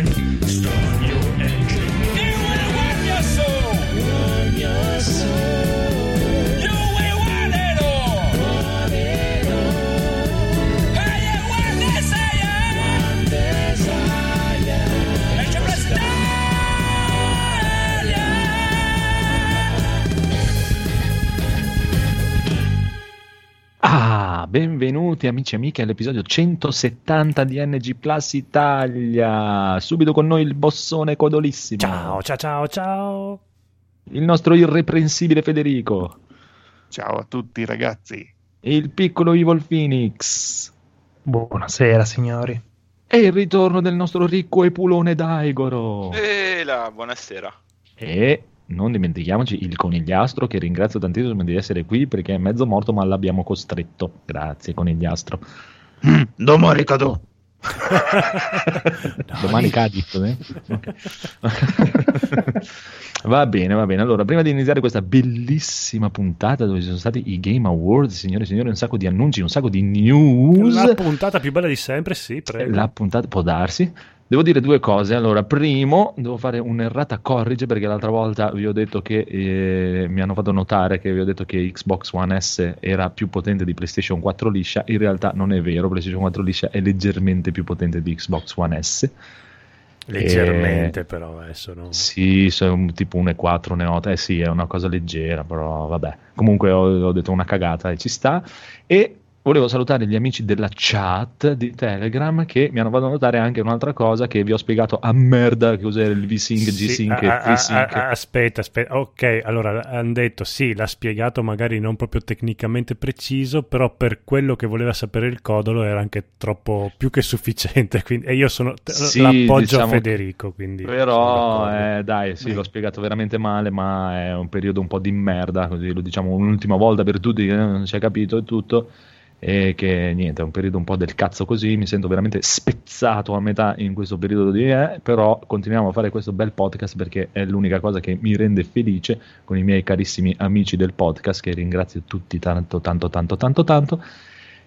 engine. Benvenuti amici e amiche all'episodio 170 di NG Plus Italia. Subito con noi il bossone codolissimo. Ciao, ciao, ciao, ciao. Il nostro irreprensibile Federico. Ciao a tutti ragazzi. E il piccolo Evil Phoenix. Buonasera signori. E il ritorno del nostro ricco Epulone Daigoro. E la buonasera. E non dimentichiamoci il conigliastro che ringrazio tantissimo di essere qui perché è mezzo morto ma l'abbiamo costretto. Grazie conigliastro. Domani cado. Domani cadi. eh? Ok. va bene, va bene. Allora, prima di iniziare questa bellissima puntata dove ci sono stati i Game Awards, signore e signori, un sacco di annunci, un sacco di news. La puntata più bella di sempre, sì, prego. La puntata può darsi. Devo dire due cose. Allora, primo, devo fare un'errata corrige perché l'altra volta vi ho detto che eh, mi hanno fatto notare che vi ho detto che Xbox One S era più potente di PlayStation 4 liscia. In realtà non è vero, PlayStation 4 liscia è leggermente più potente di Xbox One S. Leggermente, Eh, però, adesso no. Sì, sono tipo 1,4, 1,8. Eh sì, è una cosa leggera, però vabbè. Comunque ho, ho detto una cagata e ci sta. E volevo salutare gli amici della chat di Telegram che mi hanno fatto notare anche un'altra cosa che vi ho spiegato a merda che cos'era il V-Sync, Sì, G-Sync a- e a- FreeSync. a- aspetta, aspetta. Ok, allora hanno detto sì, l'ha spiegato magari non proprio tecnicamente preciso, però per quello che voleva sapere il codolo era anche troppo più che sufficiente. Quindi, e io sono Sì, l'appoggio diciamo a Federico. Quindi Però, eh, dai, sì, l'ho spiegato veramente male, ma è un periodo un po' di merda, così lo diciamo un'ultima volta per tutti che non si è capito e tutto. E che niente, è un periodo un po' del cazzo così, mi sento veramente spezzato a metà in questo periodo di eh, però continuiamo a fare questo bel podcast perché è l'unica cosa che mi rende felice con i miei carissimi amici del podcast che ringrazio tutti tanto tanto tanto tanto tanto.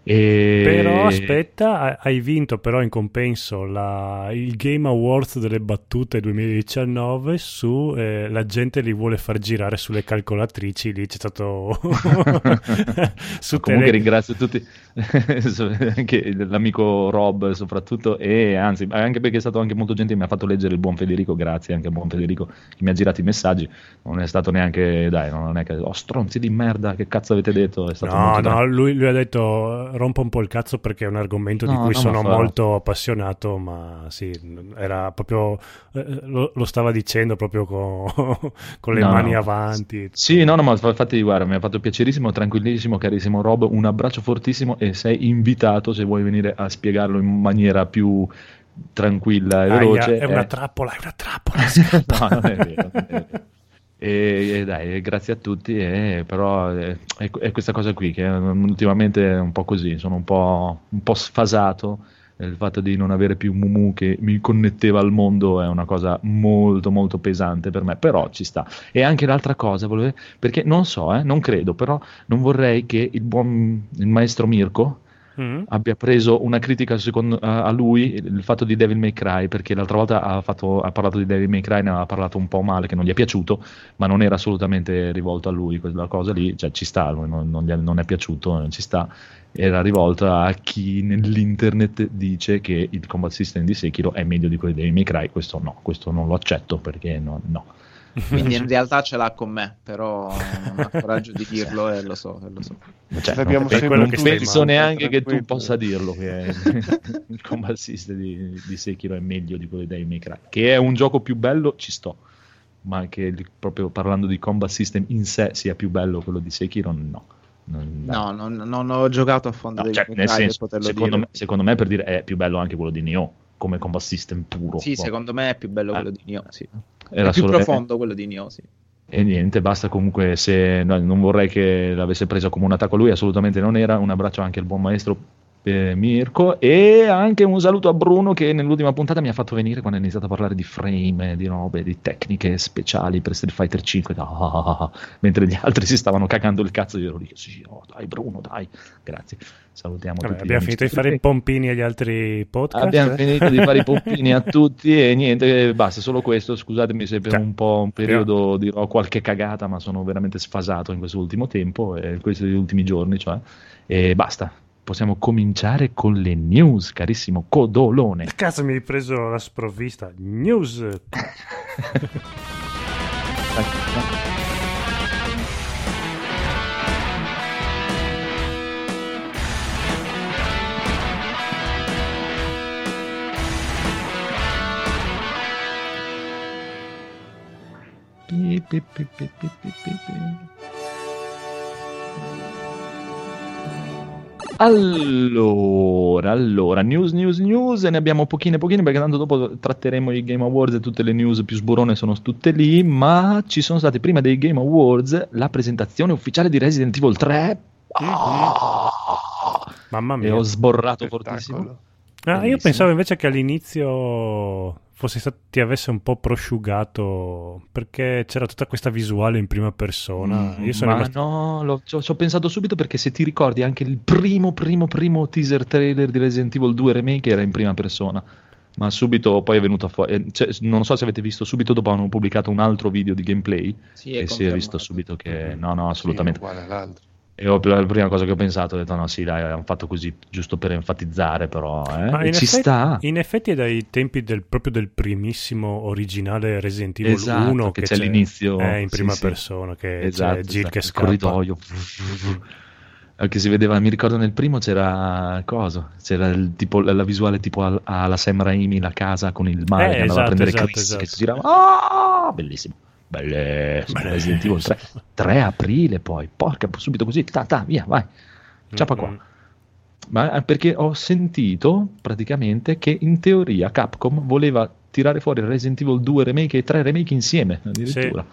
E... Però aspetta, ha- hai vinto però in compenso la- il Game Awards delle battute 2019 su eh, la gente li vuole far girare sulle calcolatrici, lì c'è stato su Comunque tele- ringrazio tutti, anche l'amico Rob soprattutto, e anzi, anche perché è stato anche molto gentile, mi ha fatto leggere il buon Federico, grazie anche al buon Federico che mi ha girato i messaggi, non è stato neanche, dai, non è che, oh stronzi di merda, che cazzo avete detto? È stato No, no, lui, lui ha detto rompa un po' il cazzo perché è un argomento di No, cui no, sono molto appassionato, ma sì, era proprio, eh, lo, lo stava dicendo proprio con, con le No, mani no. avanti. Sì, no, no, ma infatti, guarda, mi ha fatto piacerissimo, tranquillissimo, carissimo Rob, un abbraccio fortissimo e sei invitato se vuoi venire a spiegarlo in maniera più tranquilla e Aia, veloce. è una eh. trappola, è una trappola. no, non è vero. non è vero. E, e dai, grazie a tutti, e, però è, è- questa cosa qui che mm, ultimamente è un po' così, sono un po', un po' sfasato. Il fatto di non avere più Mumu che mi connetteva al mondo è una cosa molto molto pesante per me, però ci sta. E anche l'altra cosa, perché non so, eh, non credo, però non vorrei che il buon il maestro Mirko, Mm? abbia preso una critica secondo, a lui il fatto di Devil May Cry perché l'altra volta ha, fatto- ha parlato di Devil May Cry ne aveva parlato un po' male che non gli è piaciuto ma non era assolutamente rivolto a lui quella cosa lì cioè ci sta non, non è, non è piaciuto non ci sta era rivolta a chi nell'internet dice che il combat system di Sekiro è meglio di quello di Devil May Cry questo no questo non lo accetto perché no, no. Quindi in realtà ce l'ha con me, però non ha coraggio di dirlo e lo so, e lo so. Cioè, non, sempre quello non penso male, neanche che tu possa dirlo che il combat system di, di Sekiro è meglio di quello di Devil May Cry. Che è un gioco più bello ci sto. Ma che il- proprio parlando di combat system in sé sia più bello quello di Sekiro no. Non- No, non, non ho giocato a fondo No, dei cioè, senso, poterlo secondo dire. me, secondo me per dire è più bello anche quello di Nioh come combat system puro Sì, Boh. secondo me è più bello Eh. quello di Nioh, sì. Era è più solo- profondo quello di Nioh, sì. E niente, basta comunque se no, non vorrei che l'avesse presa come un attacco a lui, assolutamente non era. Un abbraccio anche al buon maestro eh, Mirko. E anche un saluto a Bruno che nell'ultima puntata mi ha fatto venire quando ha iniziato a parlare di frame, di robe, di tecniche speciali per Street Fighter 5 ah, mentre gli altri si stavano cagando il cazzo io ero lì sì, oh, dai Bruno dai grazie. Salutiamo Vabbè, tutti abbiamo finito di fare i pompini agli altri podcast. Abbiamo finito di fare i pompini a tutti e niente basta solo questo. Scusatemi se per Cioè, un po' un periodo dirò qualche cagata ma sono veramente sfasato in questo ultimo tempo e questi ultimi giorni cioè. E basta possiamo cominciare con le news, carissimo Codolone. Cazzo, mi hai preso la sprovvista. News. Pi, pi, pi, pi, pi, pi, pi, Allora, allora, news, news, news, e ne abbiamo pochine, pochine, perché tanto dopo tratteremo i Game Awards e tutte le news più sburone sono tutte lì, ma ci sono state prima dei Game Awards la presentazione ufficiale di Resident Evil 3. Ah! Mamma E mia. ho sborrato Spettacolo. fortissimo. Ah, io pensavo invece che all'inizio fosse stato, ti avesse un po' prosciugato perché c'era tutta questa visuale in prima persona. Io sono Ma rimasto- no, ci ho, pensato subito perché se ti ricordi anche il primo, primo, primo teaser trailer di Resident Evil 2 Remake era in prima persona. Ma subito poi è venuto fuori. eh, cioè, non so se avete visto, subito dopo hanno pubblicato un altro video di gameplay Sì, e si è visto subito che no, no, Sì, assolutamente. uguale all'altro. E ho- la prima cosa che ho pensato, ho detto no, sì, dai, hanno fatto così giusto per enfatizzare, però eh, ci effetti- sta. In effetti è dai tempi del, proprio del primissimo originale Resident Evil Esatto, 1 che c'è l'inizio, è in sì, prima sì. persona che esatto, c'è Jill esatto, che il scappa. corridoio che si vedeva mi ricordo nel primo c'era cosa c'era il tipo, la visuale tipo al- alla Sam Raimi la casa con il mare Eh, che andava a esatto, prendere esatto, Chris esatto. che si girava ah, bellissimo bellissimo Bellissimo. Resident Evil 3, 3 aprile poi. Porca subito così. Ta, ta, via vai. Ciapa qua. Mm-mm. ma eh, perché ho sentito praticamente che in teoria Capcom voleva tirare fuori Resident Evil 2 remake e 3 remake insieme addirittura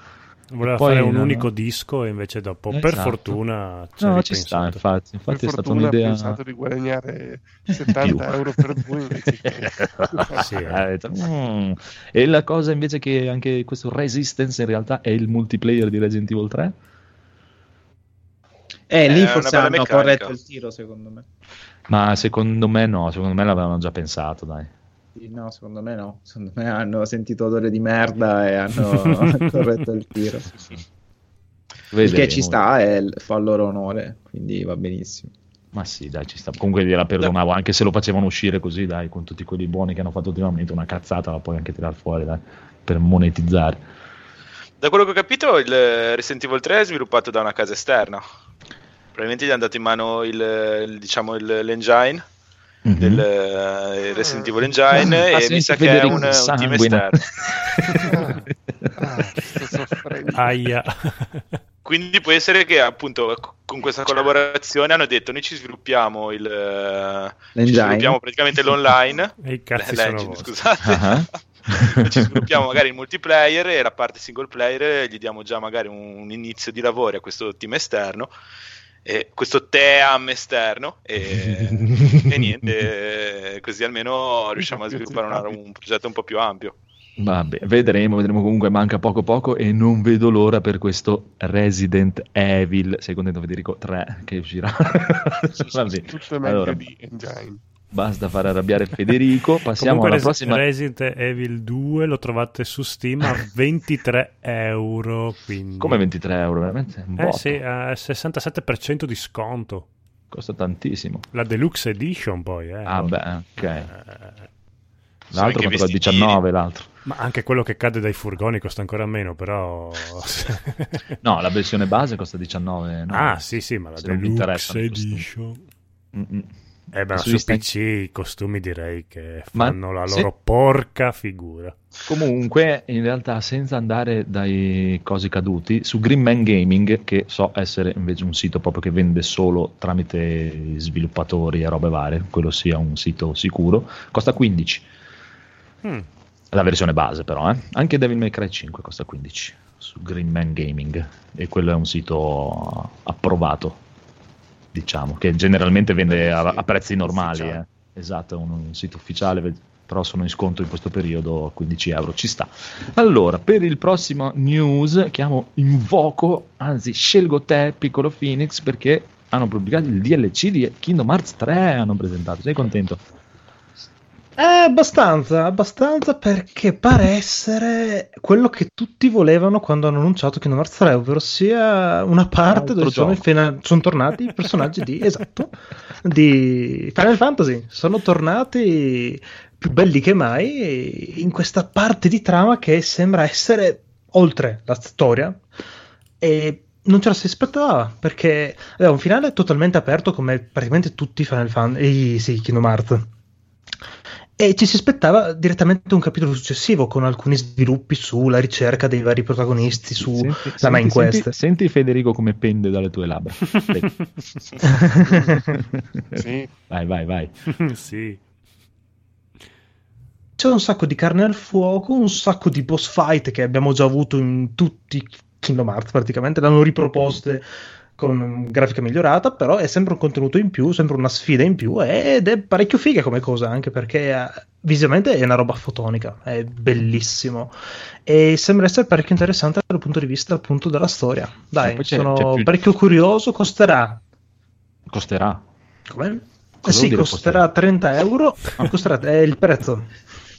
Voleva Poi, fare un no, unico no. disco e invece dopo, per Esatto. fortuna, ci no ci sta ripensato. infatti Per infatti è stata un'idea pensato di guadagnare 70 euro per due invece che... Sì, eh. "Mm". E la cosa invece che anche questo Resistance in realtà è il multiplayer di Resident Evil 3? Eh, lì È forse hanno meccanica. corretto il tiro, secondo me. Ma secondo me no, secondo me l'avevano già pensato, dai. No, secondo me no. Secondo me hanno sentito odore di merda e hanno corretto il tiro. Il Vedremo. che ci sta e fa il loro onore, quindi va benissimo. Ma sì, dai, ci sta. Comunque gliela perdonavo, anche se lo facevano uscire così, dai, con tutti quelli buoni che hanno fatto ultimamente, una cazzata la puoi anche tirare fuori, dai, per monetizzare. Da quello che ho capito, il Resident Evil 3 è sviluppato da una casa esterna. Probabilmente gli è andato in mano il, il- diciamo il- l'engine Mhm. del eh, Resident Evil Engine Ah, e mi sa che è un, un team esterno. Ah, sto soffrendo. Aia. Quindi può essere che appunto con questa collaborazione hanno detto noi ci sviluppiamo il eh, ci L'engine. sviluppiamo praticamente l'online E i cazzi sono l'engine, scusate Ah. ci sviluppiamo magari il multiplayer e la parte single player gli diamo già magari un, un inizio di lavori a questo team esterno e questo team esterno e, e niente eh, così almeno riusciamo a sviluppare una- un progetto un po' più ampio Vabbè, vedremo, vedremo comunque, manca poco poco e non vedo l'ora per questo Resident Evil, sei contento Federico 3 che uscirà. Vabbè, allora, di Engine. Basta fare arrabbiare Federico, passiamo Comunque alla Res- prossima. Resident Evil 2 lo trovate su Steam a 23 euro. Quindi... Come 23 euro, veramente? Un Eh botto. sì, a 67% di sconto. Costa tantissimo. La Deluxe Edition poi, eh. Ah beh, ok. Eh, L'altro costa vestitini. 19, l'altro. ma anche quello che cade dai furgoni costa ancora meno, però... No, la versione base costa 19. no? ah sì sì, ma la Se non mi Deluxe. Edition... Mm-mm. Eh beh, Su PC i costumi direi che Ma fanno la se- loro porca figura. Comunque, in realtà, senza andare dai cosi caduti, su Green Man Gaming, che so essere invece un sito proprio che vende solo tramite sviluppatori e robe varie, quello sia un sito sicuro, costa 15. Mm. La versione base, però, eh. anche Devil May Cry 5 costa 15 su Green Man Gaming, e quello è un sito approvato. Diciamo, che generalmente vende a, Sì, a prezzi normali. eh. Esatto, è un, un sito ufficiale, però sono in sconto in questo periodo a 15 euro, ci sta. Allora, per il prossimo news chiamo invoco, anzi scelgo te, piccolo Phoenix, perché hanno pubblicato il DLC di Kingdom Hearts 3, hanno presentato, sei contento? Eh, abbastanza, abbastanza perché pare essere quello che tutti volevano quando hanno annunciato Kingdom Hearts 3, ovvero sia una parte dove sono, fina- sono tornati i personaggi di, esatto, di Final Fantasy. Sono tornati più belli che mai in questa parte di trama che sembra essere oltre la storia e non ce la si aspettava perché aveva un finale totalmente aperto come praticamente tutti i Final Fantasy, sì, Kingdom Hearts. E ci si aspettava direttamente un capitolo successivo con alcuni sviluppi sulla ricerca dei vari protagonisti, su Senti- la main senti- quest. Senti, senti Federico come pende dalle tue labbra. Sì. Vai, vai, vai. sì. C'è un sacco di carne al fuoco, un sacco di boss fight che abbiamo già avuto in tutti i Kingdom Hearts praticamente, l'hanno riproposte con grafica migliorata, però è sempre un contenuto in più, sempre una sfida in più ed è parecchio figa come cosa, anche perché eh, visivamente è una roba fotonica, è bellissimo e sembra essere parecchio interessante dal punto di vista appunto della storia. Dai, c'è- sono c'è più- parecchio curioso, costerà... Costerà. Come? Eh sì, dire costerà 30 euro, costerà, è il prezzo.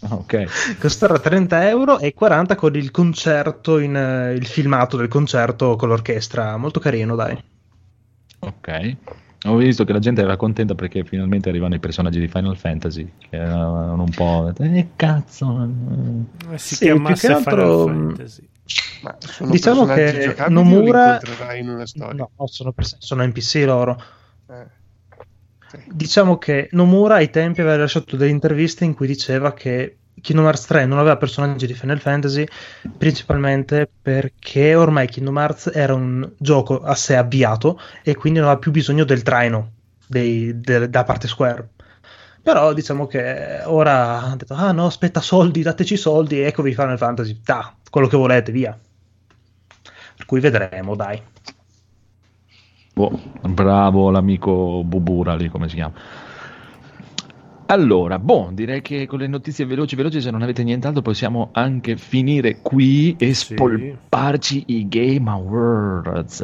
Ah, ok. Costerà 30 euro e 40 con il concerto, in, eh, il filmato del concerto con l'orchestra. Molto carino, dai. Ok. Ho visto che la gente era contenta perché finalmente arrivano i personaggi di Final Fantasy. Che erano un po'. Eh, cazzo. Eh, Si Sì, che altro, Final Fantasy. Ma sono Diciamo che Nomura-? No, sono, sono NPC loro. Eh. Diciamo che Nomura ai tempi aveva lasciato delle interviste in cui diceva che Kingdom Hearts 3 non aveva personaggi di Final Fantasy principalmente perché ormai Kingdom Hearts era un gioco a sé avviato e quindi non aveva più bisogno del traino dei- de- da parte Square. Però diciamo che ora hanno detto: Ah no, aspetta, soldi, dateci soldi, eccovi Final Fantasy, da, quello che volete, via. Per cui vedremo, dai. Boh, bravo l'amico Bubura lì, come si chiama. Allora, boh, direi che con le notizie veloci veloci, se non avete nient'altro, possiamo anche finire qui e Sì. spolparci i Game Awards.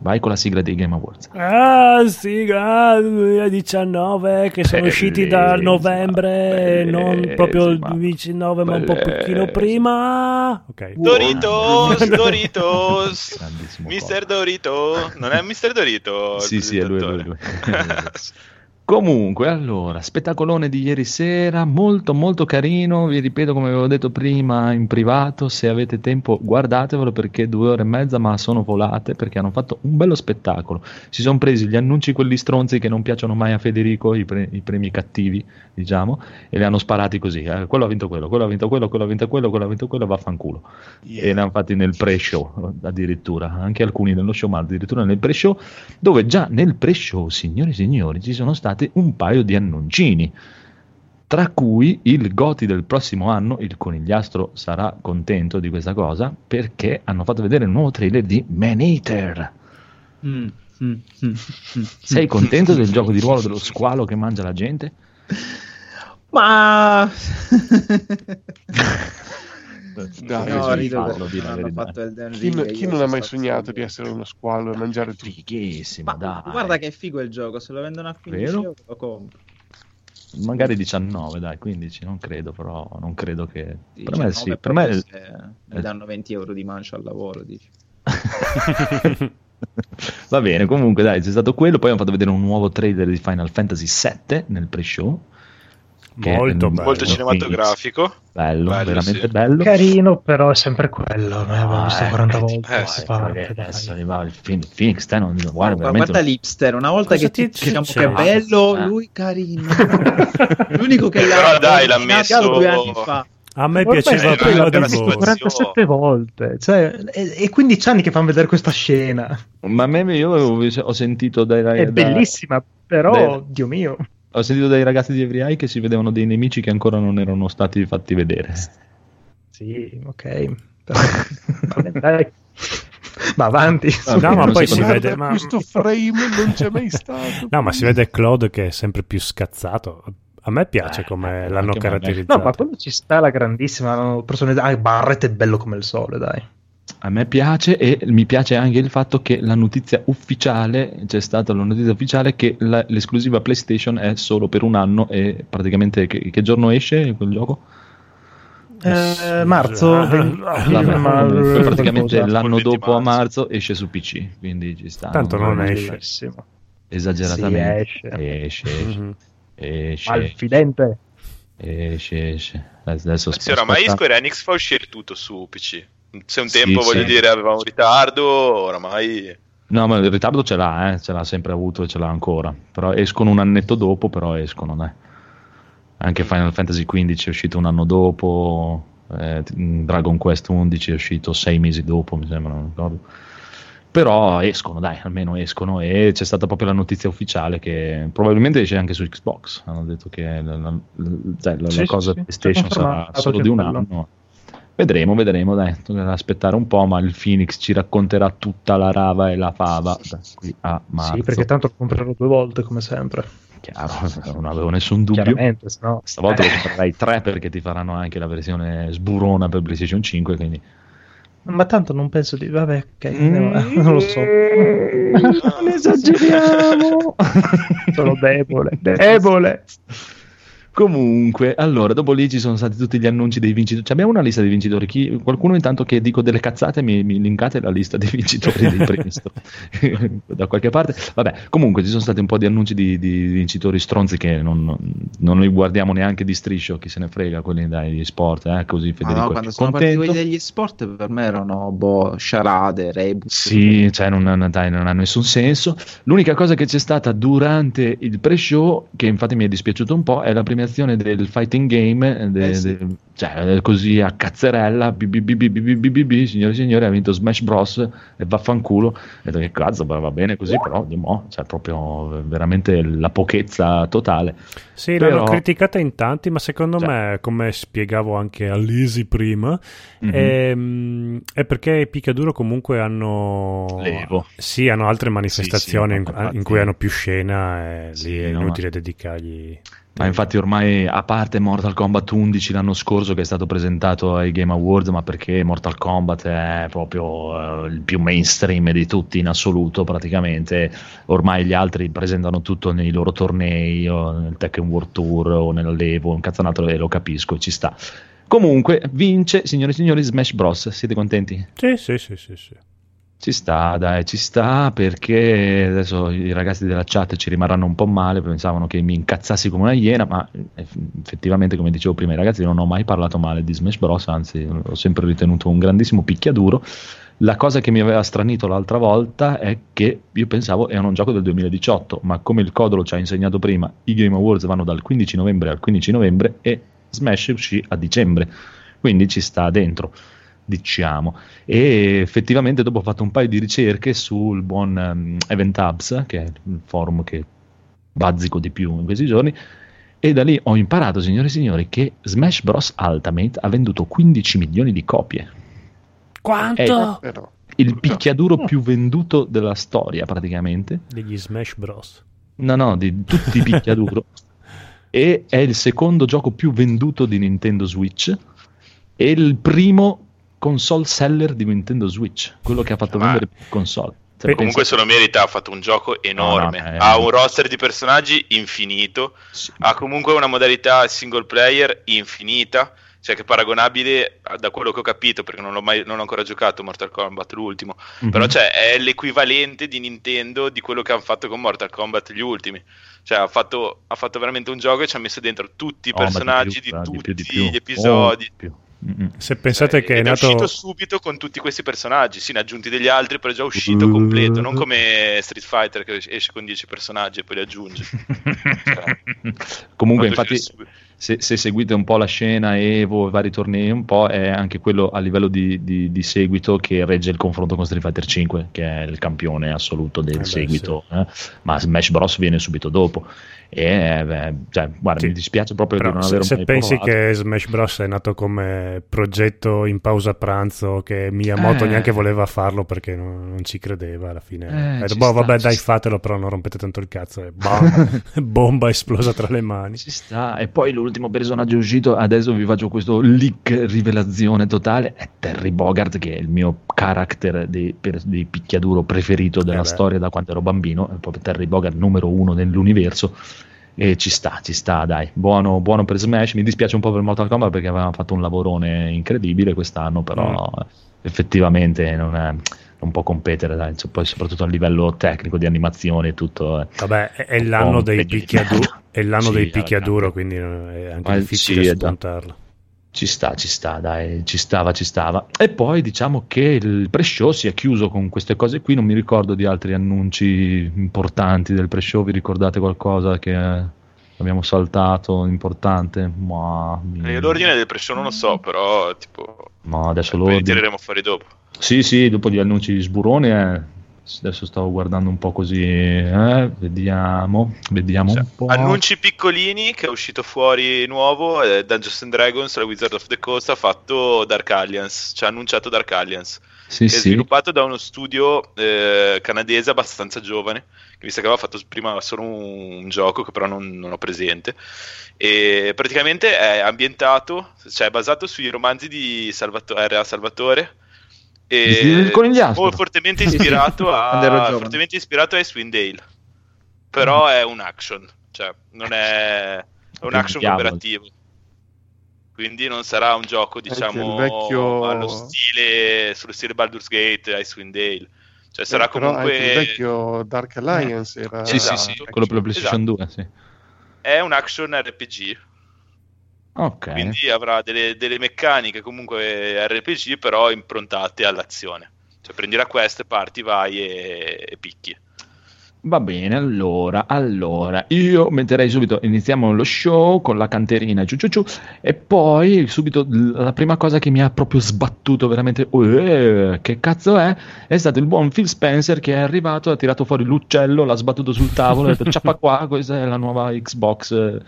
Vai con la sigla dei Game Awards. Ah, ah, 2019 che sono usciti da Bellissima, novembre, non proprio il bellissima, 2019, ma un po' pochino bellissima. prima. Ok. Doritos, Doritos, Mister Dorito, non è Mister Dorito? Sì, sì, è lui, è lui, è lui. Comunque, allora, spettacolone di ieri sera, molto molto carino, vi ripeto come avevo detto prima in privato, se avete tempo guardatevelo perché due ore e mezza ma sono volate perché hanno fatto un bello spettacolo, si sono presi gli annunci quelli stronzi che non piacciono mai a Federico, i, pre- i premi cattivi diciamo, e li hanno sparati così, eh, quello ha vinto quello, quello ha vinto quello, quello ha vinto quello, quello ha vinto quello, vaffanculo. Yeah. e li hanno fatti nel pre-show addirittura, anche alcuni nello show, ma addirittura nel pre-show, dove già nel pre-show, signori e signori, ci sono stati un paio di annuncini, tra cui il Goti del prossimo anno, il conigliastro sarà contento di questa cosa, perché hanno fatto vedere il nuovo trailer di Man Eater. Mm, mm, mm, mm. Sei contento del gioco di ruolo dello squalo che mangia la gente? Ma Dai, no, rido la hanno fatto Elden Chi, Ring. no- e chi non ha mai sognato di essere uno squalo e mangiare tutto? Fighissimo, Ma dai. guarda che figo il gioco, se lo vendono a 15 Vero? euro lo compro. Magari 19, dai, 15, non credo, però non credo che... Per me 19 sì, per me... mi danno 20 euro di mancia al lavoro, dici. Va bene, comunque dai, c'è stato quello, poi hanno fatto vedere un nuovo trailer di Final Fantasy VII nel pre-show. Molto è- bello. Molto cinematografico. Bello, Bello, veramente sì. bello. Carino, però è sempre quello. Noi abbiamo Ah, visto eh, 40 eh, volte. eh, sì, dai. adesso arriva il Phoenix, Phoenix te non guarda, guarda, veramente guarda l'hipster, una volta Cosa che ti ti diciamo succede? che è bello, Eh. lui carino. L'unico che Però l'ha dai, l'ha messo- due anni fa. A me Ormai piaceva è prima di voi. situazione. 47 volte, cioè, e, e 15 anni che fanno vedere questa scena. Ma a me io ho sentito dai È ragazzi bellissima, però, Beh. Dio mio. Ho sentito dai ragazzi di Every Eye che si vedevano dei nemici che ancora non erano stati fatti vedere. Sì, ok. Ma avanti. Vabbè, No, ma non poi si vede, ma... Questo frame non c'è mai stato. No, ma si vede Claude che è sempre più scazzato. A me piace Eh, come l'hanno caratterizzato. No, ma quello ci sta la grandissima personalità. Ah, Barrett è bello come il sole, dai. A me piace e mi piace anche il fatto che la notizia ufficiale, c'è stata la notizia ufficiale che la- l'esclusiva PlayStation è solo per un anno e praticamente che, che giorno esce quel gioco? Eh, marzo, 20 Vabbè, ma- praticamente l'anno Col 20 dopo a marzo. esce su PC, quindi ci sta. Tanto non esce. Esageratamente. Sì, esce. Esce, esce, Mhm. esce, Malfidente. esce, esce. Adesso Sì, oramai. Square Enix fa uscire tutto su PC. Se un Sì, tempo, voglio sì. dire, aveva un ritardo, oramai... No, ma il ritardo ce l'ha, eh, ce l'ha sempre avuto e ce l'ha ancora. Però escono un annetto dopo, però escono, dai. Anche Final Fantasy XV è uscito un anno dopo, eh, Dragon Quest 11 è uscito sei mesi dopo, mi sembra, non ricordo. Però escono, dai, almeno escono e c'è stata proprio la notizia ufficiale che probabilmente esce anche su Xbox. Hanno detto che la, la- la- cioè, la- la Sì, cosa sì. PlayStation sarà solo di un anno. Vedremo, vedremo, dai, tocca aspettare un po', ma il Phoenix ci racconterà tutta la rava e la fava da qui a marzo. Sì, perché tanto lo comprerò due volte, come sempre. Chiaro, non avevo nessun dubbio. Chiaramente, se no... Stavolta Eh, lo comprerai tre perché ti faranno anche la versione sburona per PlayStation 5, quindi... Ma tanto non penso di... Vabbè, ok, Mm. non lo so. Non esageriamo! Sono debole, debole. Comunque, allora, dopo lì ci sono stati tutti gli annunci dei vincitori. Cioè, abbiamo una lista dei vincitori. Chi- qualcuno intanto che dico delle cazzate mi, mi linkate la lista dei vincitori dei premi sto- da qualche parte. Vabbè, comunque ci sono stati un po' di annunci di, di vincitori stronzi che non, non, non li guardiamo neanche di striscio, chi se ne frega, quelli dagli sport, eh, così Ma Federico. no, è quando sono partiti contento. quelli degli sport per me erano boh, sciarade, rebus. Sì, cioè non, dai, non ha nessun senso. L'unica cosa che c'è stata durante il pre-show, che infatti mi è dispiaciuto un po', è la premiazione del fighting game, eh, de- Eh sì. de- cioè eh, così a cazzerella, bi, signore e signori, ha vinto Smash Bros. e vaffanculo. Detto che cazzo, va bene così, però di mo', cioè proprio veramente la pochezza totale. Sì, Però- l'hanno criticata in tanti, ma secondo Cioè. me, come spiegavo anche a Lisi prima, Mhm. ehm, è perché i picchiaduro comunque hanno... L'Evo. Sì, hanno altre manifestazioni sì, in, infatti. in cui hanno più scena e Sì, lì è no, inutile dedicargli... Ma infatti ormai, a parte Mortal Kombat 11 l'anno scorso che è stato presentato ai Game Awards, ma perché Mortal Kombat è proprio eh, il più mainstream di tutti in assoluto praticamente, ormai gli altri presentano tutto nei loro tornei o nel Tekken World Tour o nell'Evo, un cazzanato lo capisco ci sta. Comunque vince, signore e signori, Smash Bros. Siete contenti? Sì, sì, sì, sì, sì. Ci sta, dai, ci sta perché adesso i ragazzi della chat ci rimarranno un po' male, pensavano che mi incazzassi come una iena, ma eh, effettivamente, come dicevo prima, i ragazzi non ho mai parlato male di Smash Bros, anzi l'ho sempre ritenuto un grandissimo picchiaduro. La cosa che mi aveva stranito l'altra volta è che io pensavo era un gioco del 2018, ma come il Codolo ci ha insegnato prima, i Game Awards vanno dal 15 novembre al 15 novembre e Smash uscì a dicembre, quindi ci sta dentro diciamo. E effettivamente dopo ho fatto un paio di ricerche sul buon um, Event Hubs, che è il forum che bazzico di più in questi giorni, e da lì ho imparato, signore e signori, che Smash Bros. Ultimate ha venduto 15 milioni di copie. Quanto? Però. Il picchiaduro più venduto della storia, praticamente. Degli Smash Bros. No, no, di tutti i picchiaduro. e è il secondo gioco più venduto di Nintendo Switch. E il primo console seller di Nintendo Switch, quello che ha fatto Ma- vendere più console. Cioè, Comunque se lo merita, ha fatto un gioco enorme, No, no, eh, ha un roster di personaggi infinito, Sì. ha comunque una modalità single player infinita, cioè che è paragonabile da quello che ho capito, perché non, l'ho mai, non ho ancora giocato Mortal Kombat l'ultimo, Mhm. però cioè, è l'equivalente di Nintendo di quello che hanno fatto con Mortal Kombat gli ultimi. Cioè, ha fatto, ha fatto veramente un gioco e ci ha messo dentro tutti i Oh, personaggi più, di, eh, tutti più, di più. gli episodi. Oh, più. Se pensate Cioè, che è ed è nato... uscito subito con tutti questi personaggi. Sì, ne ha aggiunti degli altri, però è già uscito completo. Non come Street Fighter che esce con 10 personaggi e poi li aggiunge. Comunque, Fatto infatti, se, se seguite un po' la scena Evo e vari tornei, un po' è anche quello a livello di, di- di seguito che regge il confronto con Street Fighter 5, che è il campione assoluto del Eh beh, seguito, eh. ma Smash Bros. viene subito dopo. E eh, beh, cioè, guarda, Sì. mi dispiace proprio Però di non se, aver se mai pensi provato. che Smash Bros. è nato come progetto in pausa pranzo, che Miyamoto Eh. neanche voleva farlo perché non, non ci credeva alla fine. Eh, ci boh, sta, vabbè, dai, sta. fatelo, però non rompete tanto il cazzo. E bam, bomba esplosa tra le mani. Ci sta, e poi l'ultimo personaggio uscito, adesso vi faccio questo leak rivelazione totale, è Terry Bogart, che è il mio character di, per- di picchiaduro preferito della Eh storia da quando ero bambino, è proprio Terry Bogart numero uno nell'universo, e ci sta, ci sta, dai, buono, buono per Smash, mi dispiace un po' per Mortal Kombat perché avevano fatto un lavorone incredibile quest'anno, però Mm. effettivamente non, è- non può competere, dai, poi soprattutto a livello tecnico di animazione e tutto. eh. Vabbè, è, l'anno dei picchiaduro, è l'anno Sì, dei picchiaduro, quindi è anche difficile sì, spuntarlo. Ci sta, ci sta, dai, ci stava, ci stava. E poi diciamo che il pre-show si è chiuso con queste cose qui, non mi ricordo di altri annunci importanti del pre-show, vi ricordate qualcosa che eh, abbiamo saltato importante? Ma, Eh, L'ordine del pre-show non lo so, però tipo ma adesso li l'ordine. tireremo fuori dopo. Sì, sì, dopo gli annunci di Sburone, eh, adesso stavo guardando un po' così, eh, vediamo, vediamo Cioè, un po'. annunci piccolini che è uscito fuori nuovo eh, Dungeons and Dragons la Wizard of the Coast ha fatto Dark Alliance ci ha annunciato Dark Alliance Sì, che è sì. sviluppato da uno studio eh, canadese abbastanza giovane che mi sa che aveva fatto prima solo un, un gioco che però non, non ho presente e praticamente è ambientato cioè è basato sui romanzi di Salvato- R.A. Salvatore e molto fortemente ispirato a fortemente ispirato a Icewind Dale però è un action cioè non è, è un action cooperativo. Quindi non sarà un gioco diciamo vecchio- allo stile sullo stile Baldur's Gate Icewind Dale cioè sarà Eh, comunque il vecchio Dark Alliance era... Sì, Esatto. sì, sì, quello per la PlayStation 2, sì. è un action RPG Ok. quindi avrà delle, delle meccaniche comunque RPG però improntate all'azione cioè prendi la quest, parti, vai e, e picchi Va bene, allora, allora, io metterei subito, iniziamo lo show con la canterina ciu ciu ciu, e poi subito la prima cosa che mi ha proprio sbattuto veramente, "Uè, che cazzo è? È stato il buon Phil Spencer che è arrivato, ha tirato fuori l'uccello, l'ha sbattuto sul tavolo e ha detto ciappa qua, questa è la nuova Xbox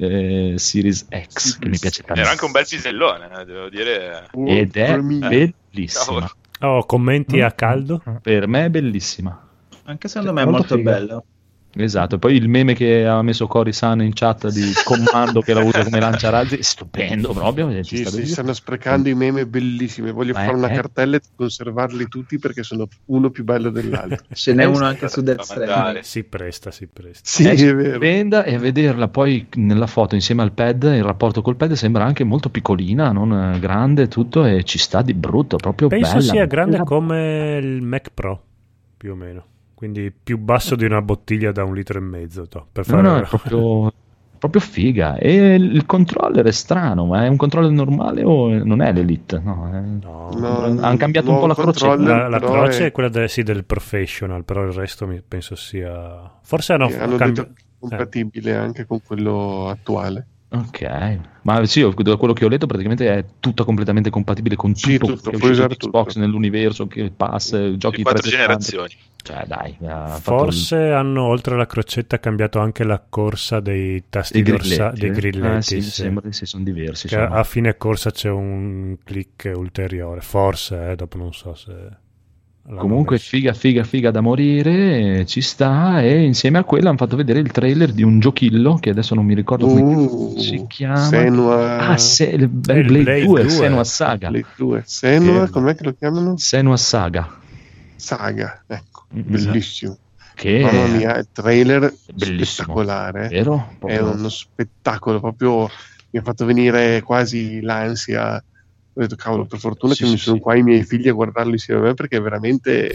eh, eh, Series X, che mi piace tanto. era anche un bel pisellone eh, devo dire Ed è me. bellissima. Oh, commenti a caldo? per me è bellissima. Anche secondo me è Molto molto bello. Esatto, poi il meme che ha messo Cory San in chat di comando che la usa come lanciarazzi, stupendo proprio. ci Sì, sì, stanno sprecando i meme bellissimi. Voglio Ma fare è- una è- cartella e conservarli tutti perché sono uno più bello dell'altro. Ce n'è uno anche su Death Stranding. Si presta, si presta. Sì, è è vero. stupenda e a vederla poi nella foto insieme al pad, il rapporto col pad sembra anche molto piccolina, non eh, grande, tutto e ci sta di brutto, proprio Penso bella. sia grande come il Mac Pro, più o meno. Quindi più basso di una bottiglia da un litro e mezzo. to, per No, fare... no, è proprio, proprio figa. E il controller è strano, ma è un controller normale o non è l'Elite? No, è- No. No, hanno cambiato un po' la croce. La, la croce è- è quella de- sì, del professional, però il resto mi penso sia... Forse hanno, sì, hanno cambi- compatibile anche con quello attuale. Ok, ma sì, da quello che ho letto praticamente è tutta completamente compatibile con Sì, tutto, tutto, che è uscito Xbox tutto. nell'universo, che passa, giochi di quattro 360. generazioni Cioè dai, ha fatto Forse hanno oltre alla crocetta cambiato anche la corsa dei tasti i dorsa- grilletti. dei eh? grilletti. Ah, sì, mi sì. sembra che sì, sono diversi. Che a fine corsa c'è un click ulteriore. Forse, eh, dopo non so se. Comunque messo. figa, figa, figa da morire, eh, ci sta e insieme a quello hanno fatto vedere il trailer di un giochillo che adesso non mi ricordo come Uh, si chiama. Senua... Ah, se, il il Blade, Blade 2, 2. Senua Saga. Le due. Senua, Che- com'è che lo chiamano? Senua Saga. Saga, ecco, bellissimo. Che Mamma mia, il trailer Bellissimo. spettacolare. vero? È uno spettacolo, proprio mi ha fatto venire quasi l'ansia. Ho detto, cavolo, per fortuna Sì, che mi sì, sono sì. qua i miei figli a guardarlo insieme a me perché è veramente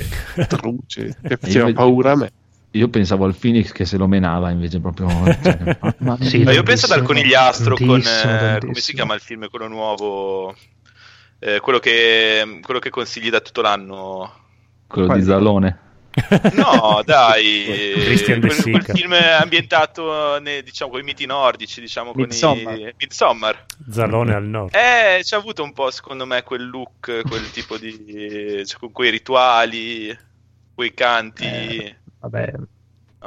truce. Cioè, faceva paura a me. Io pensavo al Phoenix che se lo menava invece proprio. cioè, mamma Sì. Ma io penso dal tantissimo, conigliastro con eh, come si chiama il film quello nuovo Eh, quello, che, quello che consigli da tutto l'anno quello Quale? di Zalone. No, dai, Christian De quel, quel film ambientato nei, diciamo, con i miti nordici, diciamo, con Midsommar. i Midsommar. Zalone al nord. Eh, c'ha avuto un po', secondo me, quel look, quel tipo di... cioè, con quei rituali, quei canti Eh, Vabbè,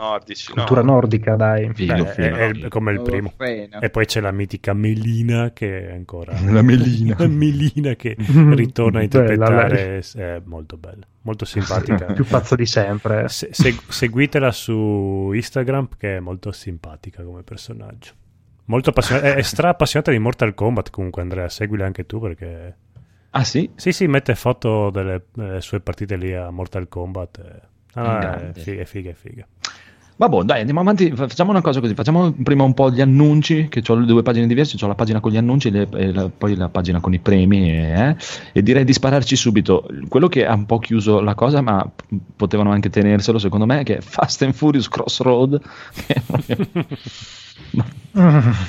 nordici, cultura no? nordica, dai. Filo, Beh, filo. è, è come il primo. E poi c'è la mitica Melina che è ancora... La melina. La Melina che ritorna a interpretare, è molto bella, molto simpatica. Più pazzo di sempre. Se- seg- seguitela su Instagram che è molto simpatica come personaggio. Molto appassionata, è, è stra appassionata di Mortal Kombat comunque Andrea, seguila anche tu perché... Ah sì? Sì, sì, mette foto delle, delle sue partite lì a Mortal Kombat. e- Ah, è Grande. figa, è figa, è figa. Vabbè, dai, andiamo avanti. Fa- Facciamo una cosa così: facciamo prima un po' gli annunci, che ho le due pagine diverse. Ho la pagina con gli annunci e, le- e la- poi la pagina con i premi. E, e direi di spararci subito. Quello che ha un po' chiuso la cosa, ma potevano anche tenerselo, secondo me, che è Fast and Furious Crossroad.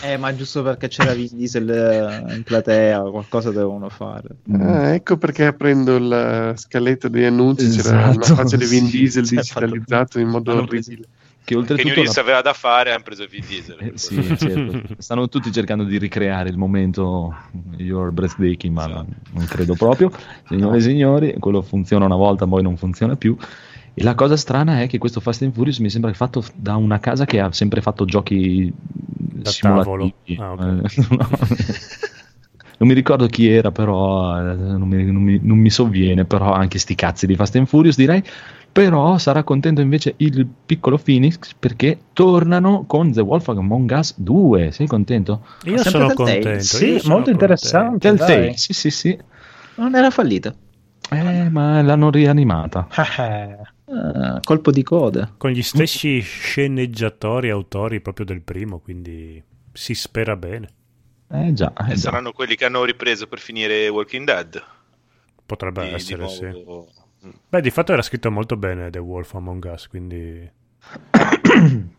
Eh, ma giusto perché c'era Vin Diesel eh, in platea, qualcosa dovevano fare. Ah, ecco perché aprendo la scaletta degli annunci c'era Esatto, una faccia di Vin sì, Diesel sì, digitalizzato in modo orribile. Che Che oltretutto. New Reeves la- aveva da fare, hanno preso Vin Diesel. Eh, sì, certo. Stanno tutti cercando di ricreare il momento Your Breathtaking, ma Sì. non, credo proprio. Signore e signori, quello funziona una volta, poi non funziona più. E la cosa strana è che questo Fast and Furious mi sembra fatto da una casa che ha sempre fatto giochi Da simulativi. Ah, ok. Eh, no. Non mi ricordo chi era, però eh, non mi, non mi- non mi sovviene, però anche sti cazzi di Fast and Furious direi. Però sarà contento invece il piccolo Phoenix perché tornano con The Wolf Among Us 2. Sei contento? Io sempre sono Telltale? contento. Sì, io sono molto interessante. Telltale, sì, sì, sì. Non era fallito. Eh, ma l'hanno rianimata. Ah, colpo di coda. Con gli stessi sceneggiatori, autori proprio del primo, quindi si spera bene. Eh già, eh E già. saranno quelli che hanno ripreso per finire Walking Dead. Potrebbe Di- di essere, sì. Beh, di fatto era scritto molto bene The Wolf Among Us, quindi...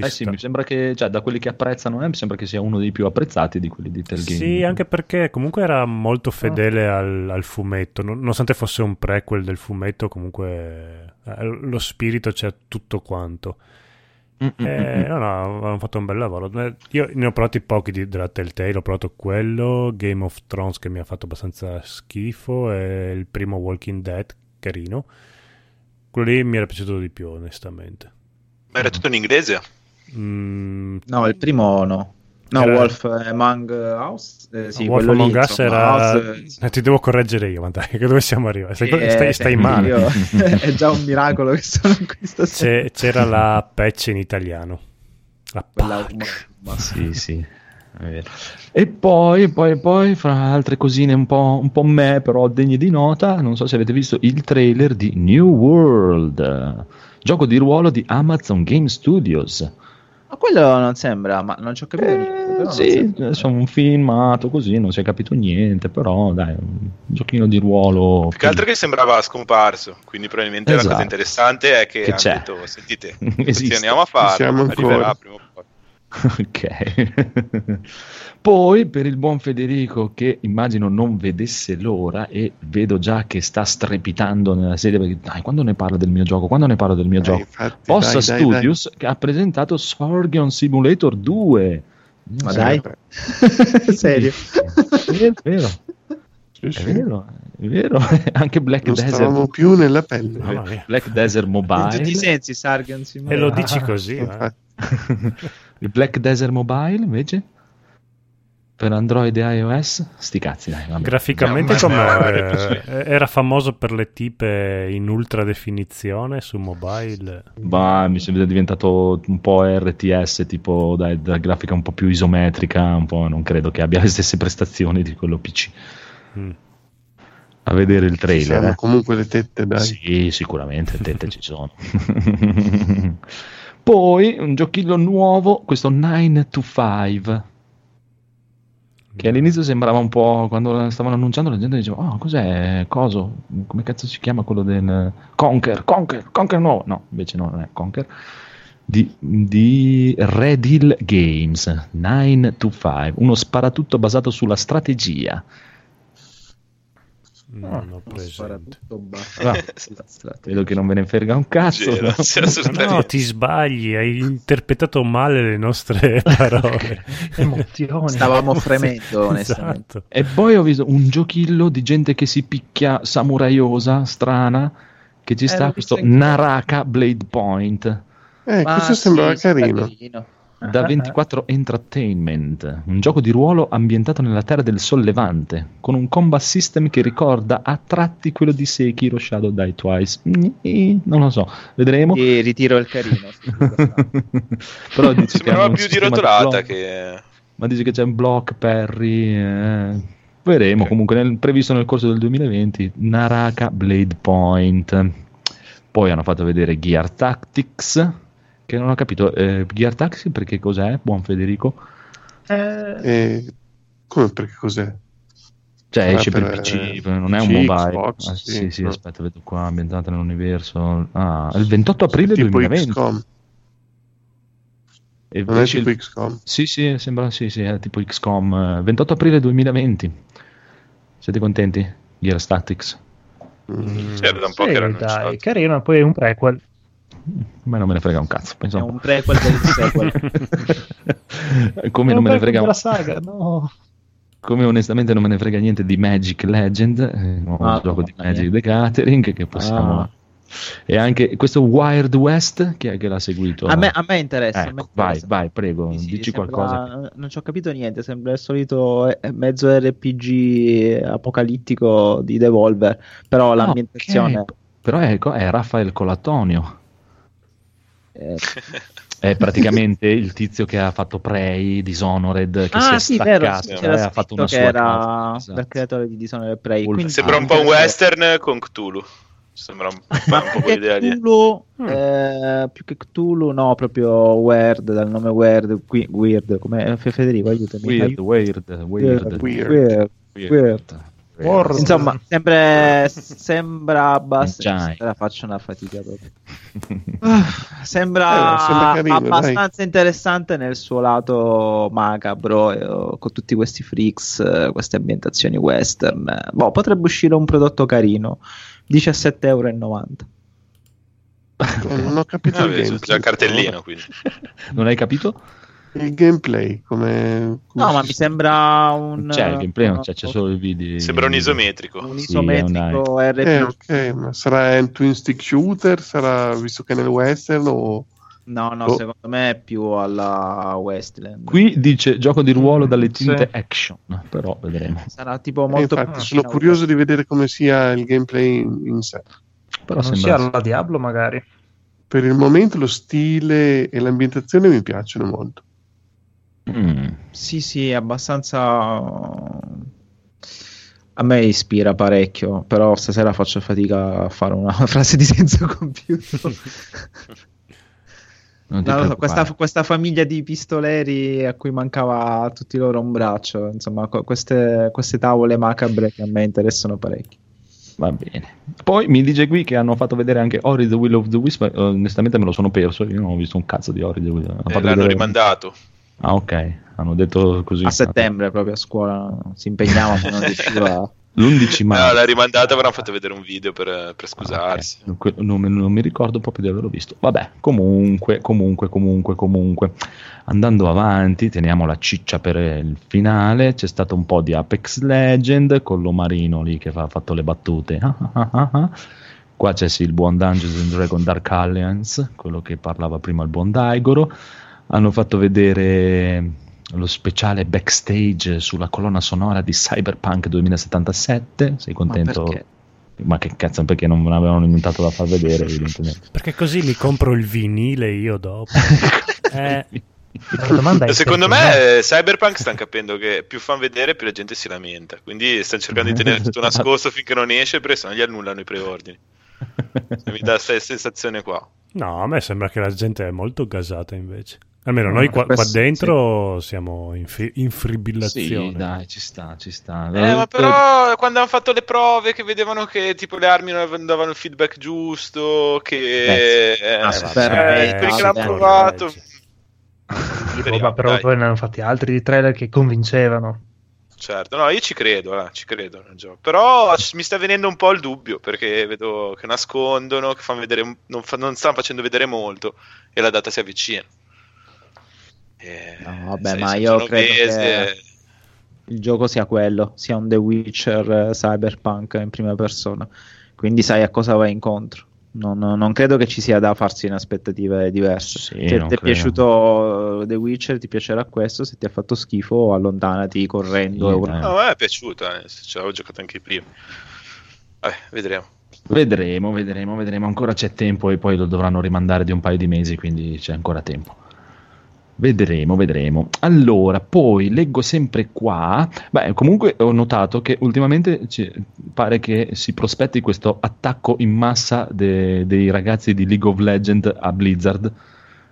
Eh sì, mi sembra che, cioè, da quelli che apprezzano, eh, mi sembra che sia uno dei più apprezzati di quelli di Telltale. Sì, anche perché comunque era molto fedele al, al fumetto, non- nonostante fosse un prequel del fumetto, comunque eh, lo spirito c'è tutto quanto. Mm, mm, Eh, mm, no, no, hanno fatto un bel lavoro. Eh, Io ne ho provati pochi di, della Telltale, ho provato quello, Game of Thrones che mi ha fatto abbastanza schifo e il primo Walking Dead, carino. Quello lì mi era piaciuto di più, onestamente. Ma era tutto in inglese? Mm, No, il primo no. No, Era- Wolf Among Us. eh, sì, Wolf lì, Among Us era... House, Eh, ti devo correggere io, ma dai, che dove siamo arrivati? Stai, eh, stai- stai male. io- è già un miracolo che sono qui stasera. C'è- c'era la patch in italiano. La Quella- patch. ma- Sì, sì. E poi, poi, poi, fra altre cosine un po', un po' me, però degne di nota, non so se avete visto il trailer di New World, gioco di ruolo di Amazon Game Studios. Ma quello non sembra, ma non ci ho capito niente. Eh, non sì, insomma, un filmato così, non si è capito niente, però dai, un giochino di ruolo. Più che altro che sembrava scomparso, quindi probabilmente la Esatto. cosa interessante è che, Che hanno c'è. detto, sentite, Esiste. questi andiamo a farlo, arriverà prima o poi. Ok. Poi per il buon Federico che immagino non vedesse l'ora e vedo già che sta strepitando nella sedia perché dai, quando ne parlo del mio gioco? Quando ne parlo del mio Eh, gioco? infatti, Possa dai, dai, Studios che ha presentato Sorgion Simulator 2. Ma dai. dai, serio. Sì, è vero, Sì, è sì. vero, è vero. Anche Black Non Desert, stavamo più nella pelle. Mia. Black Desert In tutti i Mobile. sensi, Sargon E Simulator. lo dici così, eh? Il Black Desert Mobile invece per Android e iOS sti cazzi dai vabbè. Graficamente Ma- com'è? ma- Eh, era famoso per le tipe in ultra definizione su mobile. Ma mi sembra diventato un po' RTS, tipo dai, da grafica un po' più isometrica, un po' non credo che abbia le stesse prestazioni di quello PC. Mm. A vedere il Ci trailer. hanno eh. comunque le tette, dai. Sì, sicuramente, tette ci sono. Poi un giochino nuovo, questo 9 to 5. Che all'inizio sembrava un po'. Quando stavano annunciando, la gente diceva: Oh, cos'è? Coso? Come cazzo si chiama quello del. Conker, Conker, Conker nuovo. No, invece no, non è Conker. Di, di Red Hill Games 9 to 5, uno sparatutto basato sulla strategia. Non ho Spara presente. tutto basso. Ah, Vedo che non ve ne frega un cazzo. Gelo, no? No, ti sbagli, hai interpretato male le nostre parole. Emozioni. Stavamo fremendo, onestamente. Esatto. E poi ho visto un giochillo di gente che si picchia samuraiosa, strana, che ci Eh, sta questo. Naraka Blade Point. Eh, Ma questo sì, sembrava sembra carino. carino. Da 24 Entertainment, un gioco di ruolo ambientato nella terra del Sollevante, con un combat system che ricorda a tratti quello di Sekiro Shadow Die Twice. Non lo so, vedremo. Sì, ritiro il carino. Però dice che Sembrava più di rotolata block, che... ma dice che c'è un block parry. eh. Vedremo Ok. comunque nel- previsto nel corso del 2020 Naraka Blade Point. Poi hanno fatto vedere Gear Tactics, che non ho capito. eh, Gear Tactics perché cos'è? Buon Federico. Eh, Eh, come perché cos'è? Cioè, Ah, esce per, per, PC, eh, non è un mobile. Xbox, Ah, sì, sì, sì, no. aspetta, vedo qua, ambientato nell'universo. Ah, il 28 aprile tipo 2020. XCOM. E Non è tipo il- XCOM. Sì, sì, sembra sì, sì, è tipo XCOM. eh, 28 aprile 2020. Siete contenti? Gear Statics. Mm. Sì, era da un po' sì, che era dai, carino, poi è un prequel. A me non me ne frega un cazzo. È un prequel del sequel. come non un me ne frega della saga, no. come onestamente non me ne frega niente di Magic Legend, eh, nuovo Ah, gioco di Magic mia. the Gathering che possiamo Ah. e anche questo Wired West chi è che l'ha seguito? A me, a me interessa. a me Ecco, vai, interessa. vai, prego, Sì, sì, dici sembra- qualcosa. Non ci ho capito niente, sembra il solito eh, mezzo RPG apocalittico di Devolver, però l'ambientazione... Ah, ok. Però è, è Raffaele Colatonio. Eh, È praticamente il tizio che ha fatto Prey, Dishonored, che si Ah è sì, vero, staccato, sì, eh, ha fatto una che sua era casa. Esatto. del creatore di Dishonored Prey. Quindi- Sembra un po' un western con Cthulhu. Sembra un, Ma un po' più che quell'idea lì. Cthulhu, Mm. eh, più che Cthulhu, no, proprio Weird, dal nome Weird, qui- Weird, come Fe- Federico, aiutami. Weird, Aiut- weird, weird, Weird. Weird. Weird. Weird. Word. Insomma, sempre, sembra abbastanza. La faccio una fatica proprio. Ah, Sembra, Eh, sembra carino, abbastanza interessante nel suo lato macabro, eh, con tutti questi freaks, eh, queste ambientazioni western. Boh, potrebbe uscire un prodotto carino. 17,90 euro. Non ho capito Ah, il cartellino, quindi. Non hai capito? Il gameplay, come... come No, ma mi sembra un. C'è il gameplay, non c'è, c'è solo i video. Sembra un isometrico. un Sì, è un isometrico Eh, ok, ma sarà un twin stick shooter? Sarà, visto che è nel western o... No, no, Oh. secondo me è più alla Westland. Qui dice gioco di ruolo dalle tinte Sì. action, però vedremo. Sarà tipo Eh, molto infatti, più sono curioso di vedere come sia il gameplay in, in sé. Però non sia la Diablo magari. Per il momento lo stile e l'ambientazione mi piacciono molto. Mm. Sì, sì, abbastanza. A me ispira parecchio, però stasera faccio fatica a fare una frase di senso compiuto. Preoccupare. questa, questa famiglia di pistoleri a cui mancava a tutti loro un braccio, insomma, queste, queste tavole macabre che a me interessano parecchio. Va bene. Poi mi dice qui che hanno fatto vedere anche Ori the Will of the Wisp. eh, onestamente me lo sono perso. Io non ho visto un cazzo di Ori the Will. Hanno Eh, l'hanno vedere- rimandato. Ah, ok. Hanno detto così. A settembre proprio a scuola si impegnava ma non riusciva. L'11 No, maggio. l'ha rimandato, avranno fatto vedere un video per, per scusarsi. Ah, ok. Que- Non, mi- non mi ricordo proprio di averlo visto. Vabbè, comunque, comunque, comunque, comunque. Andando avanti, teniamo la ciccia per il finale. C'è stato un po' di Apex Legend con l'omarino lì che fa- ha fatto le battute. Ah, ah. Qua c'è sì il buon Dungeons and Dragon Dark Alliance, quello che parlava prima il buon Daigoro. Hanno fatto vedere lo speciale backstage sulla colonna sonora di Cyberpunk 2077. Sei contento? perché? Ma che cazzo, perché non me l'avevano inventato da far vedere, evidentemente. Perché così mi compro il vinile io dopo. Eh, La domanda è Secondo me eh, Cyberpunk stanno capendo che più fan vedere più la gente si lamenta. Quindi stanno cercando di tenere tutto nascosto finché non esce perché sennò gli annullano i preordini. Mi dà questa sensazione qua. no, a me sembra che la gente è molto gasata invece. Almeno noi qua, qua questo- dentro siamo in, fi- in Sì, fibrillazione. dai, ci sta, ci sta. Eh, ma però quando hanno fatto le prove che vedevano che tipo le armi non davano il feedback giusto, che Beh, eh, ah, eh, che l'hanno provato. ma però Dai. poi ne hanno fatti altri di trailer che convincevano. certo. No, io ci credo, eh, ci credo nel gioco. Però mi sta venendo un po' il dubbio perché vedo che nascondono, che fanno vedere, non, fa- non stanno facendo vedere molto e la data si avvicina. E, No, vabbè, sei ma io credo novese- il gioco sia quello, sia un The Witcher eh, Cyberpunk in prima persona. Quindi sai a cosa vai incontro. Non, non credo che ci sia da farsi in aspettative diverse. Sì, se non ti è piaciuto The Witcher, ti piacerà questo. Se ti ha fatto schifo, allontanati correndo. Sì, e dai. No, a me è piaciuta, eh, ce l'avevo giocato anche prima. Vabbè, vedremo. Vedremo, vedremo, vedremo. Ancora c'è tempo e poi lo dovranno rimandare di un paio di mesi, quindi c'è ancora tempo. Vedremo, vedremo. Allora, poi leggo sempre qua. Beh, comunque ho notato che ultimamente pare che si prospetti questo attacco in massa de- dei ragazzi di League of Legends a Blizzard.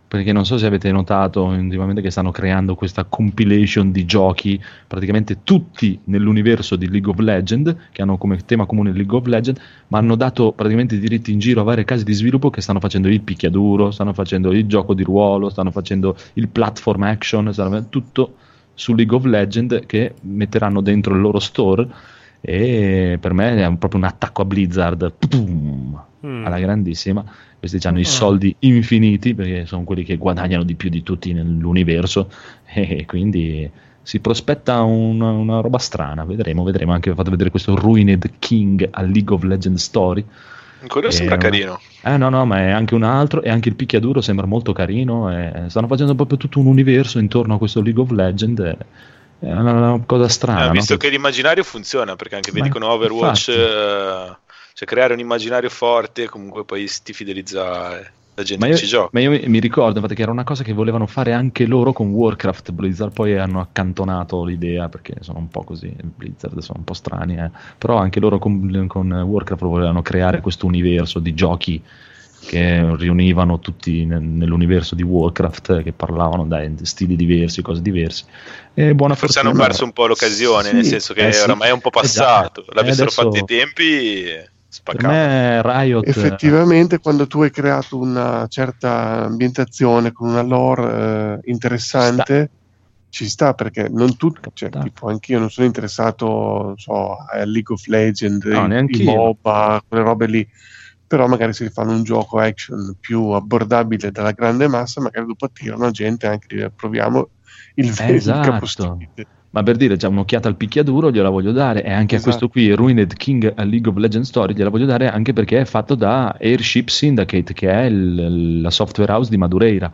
Perché non so se avete notato ultimamente che stanno creando questa compilation di giochi, praticamente tutti nell'universo di League of Legends, che hanno come tema comune League of Legends, ma hanno dato praticamente i diritti in giro a varie case di sviluppo che stanno facendo il picchiaduro, stanno facendo il gioco di ruolo, stanno facendo il platform action, stanno tutto su League of Legends che metteranno dentro il loro store e per me è proprio un attacco a Blizzard Pum! Mm. alla grandissima questi hanno i Ah. soldi infiniti perché sono quelli che guadagnano di più di tutti nell'universo e quindi si prospetta un- una roba strana vedremo vedremo anche ho fatto vedere questo Ruined King a League of Legends Story Ancora Eh, sembra carino. eh no, no, ma è anche un altro e anche il picchiaduro sembra molto carino. e stanno facendo proprio tutto un universo intorno a questo League of Legends. e- È una, una cosa strana. Eh, no? visto che l'immaginario funziona, perché anche vedi Ma con Overwatch, infatti. Cioè creare un immaginario forte, comunque poi ti fidelizza la gente Ma che io, ci gioca. ma io mi- ricordo infatti che era una cosa che volevano fare anche loro con Warcraft Blizzard, poi hanno accantonato l'idea perché sono un po' così, Blizzard sono un po' strani, eh. però anche loro con, con Warcraft volevano creare questo universo di giochi che riunivano tutti nel- nell'universo di Warcraft che parlavano dai stili diversi, cose diverse. E buona Forse fortuna. hanno perso un po' l'occasione, Sì, nel senso che eh sì. oramai è un po' passato. L'avessero E adesso- fatto ai tempi, Per spaccava. me Riot Effettivamente, quando tu hai creato una certa ambientazione con una lore eh, interessante, ci sta perché non tutti, cioè, tipo, anch'io non sono interessato non so, a League of Legends, No, i- MOBA, quelle robe lì. Però magari se fanno un gioco action più abbordabile dalla grande massa, magari dopo attirano gente anche proviamo il, il Esatto. capostipite. Ma per dire, già un'occhiata al picchiaduro gliela voglio dare, e anche Esatto. a questo qui, Ruined King a League of Legends Story, gliela voglio dare anche perché è fatto da Airship Syndicate, che è il- la software house di Madureira.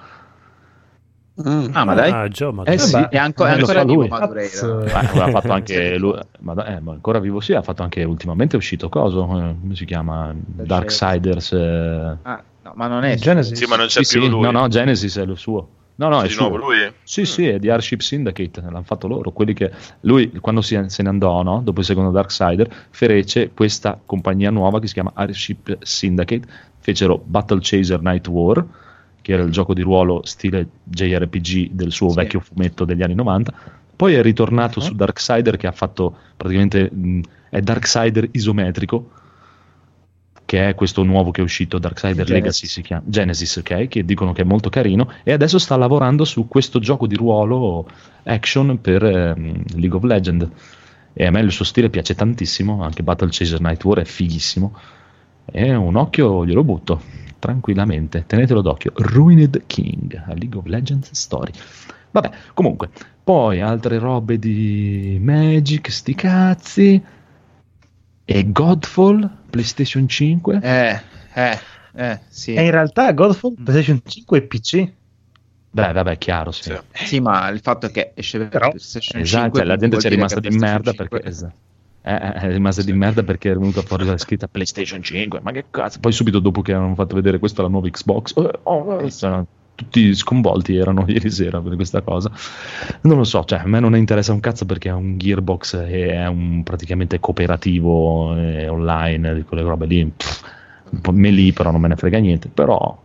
Mm. Ah, ma dai. Ah, Gio, ma Eh sì. È, anco- è Eh, lo ancora vivo. Madureira. Cazzo. Ma ha fatto anche lui, ma, da- eh, ma ancora vivo sì, ha fatto anche ultimamente è uscito coso, eh, come si chiama? Darksiders. eh. Ah, no, ma non è Genesis. Sì, ma non c'è Sì, più sì, lui. no, no, Genesis è il suo. No, no, è di suo. nuovo lui? Sì, sì, è di Airship Syndicate, l'hanno fatto loro. Quelli che lui, quando si- se ne andò, no? dopo il secondo Darksider, fece questa compagnia nuova che si chiama Airship Syndicate. Fecero Battle Chaser Night War, che era il gioco di ruolo stile JRPG del suo Sì. vecchio fumetto degli anni 90. Poi è ritornato Mhm. su Darksider, che ha fatto praticamente mh, è Darksider isometrico. Che è questo nuovo che è uscito, Darksider. Legacy si chiama Genesis, ok? Che dicono che è molto carino. E adesso sta lavorando su questo gioco di ruolo action per ehm, League of Legends. E a me il suo stile piace tantissimo. Anche Battle Chaser Night War è fighissimo. E un occhio glielo butto tranquillamente. Tenetelo d'occhio. Ruined King a League of Legends Story. Vabbè, comunque, poi altre robe di Magic, sti cazzi. E Godfall, PlayStation 5. Eh, eh, eh, sì. E in realtà Godfall PlayStation 5 e PC. Beh, vabbè, chiaro, sì. Sì. Sì, ma il fatto è che esce per Però- PlayStation Esatto, 5 cioè, la gente vuol c'è dire rimasta che di merda 5 perché esatto. Eh, eh, è rimasta di merda perché è venuta fuori la scritta PlayStation 5. Ma che cazzo? Poi subito dopo che hanno fatto vedere questa la nuova Xbox, eh, oh, eh, sono tutti sconvolti erano ieri sera per questa cosa. Non lo so, cioè, a me non interessa un cazzo perché è un Gearbox e è un praticamente cooperativo eh, online quelle robe lì. Pff, me lì, però non me ne frega niente. Però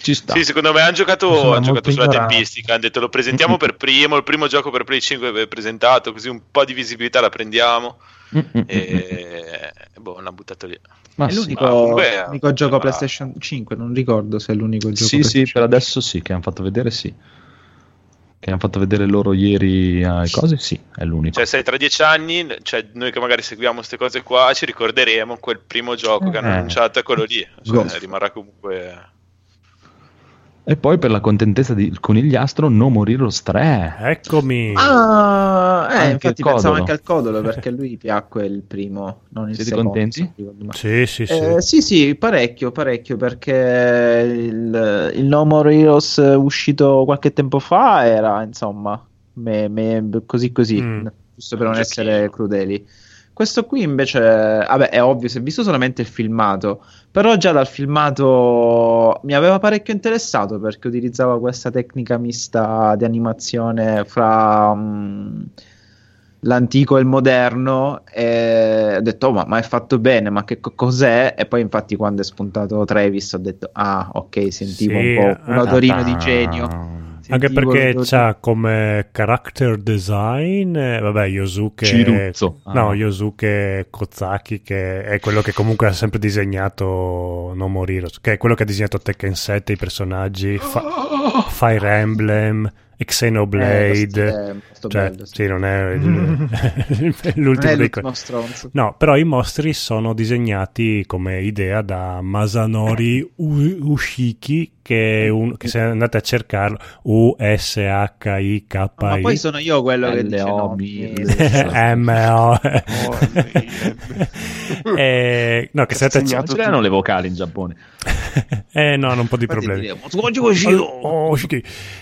ci sta. Sì, secondo me hanno giocato, hanno giocato sulla tempistica. Hanno detto lo presentiamo per primo. Il primo gioco per Play 5 è presentato, così un po' di visibilità la prendiamo. Mm, mm, mm, mm. E boh, l'hanno buttato lì. Ma È sì. l'unico, ma comunque- l'unico gioco ma- PlayStation 5, non ricordo se è l'unico gioco Sì, sì, per adesso sì, che hanno fatto vedere sì. che hanno fatto vedere loro ieri ai cose, sì, è l'unico. Cioè, sai, tra dieci anni, cioè, noi che magari seguiamo queste cose qua, ci ricorderemo quel primo gioco che hanno Eh. annunciato, è quello lì. Cioè, rimarrà comunque... E poi per la contentezza di Conigliastro, No More Heroes 3. Eccomi. Ah, eh, infatti pensavo anche al codolo perché a lui piacque il primo, non il Siete secondo. contenti? se non ricordo male. Sì, sì, sì. Eh, sì, sì, parecchio, parecchio, perché il, il No More Heroes uscito qualche tempo fa era, insomma, me- me- così così, Mm. giusto per non Un essere giochino. crudeli. Questo qui invece, vabbè, è ovvio, si è visto solamente il filmato, però già dal filmato mi aveva parecchio interessato perché utilizzava questa tecnica mista di animazione fra mm, l'antico e il moderno e ho detto, oh, ma, ma è fatto bene, ma che co- cos'è? E poi infatti quando è spuntato Travis ho detto, ah, ok, sentivo Sì, un po' un eh, odorino di Ah, genio. Anche perché c'ha come character design, eh, vabbè, Yosuke. Ciruzzo. Ah, No. Yosuke Kozaki, che è quello che comunque ha sempre disegnato No More Heroes, che è quello che ha disegnato Tekken 7, i personaggi, Fa- Fire Emblem, Xenoblade. molto cioè, bello, sì. sì, non è il- Non l'ultimo è dei l'ultimo stronzo. No, però i mostri sono disegnati come idea da Masanori Ushiki, che, è un, che se andate a cercarlo, U-S-H-I-K-I. Ma poi sono io quello che dice nomi. M-O. Oh, Eh, no, che se andate a Segnato Non ce l'hanno le vocali in Giappone. eh no, hanno un po' di problemi.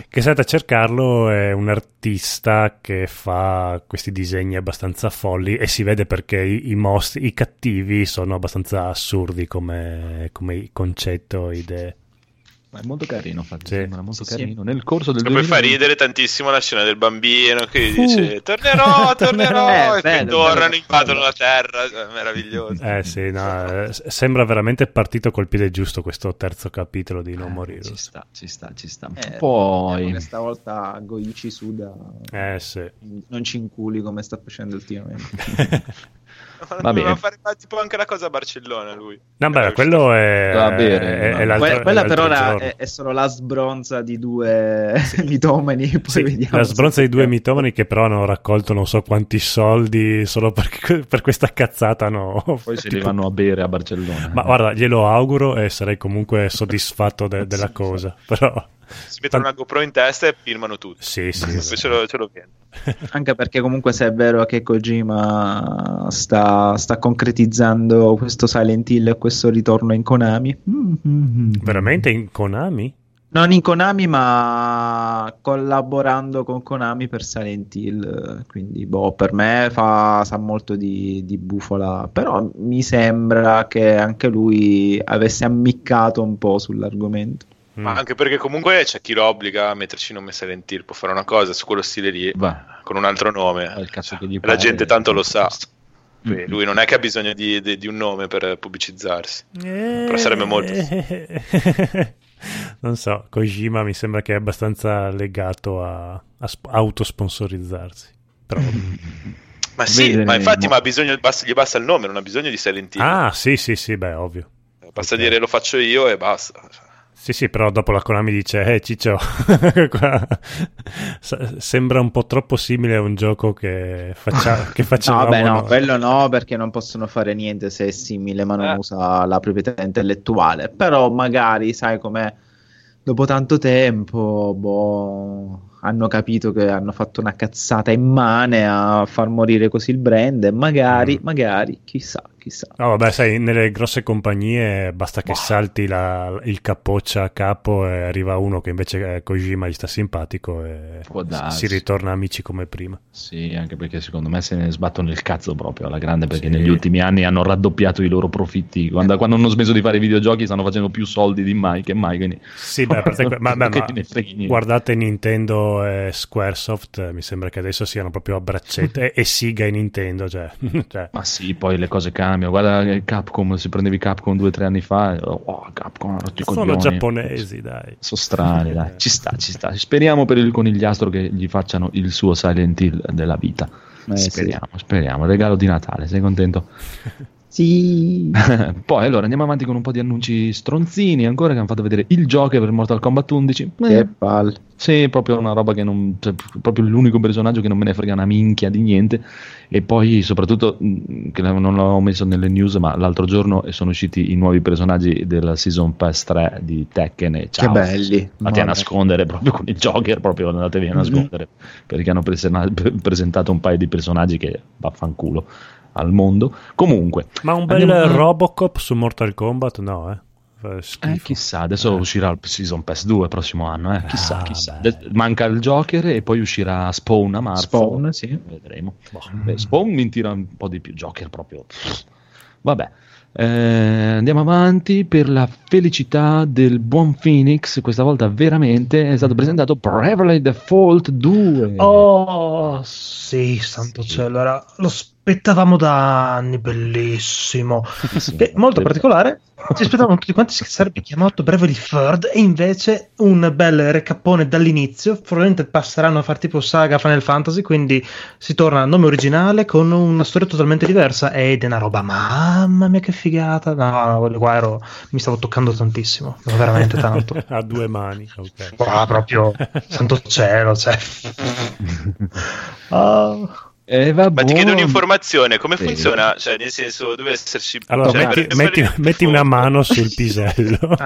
Che se andate a cercarlo è un artista che fa questi disegni abbastanza folli e si vede perché i, i mostri, i cattivi sono abbastanza assurdi come, come concetto, idee. Ma è molto carino, infatti, Sì. sembra molto Sì, sì. carino. Nel corso del E poi fa 2020 ridere tantissimo la scena del bambino che Uh. dice tornerò, tornerò, Eh, e bello, poi tornano, bello. invadono la terra, cioè, meraviglioso. Eh sì, no, eh, sembra veramente partito col piede giusto questo terzo capitolo di No More Eh, ci Heroes. sta, ci sta, ci sta. Eh, Poi che stavolta Goichi Suda Eh sì. non ci inculi come sta facendo ultimamente. Va Doveva bene. fare tipo anche la cosa a Barcellona lui. No, beh, Eh, quello è, Va bene, è- no. è l'altro- Que- quella è per l'altro ora giorno. è, è solo la sbronza di due mitomani. Poi Sì, vediamo la sbronza di due mitomani che però hanno raccolto non so quanti soldi solo per, per questa cazzata no. poi se Tipo- li vanno a bere a Barcellona. Ma guarda, glielo auguro e sarei comunque soddisfatto de- della cosa. Però Si mettono una GoPro in testa e filmano tutto. sì, sì. Poi ce lo, ce lo. Anche perché comunque se è vero che Kojima sta, sta concretizzando questo Silent Hill e questo ritorno in Konami. Mm-hmm. Veramente in Konami? Non in Konami, ma collaborando con Konami per Silent Hill. Quindi, boh, per me fa, sa molto di, di bufola. Però mi sembra che anche lui avesse ammiccato un po' sull'argomento. Ma Mm. anche perché comunque c'è chi lo obbliga a metterci nome Silent Hill, può fare una cosa su quello stile lì Va, con un altro nome. fa il cazzo che gli E pare. la gente tanto lo sa. Mm. Beh, Lui non è che ha bisogno di, di- di un nome per pubblicizzarsi. Però sarebbe molto- non so, Kojima mi sembra che è abbastanza legato a, a sp- autosponsorizzarsi. Però... Ma sì, Vedremo. ma infatti ma ha bisogno, basta- gli basta il nome, non ha bisogno di Silent Hill. Ah, sì, sì, sì, beh, ovvio. Basta ok. dire lo faccio io e basta. Sì, sì, però dopo la Konami dice, eh, Ciccio, sembra un po' troppo simile a un gioco che, faccia- che No, vabbè, no, noi." quello no, perché non possono fare niente se è simile, ma non Eh. usa la proprietà intellettuale. Però magari, sai com'è, dopo tanto tempo, boh, hanno capito che hanno fatto una cazzata immane a far morire così il brand e magari, Mm. magari, chissà, chissà. No, vabbè, sai, nelle grosse compagnie basta che salti la- il capoccia a capo e arriva uno che invece eh, Kojima gli sta simpatico e si ritorna amici come prima. Sì, anche perché secondo me se ne sbattono il cazzo proprio alla grande perché Sì. negli ultimi anni hanno raddoppiato i loro profitti. Quando, quando hanno smesso di fare i videogiochi stanno facendo più soldi di mai che mai. Quindi... Sì, beh, que- ma- beh, ma te guardate Nintendo e Squaresoft, eh, mi sembra che adesso siano proprio a braccette e, e Siga e Nintendo, cioè, cioè, Ma sì, poi le cose cambiano. Guarda che Capcom, se prendevi Capcom due o tre anni fa, oh, Capcom, rotto i sono coglioni. giapponesi, dai. Sono strani, dai. Ci sta, ci sta. Speriamo per il conigliastro che gli facciano il suo Silent Hill della vita. Eh, sì. speriamo, speriamo. Regalo di Natale, sei contento? Sì. Poi allora andiamo avanti con un po' di annunci stronzini ancora che hanno fatto vedere il Joker per Mortal Kombat 11. Eh, Che palle. Sì, proprio una roba che non. Cioè, proprio l'unico personaggio che non me ne frega una minchia di niente. E poi, soprattutto, mh, che non l'ho messo nelle news, ma l'altro giorno sono usciti i nuovi personaggi della Season Pass 3 di Tekken. E ciao, Che belli. Andate a nascondere proprio con il Joker, proprio andatevi a nascondere. Perché hanno presena- pre- presentato un paio di personaggi che vaffanculo al mondo. Comunque, Ma un bel Andiamo- Robocop su Mortal Kombat no, eh. Eh, chissà, adesso uscirà il Season Pass 2 il prossimo anno, eh. chissà, Ah, chissà. De- manca il Joker e poi uscirà Spawn a marzo. Spawn, sì. Vedremo. Boh. Beh, Spawn mi tira un po' di più, Joker proprio. Vabbè. Eh, andiamo avanti per la felicità del buon Phoenix. Questa volta veramente è stato presentato Bravely Default 2. Oh, sì, santo Sì. cielo, era- lo aspettavamo da anni, bellissimo. Sì. Che, molto particolare, ci aspettavano tutti quanti che sarebbe chiamato Bravely Third e invece un bel recappone dall'inizio, probabilmente passeranno a far tipo saga Final Fantasy, quindi si torna a nome originale con una storia totalmente diversa ed è una roba, mamma mia che figata, no, no, qua ero, mi stavo toccando tantissimo, veramente tanto. a due mani, ok. Ah, proprio santo cielo, cioè. Ah. Eh, Ma ti chiedo un'informazione, come funziona? Cioè, nel senso, deve esserci... Allora, cioè, metti, metti- metti una mano sul pisello.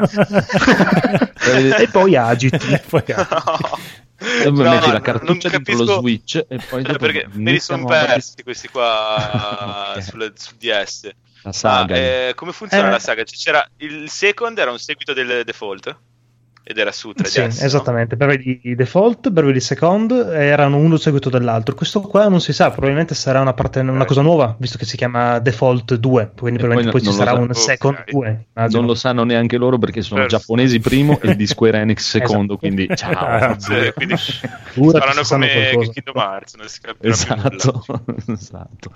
e poi agiti. E poi- Dove No, metti la non cartuccia dentro lo capisco- switch e poi Eh, dopo perché me li sono persi questi qua Ok. sul, sul DS. la saga. Ah, eh, come funziona Eh. la saga? Cioè, c'era il second era un seguito del default ed era su 3DS. Sì, no? esattamente. Beverly Default, Beverly Second erano uno seguito dell'altro. Questo qua non si sa, probabilmente sarà una, parte, una Ok. cosa nuova, visto che si chiama Default 2. Quindi E probabilmente poi poi, ci sarà sa- un. Second 2. immagino. non lo sanno neanche loro perché sono Certo. giapponesi primo e di Square Enix secondo, Esatto. quindi ciao. Sì, quindi sanno come. Kingdom Hearts, non si capirà Esatto, esatto.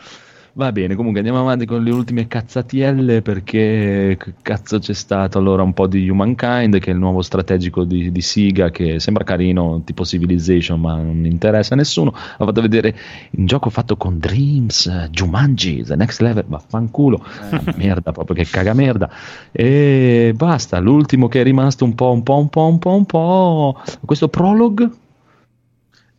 Va bene, comunque andiamo avanti con le ultime cazzatielle perché cazzo c'è stato allora un po' di Humankind che è il nuovo strategico di, di Siga che sembra carino tipo Civilization ma non interessa a nessuno. Ha fatto vedere un gioco fatto con Dreams, Jumanji, The Next Level, vaffanculo. Eh. merda proprio che caga merda. E basta, l'ultimo che è rimasto un po' un po' un po' un po' un po' questo prologue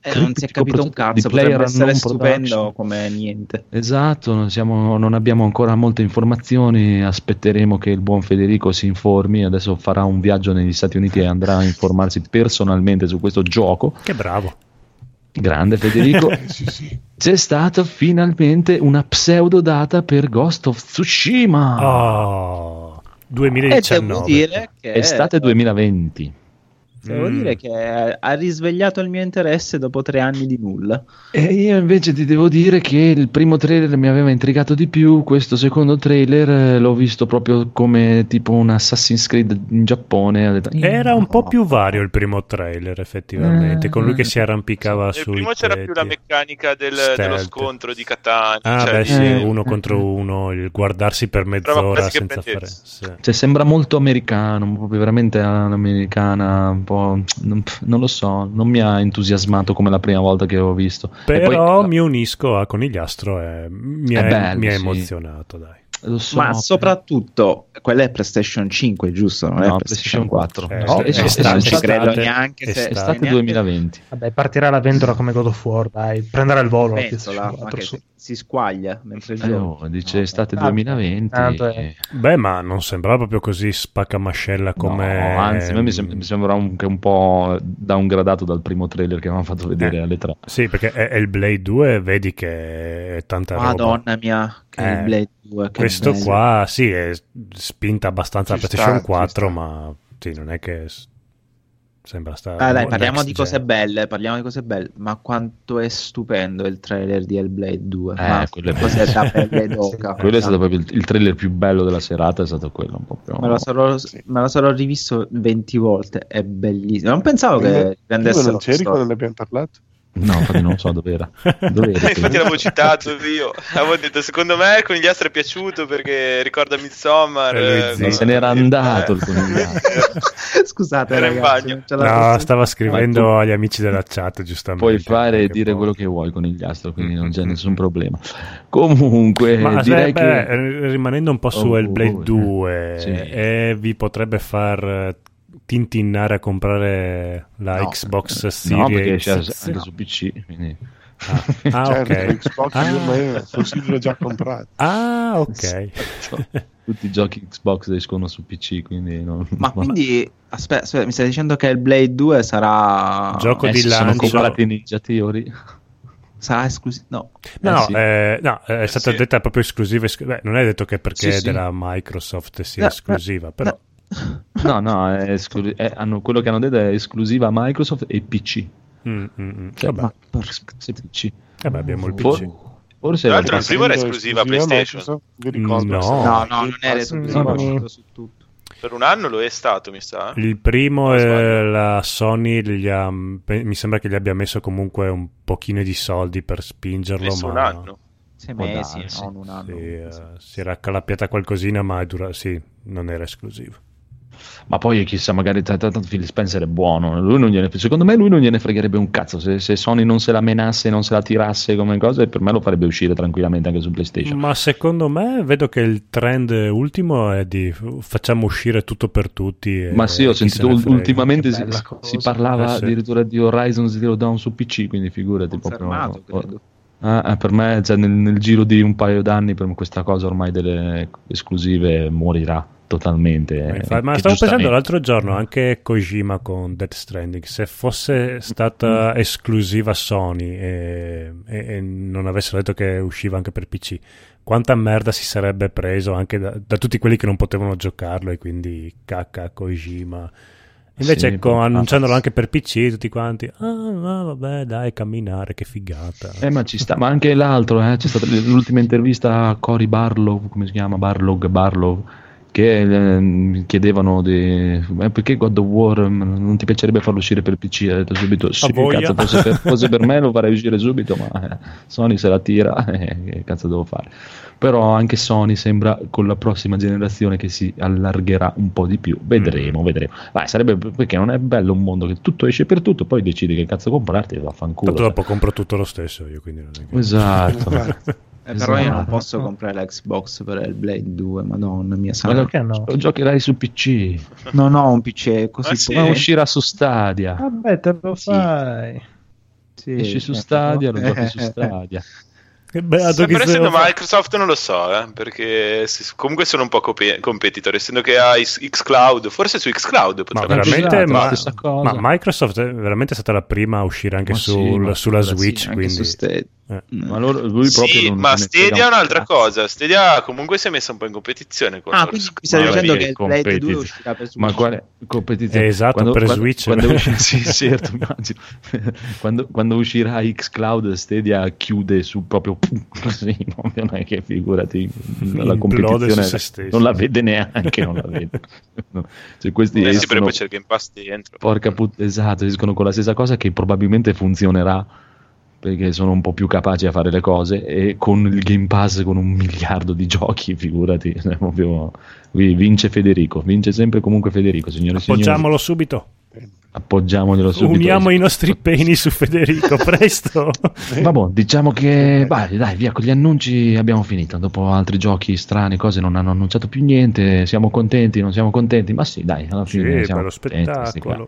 Eh, non si è capito un cazzo, Di potrebbe player essere non stupendo production. come niente. Esatto, non, siamo- non abbiamo ancora molte informazioni, aspetteremo che il buon Federico si informi, adesso farà un viaggio negli Stati Uniti e andrà a informarsi personalmente su questo gioco. Che bravo. Grande Federico, Sì, sì. c'è stata finalmente una pseudo data per Ghost of Tsushima, Oh, E 2019. devo dire che estate 2020. Devo Mm. dire che ha risvegliato il mio interesse dopo tre anni di nulla. E io invece ti devo dire che il primo trailer mi aveva intrigato di più, questo secondo trailer eh, l'ho visto proprio come tipo un Assassin's Creed in Giappone. detto, Era un po' più vario il primo trailer, effettivamente, con lui che si arrampicava Nel sui primo c'era più la meccanica del- dello scontro di Catania. Ah, cioè, beh, di- sì, Eh. uno contro uno, il guardarsi per mezz'ora senza fare. sì. Cioè, sembra molto americano, proprio veramente all'americana, un po'. Non, non lo so, non mi ha entusiasmato come la prima volta che l'ho visto. Però poi- mi unisco a Conigliastro e mi, È ha- bello, mi ha sì. emozionato, dai. Lo so, Ma soprattutto, quella è PlayStation 5, giusto? Non No, è PlayStation 4. Eh, No, è- es- è es- estate, non ci estate- credo estate- neanche se estate estate neanche- 2020. Vabbè, partirà l'avventura come God of War, dai, prenderà il volo. la Pensola, 4, su. si, squaglia mentre Eh, gioca. oh, dice estate Ah, 2020. tanto è. eh, Beh, ma non sembrava proprio così spaccamascella come... no, anzi, a me mi, sem- mi sembra un, che un po' downgradato dal primo trailer che avevamo fatto vedere Eh. alle 3. Sì, perché è, è il Blade 2, vedi che è tanta roba. Madonna mia, Eh, il Blade 2, che Questo qua, sì, è spinta abbastanza Ci la PlayStation sta, ci 4, sta. ma sì, non è che sembra stare... Ah, dai, parliamo di cose gen. belle, parliamo di cose belle. Ma quanto è stupendo il trailer di Hellblade 2. Eh, ma quello è cos'è da pelle d'oca. Quello è stato proprio il, il trailer più bello della serata, è stato quello un po' più... Me lo, sarò, Sì. me lo sarò rivisto 20 volte, è bellissimo. Non pensavo che prendessero non c'eri quando ne abbiamo parlato? No, infatti non so dove era. Dove era? Infatti l'avevo citato io. Avevo detto, secondo me il conigliastro è piaciuto perché ricorda Midsommar. Eh. No, se n'era eh, andato eh. il conigliastro. Scusate, Era in ragazzi, bagno. ce la No, posso- stava scrivendo Ma agli amici della chat, giustamente. Puoi fare e dire poi- quello che vuoi con il gliastro, quindi non c'è Mm, nessun problema. Comunque, Ma direi beh, che eh, rimanendo un po' su Oh, Hellblade oh, 2, sì. e vi potrebbe far eh, tintinnare a comprare la No. Xbox no, perché Series c'è X. anche su PC. Quindi... Ah, ah, certo, ok. Xbox Ah. io ormai considero già comprato. Ah, ok. Tutti i giochi Xbox escono su PC, quindi non... Ma quindi, aspetta, aspetta, mi stai dicendo che il Blade 2 sarà... Gioco Eh, di si sono lancio. comprati Ninja Theory. Sarà esclusivo? No. No, Eh, no, sì. eh, no, è stata Sì. detta proprio esclusiva. esc- beh, non è detto che perché Sì, sì. della Microsoft sia No, esclusiva, però No, no, è esclu- è- hanno- quello che hanno detto è esclusiva Microsoft e PC. Mm, mm, mm. Cioè, Vabbè, ma se PC. Vabbè, abbiamo il PC. For- forse Tra era l'altro il primo era Essendo esclusiva PlayStation. Microsoft, vi ricordo No. No, No, non era Pass esclusivo, no, è no. uscito su tutto. Per un anno lo è stato, mi sa. Il primo sbaglio. la Sony, gli ha- mi sembra che gli abbia messo comunque un pochino di soldi per spingerlo, Messo un ma anno. Sei mesi, darsi. non un anno. sì, eh, si era accalappiata qualcosina, ma è dura- sì, non era esclusivo. Ma poi chissà, magari t- t- tanto Phil Spencer è buono. Lui non gliene- secondo me lui non gliene fregherebbe un cazzo. Se, se Sony non se la menasse, non se la tirasse come cosa, per me lo farebbe uscire tranquillamente anche su PlayStation. Ma secondo me vedo che il trend ultimo è di facciamo uscire tutto per tutti. e- Ma sì, ho sentito ultimamente si, si parlava Eh sì. addirittura di Horizon Zero Dawn su PC, quindi figurati Confermato, proprio. credo. Ah, per me, cioè, nel, nel giro di un paio d'anni, per questa cosa ormai delle esclusive morirà totalmente. Ma, ma stavo pensando l'altro giorno anche Kojima con Death Stranding. Se fosse stata Mm. esclusiva Sony e, e- e non avessero detto che usciva anche per PC, quanta merda si sarebbe preso anche da, da tutti quelli che non potevano giocarlo e quindi cacca Kojima. Invece, Sì, con- annunciandolo anche per PC, tutti quanti, ah, ah, vabbè, dai, camminare, che figata. Eh, ma ci sta, ma anche l'altro, eh, c'è stata l'ultima intervista a Cory Barlow, come si chiama? Barlog, Barlow, che ehm, chiedevano di, eh, perché God of War mm, non ti piacerebbe farlo uscire per PC? Ha detto subito, sì, cazzo, fosse per, fosse per me lo farei uscire subito, ma eh, Sony se la tira, eh, che cazzo devo fare? Però anche Sony sembra con la prossima generazione che si allargherà un po' di più, vedremo, vedremo. Vai, sarebbe perché non è bello un mondo che tutto esce per tutto, poi decidi che cazzo comprarti e vaffanculo. Tanto dopo compro tutto lo stesso io, quindi non è che... Esatto. Eh, però io non Esatto. posso comprare l'Xbox per il Blade 2, madonna mia Ma. Perché no? Lo giocherai su PC, Non ho un PC così sì? ma potente. uscirà su Stadia. Vabbè, te lo Sì. fai. Sì, Esci su Stadia, lo giochi su Stadia. Che beato Sempre essendo. Microsoft non lo so, eh, perché si- comunque sono un po' cope- competitor, essendo che ha Xcloud, forse su Xcloud Ma potrebbe veramente, Esatto, ma, la stessa cosa. ma Microsoft è veramente stata la prima a uscire anche Ma sì, sul- ma sulla Switch, quindi su Stadia. Eh. Mm. Ma loro- lui proprio Sì, non ma Stadia è un un'altra cazzo. cosa. Stadia comunque si è messa un po' in competizione con Ah, quindi mi stai dicendo sì, che Blade 2 competitive. uscirà per Switch? Ma quale competizione? Esatto, per Switch. Quando, usci- sì, certo, immagino. quando, quando uscirà Xcloud, Stadia chiude su proprio così, no? non è che figurati la competizione su se stesso. non la vede neanche, non la vede. No. Cioè, questi Eh sì, escono- perché poi c'è il Game Pass dentro. Porca puttana, esatto, escono con la stessa cosa che probabilmente funzionerà perché sono un po' più capaci a fare le cose e con il Game Pass con un miliardo di giochi, figurati, proprio- qui vince Federico, vince sempre comunque Federico, signore e signori. appoggiamolo subito. Appoggiamoglielo subito. Uniamo i nostri peni su Federico, presto. Vabbè, diciamo che vai, dai, via, con gli annunci abbiamo finito. Dopo altri giochi strani, cose non hanno annunciato più niente. Siamo contenti, non siamo contenti, ma sì, dai, alla Sì, fine siamo bello spettacolo.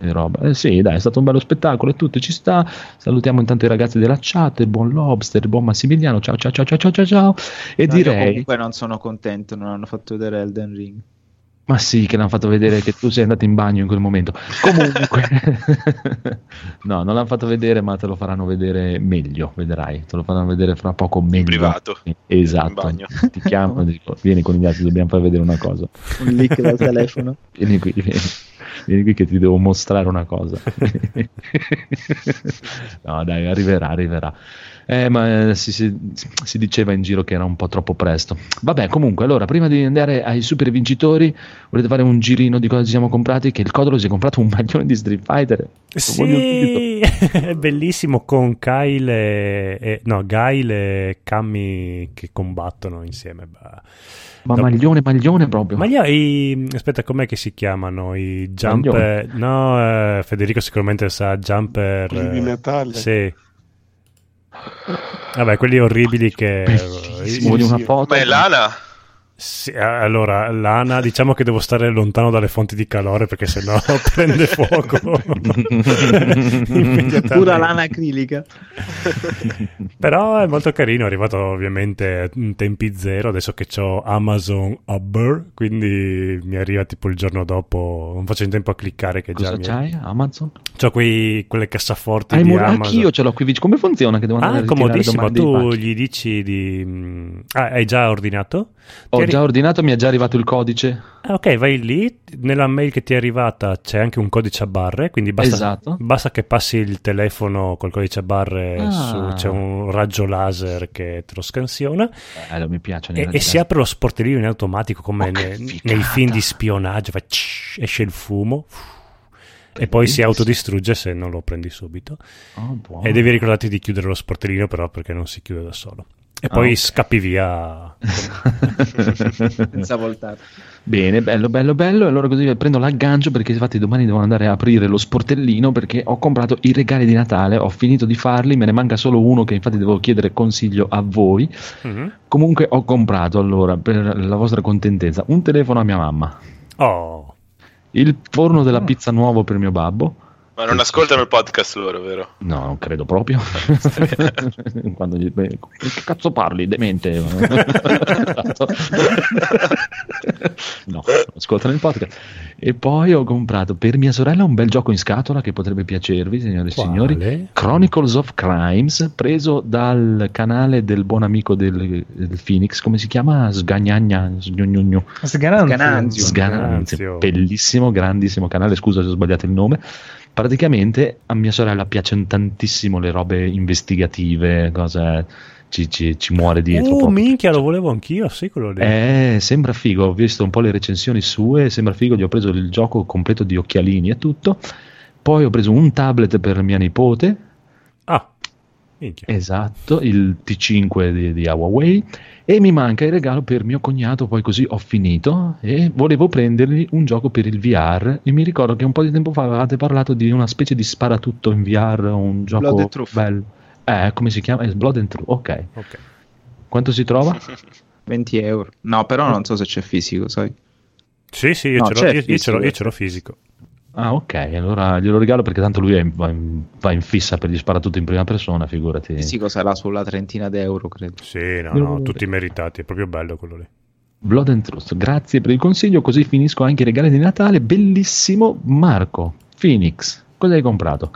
E roba. Eh, sì, dai, è stato un bello spettacolo e tutto ci sta. Salutiamo intanto i ragazzi della chat, il buon Lobster, il buon Massimiliano. Ciao, ciao, ciao, ciao, ciao, ciao, ciao. E No, direi, comunque non sono contento, non hanno fatto vedere Elden Ring. Ma sì, che l'hanno fatto vedere che tu sei andato in bagno in quel momento. Comunque, no, non l'hanno fatto vedere, ma te lo faranno vedere meglio. Vedrai, te lo faranno vedere fra poco meglio. privato. Esatto. In. Ti chiamo e dico, vieni con gli altri, dobbiamo far vedere una cosa. Un leak dal telefono. Vieni qui, vieni, vieni qui che ti devo mostrare una cosa. no, dai, arriverà, arriverà. Eh, ma eh, si, si- si diceva in giro che era un po' troppo presto. Vabbè, comunque, allora, prima di andare ai super vincitori, volete fare un girino di cosa ci siamo comprati? Che il Codolo si è comprato un maglione di Street Fighter Sì, è bellissimo con Kyle e, e- no, Gail e Cammy che combattono insieme. Bah. Ma Dopo- maglione, maglione proprio. Ma gli, i, aspetta, com'è che si chiamano? I jumper? No, eh, Federico sicuramente sa, jumper. Quelli di eh, Natale. Sì. Vabbè, quelli orribili che... Bellissimo, voglio una foto. Ma è lana? Sì, allora, Lana, diciamo che devo stare lontano dalle fonti di calore perché sennò prende fuoco. Pura lana acrilica. Però è molto carino, è arrivato ovviamente in tempi zero, adesso che ho Amazon Uber, quindi mi arriva tipo il giorno dopo, non faccio in tempo a cliccare che Cosa già mi... c'hai? Amazon? C'ho quei, quelle cassaforti Hai di mur- Amazon. Anch'io ce l'ho qui vicino. Come funziona? Che devo andare Ah, comodissimo, tu gli dici di... mm, Ah, hai già ordinato? Ho già ordinato, mi è già arrivato il codice. Ok, vai lì, nella mail che ti è arrivata c'è anche un codice a barre, quindi basta, Esatto. basta che passi il telefono col codice a barre, Ah. su- c'è un raggio laser che te lo scansiona Bello, mi piace. e, e si apre lo sportellino in automatico come Oh, ne- nei film di spionaggio, fa tsh, esce il fumo e poi si autodistrugge se non lo prendi subito. Oh, buono. E devi ricordarti di chiudere lo sportellino però perché non si chiude da solo. E Ah, poi ok. scappi via. Senza voltare. Bene, bello, bello, bello. E allora così prendo l'aggancio perché infatti domani devo andare a aprire lo sportellino perché ho comprato i regali di Natale, ho finito di farli, me ne manca solo uno che infatti devo chiedere consiglio a voi. Mhm. Comunque ho comprato allora per la vostra contentezza un telefono a mia mamma, Oh, il forno della pizza nuovo per mio babbo. Ma non ascoltano il podcast loro, vero? No, non credo proprio. Quando gli- beh, che cazzo parli, demente? no, ascoltano il podcast. E poi ho comprato per mia sorella un bel gioco in scatola che potrebbe piacervi, signore e signori. Chronicles of Crimes, preso dal canale del buon amico del, del Phoenix, come si chiama? Sgagnagna. Sgananzio. Sgananzio. Sgananzio, Sgananzio. bellissimo, grandissimo canale. Scusa se ho sbagliato il nome. Praticamente a mia sorella piacciono tantissimo le robe investigative, cose ci, ci- ci muore dietro. oh proprio. minchia, lo volevo anch'io, sì, quello lì. Eh, sembra figo. Ho visto un po' le recensioni sue. Sembra figo. Gli ho preso il gioco completo di occhialini e tutto. Poi ho preso un tablet per mia nipote. Minchia. Esatto, il T5 di, di Huawei. E mi manca il regalo per mio cognato. Poi così ho finito. E volevo prendergli un gioco per il VR. E mi ricordo che un po' di tempo fa avevate parlato di una specie di sparatutto in VR. Un gioco Blood and Truth. bello. Eh, come si chiama? È Blood and Truth. Ok. Ok. Quanto si trova? 20 euro. No, però non so se c'è fisico, sai. Sì, sì, io, No, ce, l'ho, io- io ce l'ho, fisico. io ce l'ho fisico. Ah, ok. Allora glielo regalo perché tanto lui in- va, in, va in fissa per gli sparatutto in prima persona. Figurati. Fisico sarà sulla trentina d'euro, credo. Sì, no, no, tutti meritati, è proprio bello quello lì. Blood and Truth, grazie per il consiglio, così finisco anche i regali di Natale. Bellissimo Marco, Phoenix, cosa hai comprato?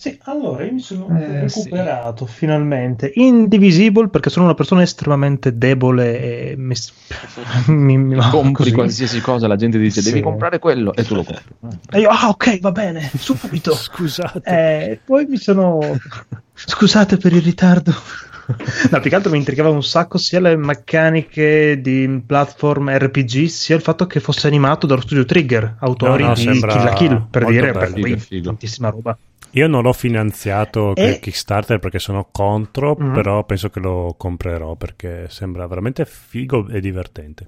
Sì, allora io mi sono Eh, recuperato finalmente Indivisible perché sono una persona estremamente debole e mi, mi, mi- Compri così. qualsiasi cosa, la gente dice devi Sì. comprare quello e tu lo compri. E io, ah, ok, va bene, subito. Scusate. Eh, poi mi sono. Scusate per il ritardo. No, più che altro mi intrigava un sacco sia le meccaniche di platform RPG, sia il fatto che fosse animato dallo studio Trigger, autori No, no, di Kill la Kill, per dire, bello, per cui figo. tantissima roba. Io non l'ho finanziato E- Kickstarter perché sono contro, Mhm. però penso che lo comprerò perché sembra veramente figo e divertente.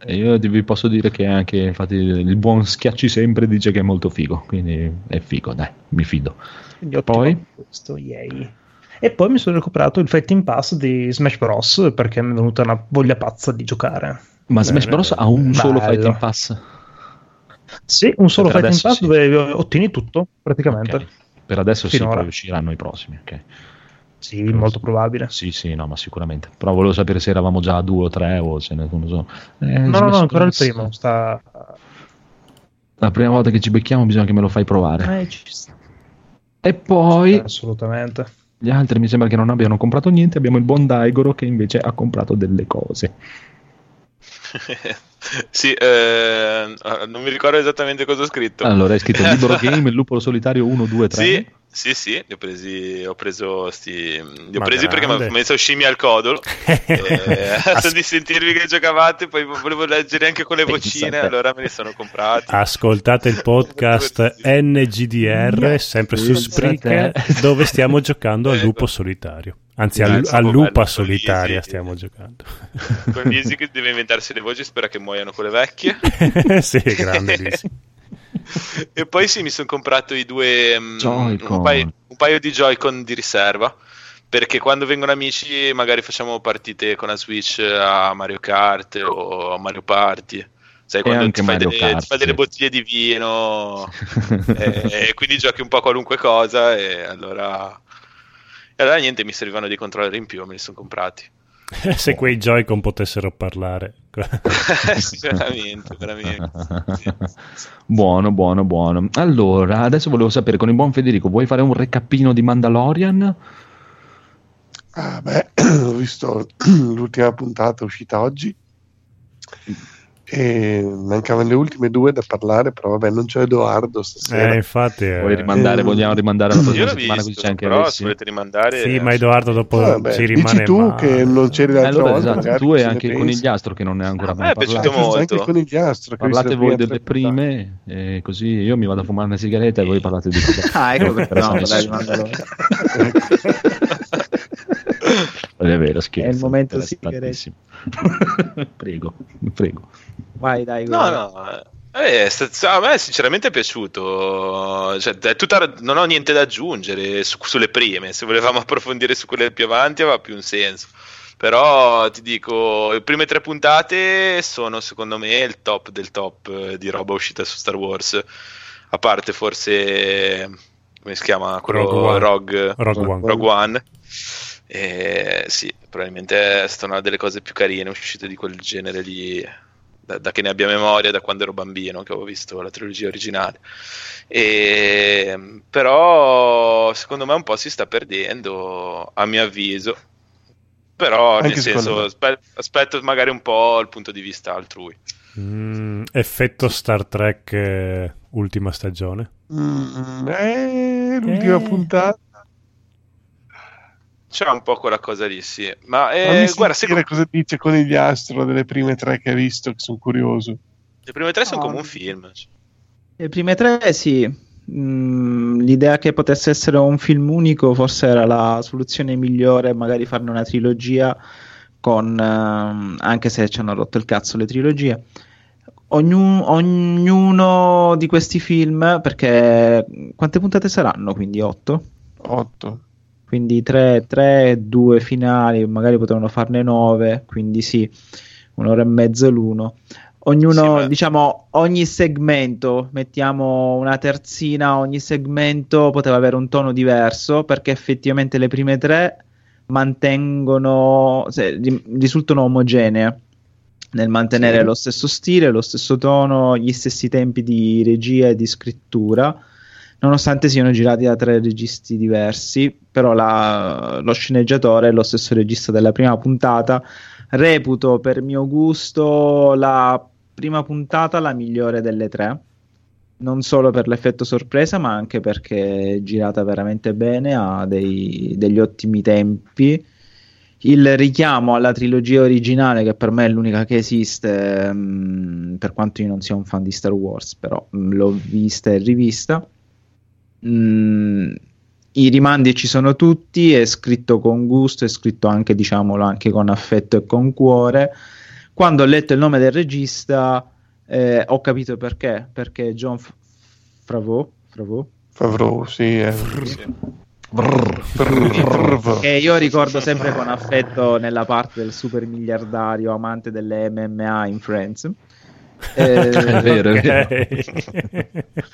E io vi posso dire che anche infatti il buon Schiacci sempre dice che è molto figo, quindi è figo, dai, mi fido. Quindi Poi? questo, yay. E poi mi sono recuperato il Fighting Pass di Smash Bros. perché mi è venuta una voglia pazza di giocare. Ma Bene, Smash Bros bene. ha un solo Bello. Fighting Pass. Sì, un solo Fighting Pass sì. dove ottieni tutto, praticamente. Ok. Per adesso sì, Finora. poi usciranno i prossimi. ok. Sì, molto probabile. Sì, sì, no, ma sicuramente. Però volevo sapere se eravamo già a due o tre o se ne non lo so. Eh, No, no, no, ancora il primo. Sta... La prima volta che ci becchiamo bisogna che me lo fai provare. Eh, ci sta. E poi Assolutamente. gli altri mi sembra che non abbiano comprato niente. Abbiamo il buon Daigoro che invece ha comprato delle cose. sì, eh, non mi ricordo esattamente cosa ho scritto. Allora, hai scritto libero game, il lupo solitario 1, 2, 3. Sì, Sì, sì, li ho presi, ho preso sti, li ho Ma presi perché mi ha messo scimmia al codolo. e, As- di sentirvi che giocavate, poi volevo leggere anche con le vocine, allora me li sono comprati. Ascoltate il podcast NGDR sempre su Spreaker dove stiamo giocando al Ecco. lupo solitario. Anzi, al bello, lupa bello, solitaria sì. stiamo giocando. Con Lisi che deve inventarsi le voci, spera che muoiano quelle vecchie. sì, grande Lisi. e poi sì, mi sono comprato i due mm, un, paio, un paio di Joy-Con di riserva. Perché quando vengono amici, magari facciamo partite con la Switch a Mario Kart o a Mario Party. Sai, quando ti fai, delle, Kart, ti fai delle bottiglie di vino e, e quindi giochi un po' a qualunque cosa. E allora, e allora niente, mi servivano dei controller in più, me li sono comprati. Se quei Joy-Con potessero parlare. sì, veramente, veramente. buono, buono, buono. Allora, adesso volevo sapere con il buon Federico, vuoi fare un recapino di Mandalorian? Ah, beh, ho visto l'ultima puntata uscita oggi e mancavano le ultime due da parlare, però vabbè, non c'è Edoardo stasera. Eh, infatti, eh, Vuoi rimandare? Eh, Vogliamo rimandare alla Io prossima settimana visto, così c'è anche però se volete rimandare... sì, ma Edoardo dopo Vabbè, ci dici rimane tu male. che non c'eri l'altra Allora, volta, esatto, tu e anche il pensa. conigliastro che non è ancora A me mai parlato. molto. Anche il conigliastro. Parlate voi le delle prime e così io mi vado a fumare una sigaretta e voi parlate di Ah, ecco perché no, dai, mandalo. È vero, scherzo. È il momento sigaretta. prego, prego. Vai, dai. No, guarda. no, eh, a me sinceramente è piaciuto. Cioè, è tutta- non ho niente da aggiungere su- sulle prime. Se volevamo approfondire su quelle più avanti, aveva più un senso. Però ti dico, le prime tre puntate sono secondo me il top del top eh, di roba uscita su Star Wars. A parte forse, come si chiama? Quello Rogue One. Rogue, Rogue One. Rogue One. Eh, sì, probabilmente è stata una delle cose più carine uscite di quel genere lì, da, da che ne abbia memoria, da quando ero bambino, che avevo visto la trilogia originale. E, però secondo me un po' si sta perdendo, a mio avviso. Però Anche nel senso, aspe- aspetto magari un po' il punto di vista altrui. Mm, effetto Star Trek eh, ultima stagione. Mm, eh, l'ultima Eh. puntata. C'è un po' quella cosa lì, sì. Ma eh, guarda, secondo- cosa dice Conigliastro delle prime tre che hai visto, che sono curioso. le prime tre sono No. come un film. Le prime tre, sì. Mm, l'idea che potesse essere un film unico forse era la soluzione migliore, magari farne una trilogia con, ehm, anche se ci hanno rotto il cazzo le trilogie. Ognu- ognuno di questi film, perché quante puntate saranno? Quindi otto? 8. Quindi 3, 3, 2 finali, magari potevano farne 9, quindi sì, un'ora e mezzo l'uno. Ognuno, Sì, diciamo, ogni segmento, mettiamo una terzina, ogni segmento poteva avere un tono diverso perché effettivamente le prime tre mantengono, se- ri- risultano omogenee nel mantenere Sì. lo stesso stile, lo stesso tono, gli stessi tempi di regia e di scrittura nonostante siano girati da tre registi diversi, però la- lo sceneggiatore è lo stesso regista della prima puntata. Reputo per mio gusto la prima puntata la migliore delle tre, non solo per l'effetto sorpresa, ma anche perché è girata veramente bene, ha dei- degli ottimi tempi. Il richiamo alla trilogia originale, che per me è l'unica che esiste, mm, per quanto io non sia un fan di Star Wars, però mm, l'ho vista e rivista. Mm, I rimandi ci sono tutti, è scritto con gusto, è scritto anche, diciamolo, anche con affetto e con cuore. Quando ho letto il nome del regista, eh, ho capito perché, perché John F- Favreau, Favreau, Favreau, sì. eh. che io ricordo sempre con affetto nella parte del super miliardario amante delle MMA in Friends. Eh, È vero, è vero.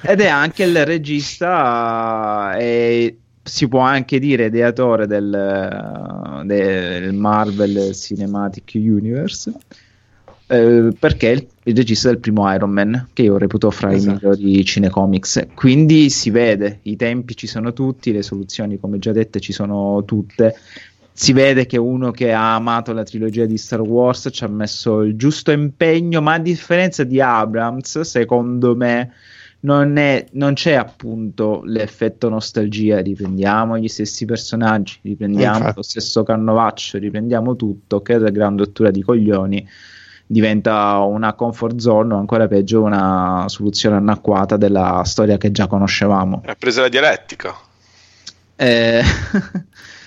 Ed è anche il regista e si può anche dire ideatore del, del Marvel Cinematic Universe eh, perché è il, il regista del primo Iron Man che io reputo fra Esatto. i migliori cinecomics quindi si vede i tempi ci sono tutti le soluzioni come già dette ci sono tutte si vede che uno che ha amato la trilogia di Star Wars ci ha messo il giusto impegno, ma a differenza di Abrams, secondo me, non, è, non c'è appunto l'effetto nostalgia, riprendiamo gli stessi personaggi, riprendiamo Infatti. lo stesso cannovaccio, riprendiamo tutto, che è la gran rottura di coglioni diventa una comfort zone o ancora peggio una soluzione anacquata della storia che già conoscevamo. Ha preso la dialettica. Eh,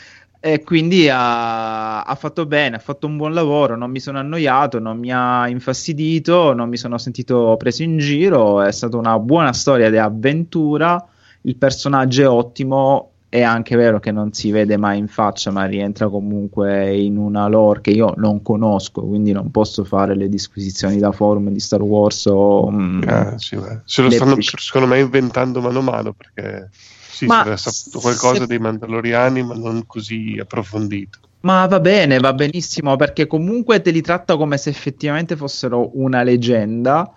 e quindi ha, ha fatto bene, ha fatto un buon lavoro, non mi sono annoiato, non mi ha infastidito, non mi sono sentito preso in giro, è stata una buona storia di avventura, il personaggio è ottimo, è anche vero che non si vede mai in faccia, ma rientra comunque in una lore che io non conosco, quindi non posso fare le disquisizioni da forum di Star Wars o... mm, Ah, sì, se lo stanno secondo me inventando mano a mano perché sì, Ma si era saputo qualcosa se- dei Mandaloriani, ma non così approfondito. Ma va bene, va benissimo, perché comunque te li tratta come se effettivamente fossero una leggenda,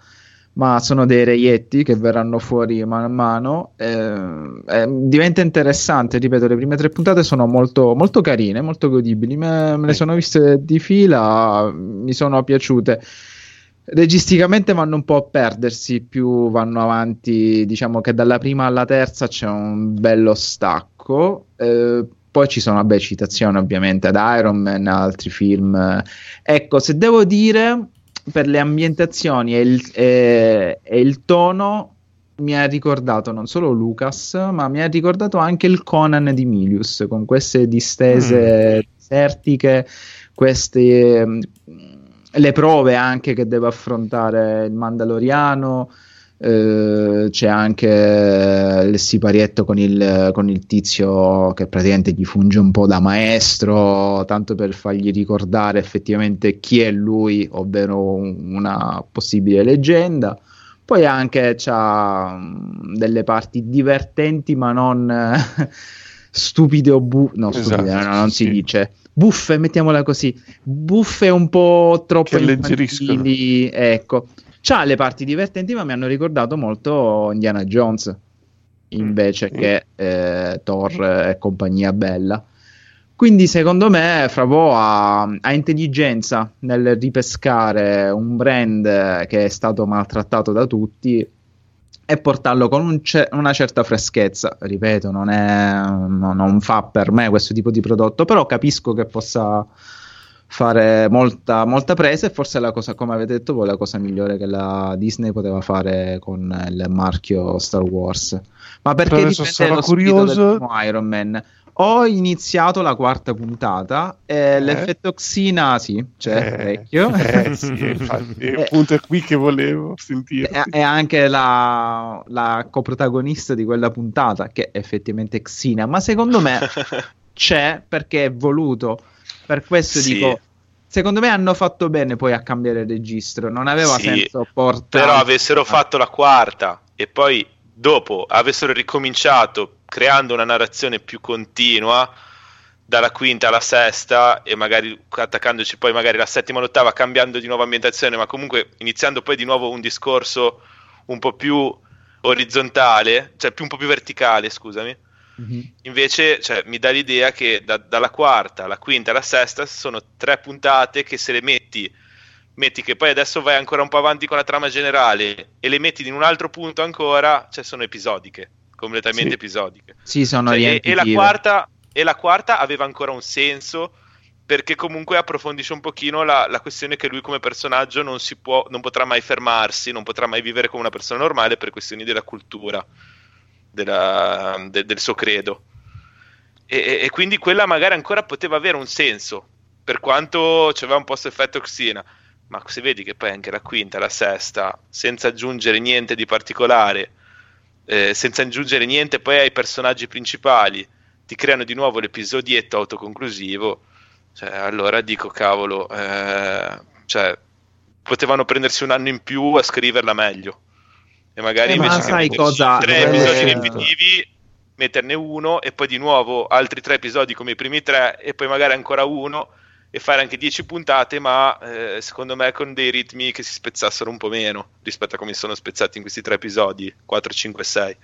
ma sono dei reietti che verranno fuori mano a mano. eh, eh, diventa interessante, ripeto, le prime tre puntate sono molto, molto carine, molto godibili, me, me le sono viste di fila, mi sono piaciute. Registicamente vanno un po' a perdersi, più vanno avanti, diciamo che dalla prima alla terza c'è un bello stacco. eh, poi ci sono, vabbè, citazioni ovviamente ad Iron Man, altri film. Ecco, se devo dire, per le ambientazioni e il, e- e il tono, mi ha ricordato non solo Lucas, ma mi ha ricordato anche il Conan di Milius, con queste distese desertiche, queste... le prove anche che deve affrontare il Mandaloriano. eh, c'è anche il siparietto con il, con il tizio che praticamente gli funge un po' da maestro, tanto per fargli ricordare effettivamente chi è lui, ovvero un- una possibile leggenda. Poi anche c'ha mm, delle parti divertenti, ma non stupide o bu- no, stupide, Esatto, no, non sì, si dice. Buffe, mettiamola così, buffe un po' troppo infantili, ecco. C'ha le parti divertenti, ma mi hanno ricordato molto Indiana Jones invece Mm. che eh, Thor e compagnia bella. Quindi, secondo me, Fravo ha, ha intelligenza nel ripescare un brand che è stato maltrattato da tutti e portarlo con un ce- una certa freschezza. Ripeto, non, è, no- non fa per me questo tipo di prodotto, però capisco che possa fare molta, molta presa e forse è la cosa, come avete detto voi, la cosa migliore che la Disney poteva fare con il marchio Star Wars. Ma perché dipende spirito curioso. Iron Man. Ho iniziato la quarta puntata e l'effetto Xina, sì, c'è Eh, parecchio. eh, sì, infatti, è Eh, appunto è qui che volevo sentire. è, è anche la, la coprotagonista di quella puntata, che è effettivamente Xina, ma secondo me c'è perché è voluto. Per questo Sì. dico, secondo me hanno fatto bene poi a cambiare registro, non aveva Sì, senso portare... Però avessero fatto la quarta e poi dopo avessero ricominciato creando una narrazione più continua dalla quinta alla sesta e magari attaccandoci poi magari la settima all'ottava cambiando di nuovo ambientazione ma comunque iniziando poi di nuovo un discorso un po' più orizzontale cioè più un po' più verticale scusami Mhm. Invece cioè, mi dà l'idea che da- dalla quarta alla quinta alla sesta sono tre puntate che se le metti, metti che poi adesso vai ancora un po' avanti con la trama generale e le metti in un altro punto ancora, cioè sono episodiche, completamente Sì. episodiche. Sì, sono Cioè, e, e la quarta, e la quarta aveva ancora un senso perché comunque approfondisce un pochino la, la questione che lui come personaggio non, si può, non potrà mai fermarsi, non potrà mai vivere come una persona normale per questioni della cultura, della- de- del suo credo. E, e- quindi quella magari ancora poteva avere un senso, per quanto c'aveva un po' questo effetto Xina. Ma se vedi che poi anche la quinta, la sesta, senza aggiungere niente di particolare, eh, senza aggiungere niente poi ai personaggi principali, ti creano di nuovo l'episodietto autoconclusivo, cioè, allora dico cavolo, eh, cioè, potevano prendersi un anno in più a scriverla meglio. E magari Eh, ma invece che sai cosa? tre episodi riempitivi, metterne uno e poi di nuovo altri tre episodi come i primi tre e poi magari ancora uno e fare anche dieci puntate, ma eh, secondo me con dei ritmi che si spezzassero un po' meno rispetto a come sono spezzati in questi tre episodi, 4, 5, 6.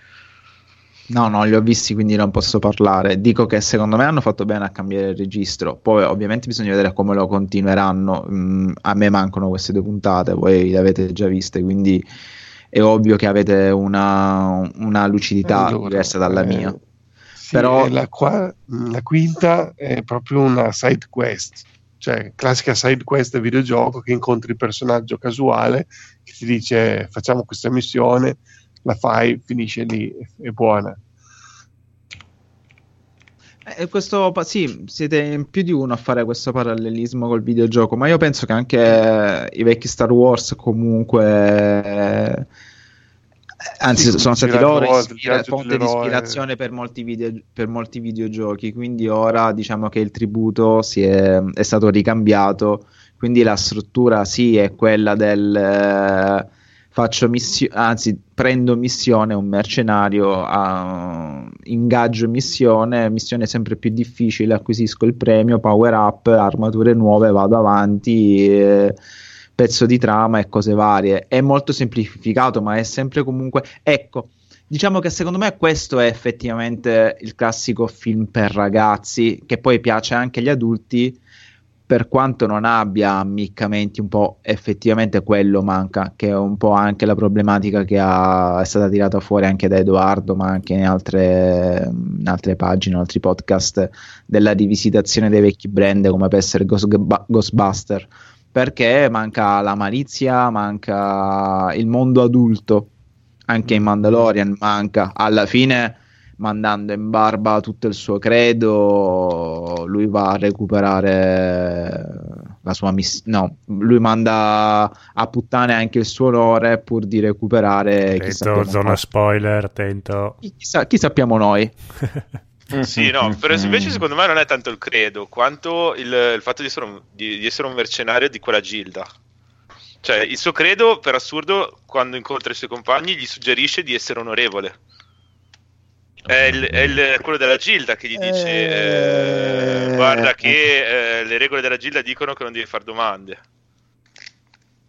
No, no, li ho visti, quindi non posso parlare. Dico che secondo me hanno fatto bene a cambiare il registro. Poi, ovviamente, bisogna vedere come lo continueranno. Mm, a me mancano queste due puntate, voi le avete già viste, quindi è ovvio che avete una, una lucidità Allora, diversa dalla eh, mia. sì, Però- la, qua- la quinta è proprio una side quest, cioè classica side quest videogioco che incontri il personaggio casuale che ti dice facciamo questa missione, la fai, finisce lì, è buona. Eh, questo, sì, siete in più di uno a fare questo parallelismo col videogioco, ma io penso che anche i vecchi Star Wars comunque... eh, Anzi, Sì, sono stati loro ispira- fonte di ispirazione per molti, video- per molti videogiochi. Quindi ora diciamo che il tributo si è, è stato ricambiato. Quindi la struttura sì è quella del eh, faccio missione, anzi prendo missione, un mercenario, ah, ingaggio missione, missione sempre più difficile, acquisisco il premio, power up, armature nuove, vado avanti. eh, pezzo di trama e cose varie. È molto semplificato, ma è sempre comunque. Ecco, diciamo che secondo me questo è effettivamente il classico film per ragazzi, che poi piace anche agli adulti. Per quanto non abbia ammiccamenti, un po' effettivamente quello manca, che è un po' anche la problematica che ha- è stata tirata fuori anche da Edoardo, ma anche in altre, in altre pagine, in altri podcast, della rivisitazione dei vecchi brand come può essere Ghost- Ghostbuster perché manca la malizia, manca il mondo adulto, anche in Mandalorian manca. Alla fine, mandando in barba tutto il suo credo, lui va a recuperare la sua missione. No, lui manda a puttane anche il suo onore pur di recuperare Attento, zona spoiler, attento. chi, sa- chi sappiamo noi. Sì, no, però invece secondo me non è tanto il credo quanto il, il fatto di essere, un, di- di essere un mercenario di quella gilda. Cioè, il suo credo, per assurdo, quando incontra i suoi compagni, gli suggerisce di essere onorevole. È, il- è il- quello della gilda che gli dice: eh, Eh, Guarda, che eh, le regole della gilda dicono che non devi fare domande.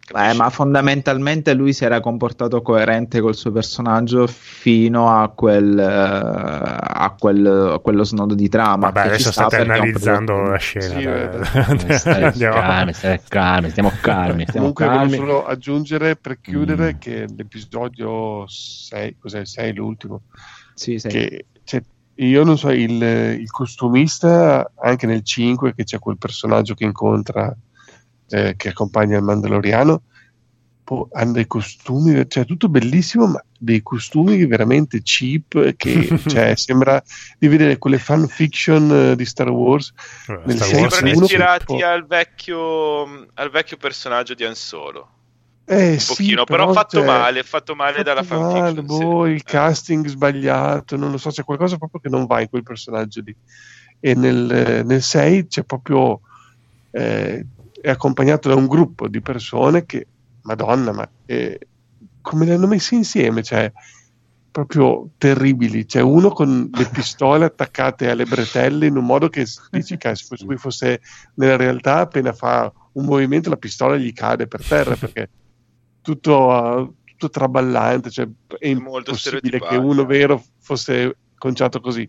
Eh, Capisci? ma fondamentalmente lui si era comportato coerente col suo personaggio fino a quel, eh, a quel- a quello snodo di trama. Vabbè, che ci adesso sta state analizzando la scena. Sì. Stai calmi, stai calmi, stiamo calmi, stiamo Comunque calmi. volevo solo aggiungere per chiudere Mm. che l'episodio 6, cos'è il 6 l'ultimo, Sì, sì. che cioè, io non so, il, il costumista anche nel 5 che c'è quel personaggio che incontra eh, che accompagna il Mandaloriano po- hanno dei costumi, cioè tutto bellissimo ma dei costumi veramente cheap che cioè, sembra di vedere quelle fan fiction eh, di Star Wars Wars Sembrano ispirati al vecchio, al vecchio personaggio di Han Solo. eh, Un sì, pochino, però, fatto cioè, male, fatto male fatto dalla male, fanfiction. boh, sì. il Eh. casting sbagliato, non lo so, c'è qualcosa proprio che non va in quel personaggio lì. E nel, nel 6 c'è proprio eh, è accompagnato da un gruppo di persone che, madonna, ma eh, come li hanno messi insieme? Cioè, proprio terribili. C'è uno con le pistole attaccate alle bretelle in un modo che dici che se lui fosse nella realtà, appena fa un movimento, la pistola gli cade per terra perché tutto, uh, tutto traballante. Cioè, è Molto impossibile che uno vero fosse conciato così.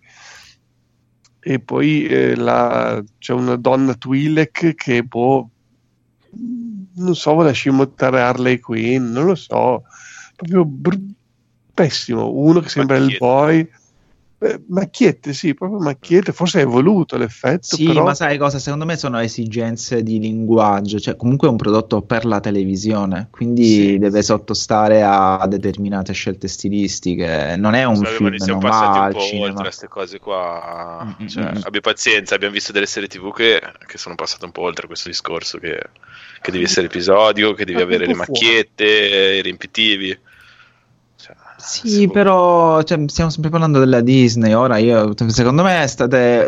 E poi eh, la- c'è una donna Twi'lek che boh, non so, vuole scimmiottare Harley Quinn, non lo so, proprio br- pessimo. Uno che sembra il boy, Eh, macchiette, sì, proprio macchiette, forse è voluto l'effetto, Sì, però ma sai cosa? Secondo me sono esigenze di linguaggio, cioè comunque è un prodotto per la televisione, quindi Sì. deve sottostare a determinate scelte stilistiche. Non è un Sarebbe, film, siamo non passati va un po' cinema. oltre queste cose qua. Mm, Cioè, mm, abbi pazienza, abbiamo visto delle serie TV che, che sono passate un po' oltre questo discorso che, che devi essere episodico, che devi Ma avere le macchiette, i riempitivi. Sì, può- però cioè, stiamo sempre parlando della Disney. Ora, io, secondo me, state,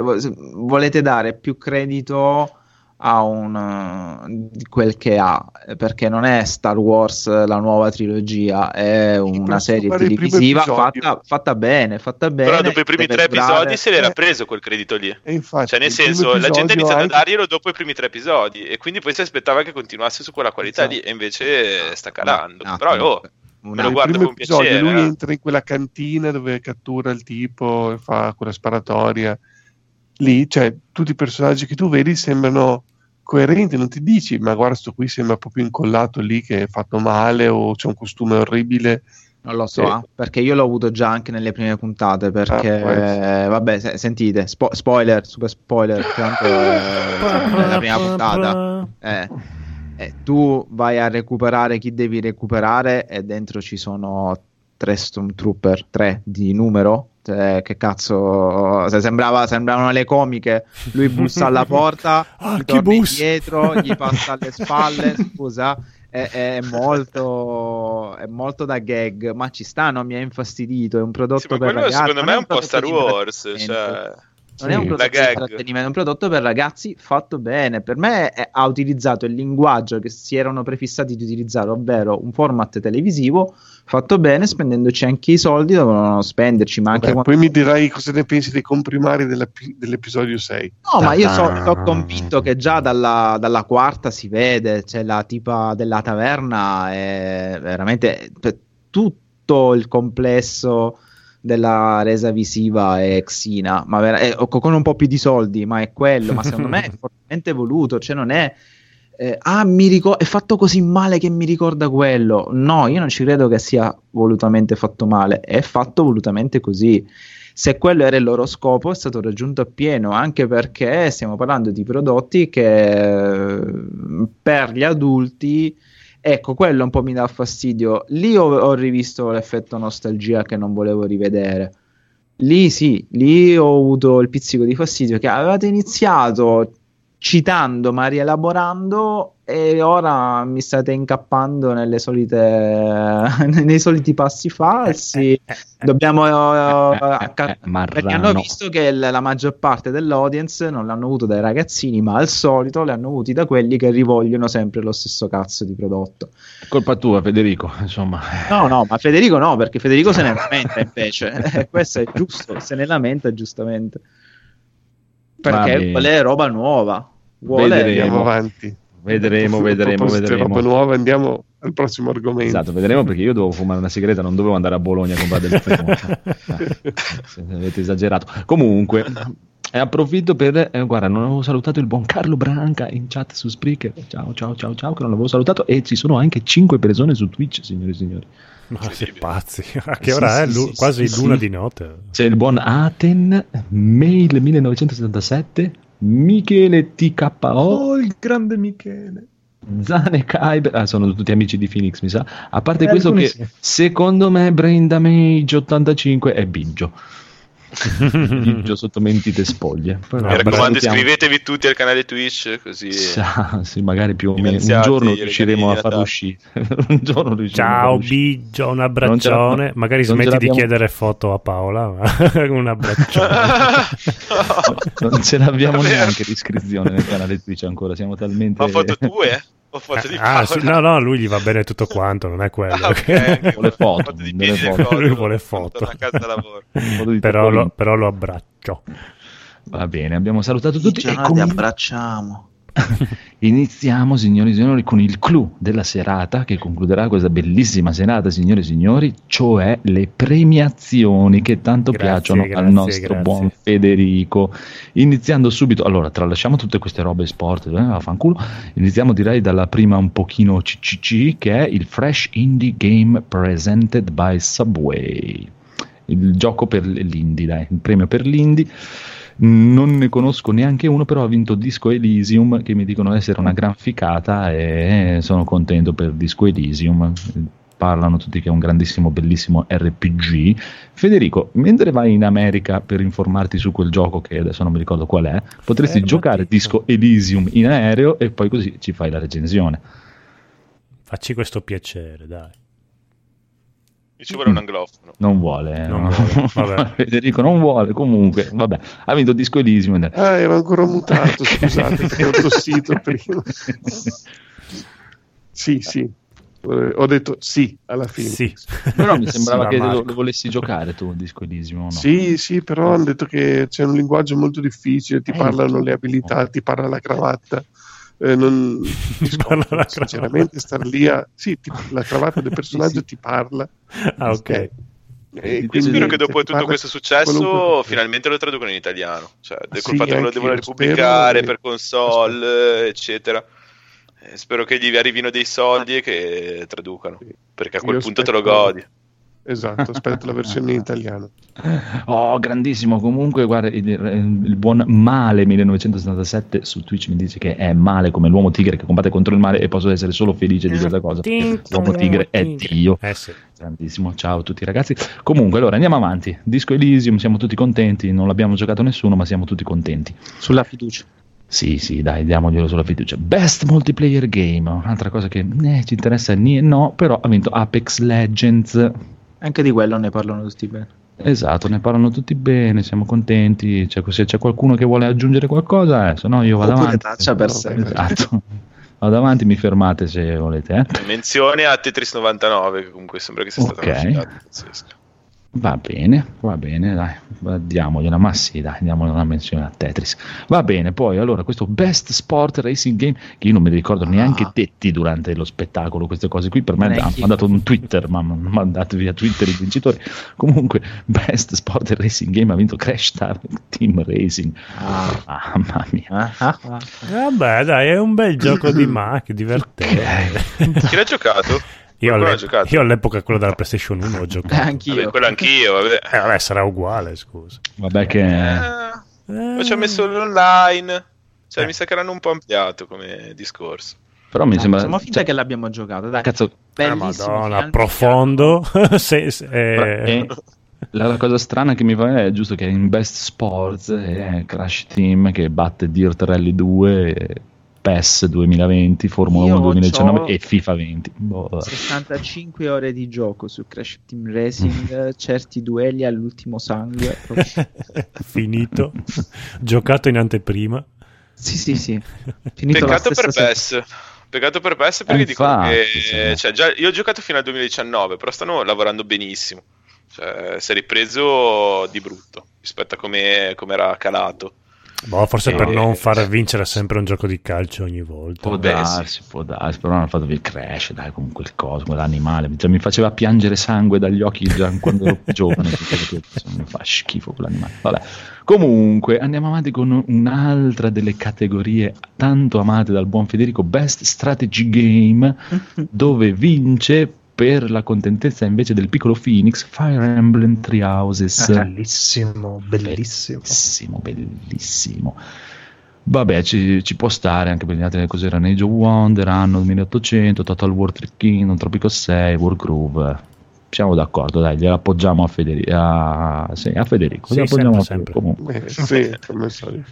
volete dare più credito a un, quel che ha, perché non è Star Wars la nuova trilogia, è una serie televisiva fatta, fatta bene, fatta bene. Però dopo i primi tre episodi se l'era Eh. preso quel credito lì. e infatti, Cioè, nel senso, la gente ha iniziato a anche- darglielo dopo i primi tre episodi e quindi poi si aspettava che continuasse su quella qualità Esatto. lì e invece sta calando. No, Però, no, oh, me lo guardo primo con episodio piacere, lui eh. entra in quella cantina dove cattura il tipo e fa quella sparatoria lì, cioè tutti i personaggi che tu vedi sembrano coerente, non ti dici, ma guarda, sto qui sembra proprio incollato lì che è fatto male o c'è un costume orribile. Non lo so, Eh. eh, perché io l'ho avuto già anche nelle prime puntate, perché, Ah, eh, vabbè, se- sentite, spo- spoiler, super spoiler, tanto è nella prima puntata. Eh, eh, tu vai a recuperare chi devi recuperare e dentro ci sono tre Stormtrooper, tre di numero. Cioè, che cazzo, se sembrava, sembravano le comiche. Lui bussa alla porta, Ah, gli bussa? indietro, gli passa alle spalle. Scusa, è, è molto, è molto da gag, ma ci sta, non mi ha infastidito. È un prodotto Sì, ma per quello ragazzi. secondo me è un po' Star Wars. Cioè... Non è un Sì. prodotto di intrattenimento, è un prodotto per ragazzi fatto bene. Per me è- ha utilizzato il linguaggio che si erano prefissati di utilizzare, ovvero un format televisivo fatto bene, spendendoci anche i soldi, dovevano spenderci, ma anche Beh, quando- poi mi dirai cosa ne pensi dei comprimari dell'episodio 6. No, ma io so- Ta-ta. sono convinto che già dalla, dalla quarta si vede, c'è la tipa della taverna, è veramente per tutto il complesso della resa visiva è Xina, ma vera- è- o- con un po' più di soldi, ma è quello, ma secondo me è fortemente voluto, cioè non è... eh, ah, mi ricor- è fatto così male che mi ricorda quello. No, io non ci credo che sia volutamente fatto male, è fatto volutamente così se quello era il loro scopo è stato raggiunto appieno anche perché stiamo parlando di prodotti che eh, per gli adulti ecco quello un po' mi dà fastidio. Lì ho, ho rivisto l'effetto nostalgia che non volevo rivedere. Lì sì lì ho avuto il pizzico di fastidio che avevate iniziato citando ma rielaborando e ora mi state incappando nelle solite nei soliti passi falsi dobbiamo eh, marrano. perché hanno visto che la maggior parte dell'audience non l'hanno avuto dai ragazzini, ma al solito li hanno avuti da quelli che rivogliono sempre lo stesso cazzo di prodotto. Colpa tua, Federico. Insomma, No, no, ma Federico no, perché Federico se ne lamenta invece. Questo è giusto, se ne lamenta giustamente. Perché vuole roba nuova. Vuole Vedremo. Andiamo avanti. Vedremo, vedremo, vedremo. roba nuova, andiamo al prossimo argomento. Esatto, vedremo perché io dovevo fumare una sigaretta, non dovevo andare a Bologna a comprare del fumo. Se avete esagerato. Comunque, e approfitto per. eh, guarda, non avevo salutato il buon Carlo Branca in chat su Spreaker. Ciao, ciao, ciao, ciao, che non l'avevo salutato. E ci sono anche 5 persone su Twitch, signori e signori. Ma si è Incredibile. pazzi. A che Sì, ora sì, è? Lu- sì, quasi sì, l'una sì. di notte. C'è il buon Aten, mail 1977, Michele TKO, Oh, il grande Michele. Zane Kyber, ah, sono tutti amici di Phoenix, mi sa. A parte Eh, questo, che sì. secondo me Brain Damage 85 è Biggio. Sotto mentite spoglie. Poi Mi raccomando, salutiamo. iscrivetevi tutti al canale Twitch così Sa- sì, magari più o meno un giorno riusciremo a far uscire. un giorno riusciremo Ciao. Biggio, un abbraccione. Magari smetti di chiedere foto a Paola. un abbraccione. Non ce l'abbiamo neanche l'iscrizione nel canale Twitch ancora, siamo talmente... Ma foto tue? O foto di Ah, Paola? sì, no, no, lui gli va bene tutto quanto, non è quello. Ah, ok, anche Vuole foto, di piedi e foto. foto, Lui vuole foto. torna a casa da lavoro. Foto di però, lo, però lo abbraccio. Va bene, abbiamo salutato tutti e Già, ti abbracciamo. iniziamo, signori e signori, con il clou della serata che concluderà questa bellissima serata, signori e signori, cioè le premiazioni che tanto Grazie, piacciono al grazie, nostro grazie. buon Federico. Iniziando subito, allora, tralasciamo tutte queste robe sport, eh, vaffanculo. Iniziamo direi dalla prima un pochino CCC che è il Fresh Indie Game Presented by Subway. Il gioco per l'indie, dai, il premio per l'indie. Non ne conosco neanche uno, però ha vinto Disco Elysium, che mi dicono essere una gran ficata e sono contento per Disco Elysium. Parlano tutti che è un grandissimo, bellissimo RPG. Federico, mentre vai in America per informarti su quel gioco, che adesso non mi ricordo qual è, potresti Fermati. giocare Disco Elysium in aereo e poi così ci fai la recensione. Facci questo piacere, dai. Mi ci vuole un anglofono. Non vuole, eh, Non no? vuole, vabbè. Federico non vuole, comunque, vabbè, ha vinto Disco Elysium. Ah, ero ancora mutato, scusate, perché ho tossito prima. Sì, sì. Eh, Ho detto sì alla fine. Sì. Però mi sembrava Sì, che lo, lo volessi giocare tu, Disco Elysium, no? Sì, sì, però hanno detto che c'è un linguaggio molto difficile, ti Eh, parlano le abilità, ti parla la cravatta. Eh, non, parla la sinceramente, star lì a... Sì, ti- la cravatta del personaggio Sì, sì. ti parla. Ah, ok. E Io quindi spero che dopo tutto questo successo qualunque- finalmente lo traducono in italiano. Cioè, col Sì, fatto che lo devono ripubblicare per e- console, eh, eccetera. Eh, spero che gli arrivino dei soldi e che traducano. Perché a quel Io punto te lo godi. Esatto, aspetto la versione in italiano. Oh, grandissimo. Comunque, guarda, il, il buon Male 1977 su Twitch mi dice che è male come l'uomo tigre che combatte contro il male e posso essere solo felice di questa cosa. perché L'uomo tigre è Dio. Eh sì. Grandissimo, ciao a tutti ragazzi. Comunque, allora andiamo avanti. Disco Elysium, siamo tutti contenti. Non l'abbiamo giocato nessuno, ma siamo tutti contenti. Sulla fiducia. Sì, sì, dai, diamoglielo sulla fiducia. Best multiplayer game, un'altra cosa che eh, ci interessa ni e no, però ha vinto Apex Legends. Anche di quello ne parlano tutti bene. Esatto, ne parlano tutti bene, siamo contenti. C'è, se c'è qualcuno che vuole aggiungere qualcosa, eh, se no io vado Oppure avanti. taccia per sempre. Esatto. Vado avanti, mi fermate se volete. Eh? Menzione a Tetris 99, che comunque sembra che sia stata Ok. una figata pazzesca. Va bene, va bene, dai, diamogliela, ma sì, dai, diamogli una menzione a Tetris. Va bene, poi allora questo Best Sport Racing Game, che io non mi ricordo neanche Ah. detti durante lo spettacolo, queste cose qui, per me Neanche ha mandato un Twitter, ma non ha mandato via Twitter il vincitore. Comunque, Best Sport Racing Game ha vinto Crash Team Racing. Ah. Mamma mia. Ah, ah, ah. Vabbè, dai, è un bel gioco di macchine, divertente. Chi l'ha giocato? Io, alle- io all'epoca quello della PlayStation 1 ho Eh, giocato. anch'io. Vabbè, quello anch'io, vabbè. Eh, vabbè, sarà uguale, scusa. Vabbè che... Eh, Eh, ci ha messo l'online. Cioè, Eh. mi sa che l'hanno un po' ampliato come discorso. Però mi Dai, sembra... Facciamo finta cioè, che l'abbiamo giocato, dai. Cazzo, eh, Bellissimo. Madonna, finalmente. profondo. Se- se- eh, la, la cosa strana che mi fa è giusto che in Best Sports è Crash Team che batte Dirt Rally 2, e PES 2020, Formula Io 1 2019 c'ho- e FIFA 20. Boh. 65 ore di gioco su Crash Team Racing, certi duelli all'ultimo sangue. finito. Giocato in anteprima. sì, sì, sì. Finito Peccato per PES. Peccato per PES perché Eh, dicono che infatti, cioè, già, io ho giocato fino al 2019, però stanno lavorando benissimo. Cioè, si è ripreso di brutto rispetto a come come era calato. Boh, forse Eh, per non eh, far vincere sempre un gioco di calcio ogni volta. Può darsi, può darsi, però non ha fatto il Crash, dai, comunque il coso, quell'animale, cioè, mi faceva piangere sangue dagli occhi già quando ero giovane, mi fa schifo quell'animale. Vabbè. Comunque, andiamo avanti con un'altra delle categorie tanto amate dal buon Federico, Best Strategy Game, dove vince per la contentezza invece del piccolo Phoenix Fire Emblem Three Houses. Bellissimo, bellissimo. Bellissimo, bellissimo. Vabbè, ci, ci può stare anche per gli altri cos'erano Age of Wonder, anno 2800, Total War 3 Kingdom, Tropico 6, Wargroove. Siamo d'accordo, dai, gliela appoggiamo a, Federi- a, sì, a Federico. Sì, gliela appoggiamo sempre, a Federico. Comunque. Eh, sì, come solito.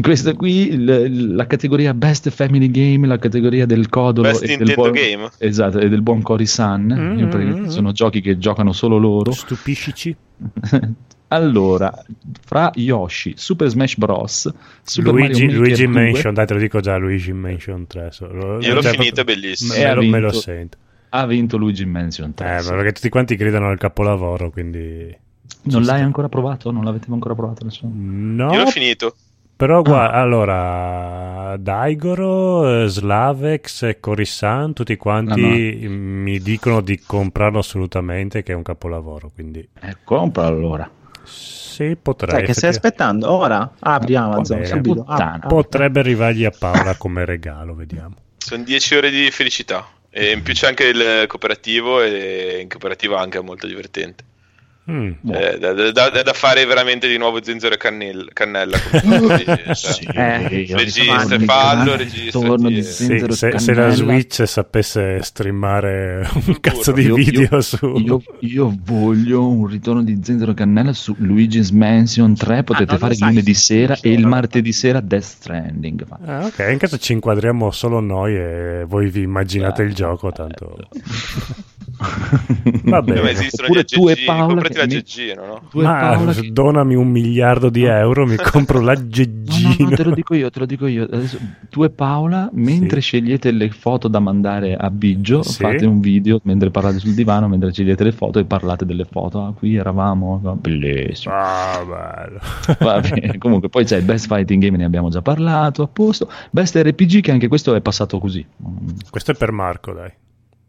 Questa qui, il- la categoria Best Family Game, la categoria del codolo Best e del buon, Game. esatto, e del buon Cory-san. Mm, Io perché mm, sono giochi che giocano solo loro. Stupiscici. allora, fra Yoshi, Super Smash Bros. Super Luigi, Luigi 2, Mansion, dai te lo dico già, Luigi Mansion 3. solo- Io l'ho cioè, finito, è bellissimo. Me, lo, me lo vinto. sento. ha vinto Luigi Mansion 3. Eh, sì. perché tutti quanti gridano al capolavoro, quindi... non l'hai ancora provato? Non l'avete ancora provato nessuno? No, Io l'ho finito. Però Ah. guarda, allora, Daigoro, Slavex e Corissan, tutti quanti mi dicono di comprarlo assolutamente, che è un capolavoro, quindi Eh, compra allora. sì, potrei. Sai che stai aspettando? Ora apri Amazon bene. subito. Puttana. Ah, Potrebbe arrivargli a Paola come regalo, vediamo. Sono 10 ore di felicità. E in più c'è anche il cooperativo e in cooperativo anche è molto divertente. Mm. Boh. Eh, da, da- da- da fare veramente di nuovo zenzero e cannella, cannella come cioè, Sì, Eh, regista, fallo, il regista, di sì. Se, e se la. Switch sapesse streamare un cazzo di Io- video io- su... Io, io voglio un ritorno di Zenzero Cannella su Luigi's Mansion 3. Potete non lo fare il sai, lunedì sera e il martedì sera Death Stranding. Ah, ok, in caso ci inquadriamo solo noi e voi vi immaginate il Bello, gioco, tanto... Va bene. Esistono Oppure gli tu e Paola comprati che la mi- Geggino, no? Tu e Ma Paola che- donami un miliardo di euro, mi compro No, no, l'aggeggino. no, te lo dico io, te lo dico io. Adesso, tu e Paola, mentre scegliete le foto da mandare a Biggio, Sì. fate un video mentre parlate sul divano, mentre scegliete le foto e parlate delle foto. Ah, qui eravamo, no, bellissimo. Ah, bello. Va bene, comunque poi c'è il Best Fighting Game, ne abbiamo già parlato, a posto. Best RPG, che anche questo è passato così. Questo è per Marco, dai.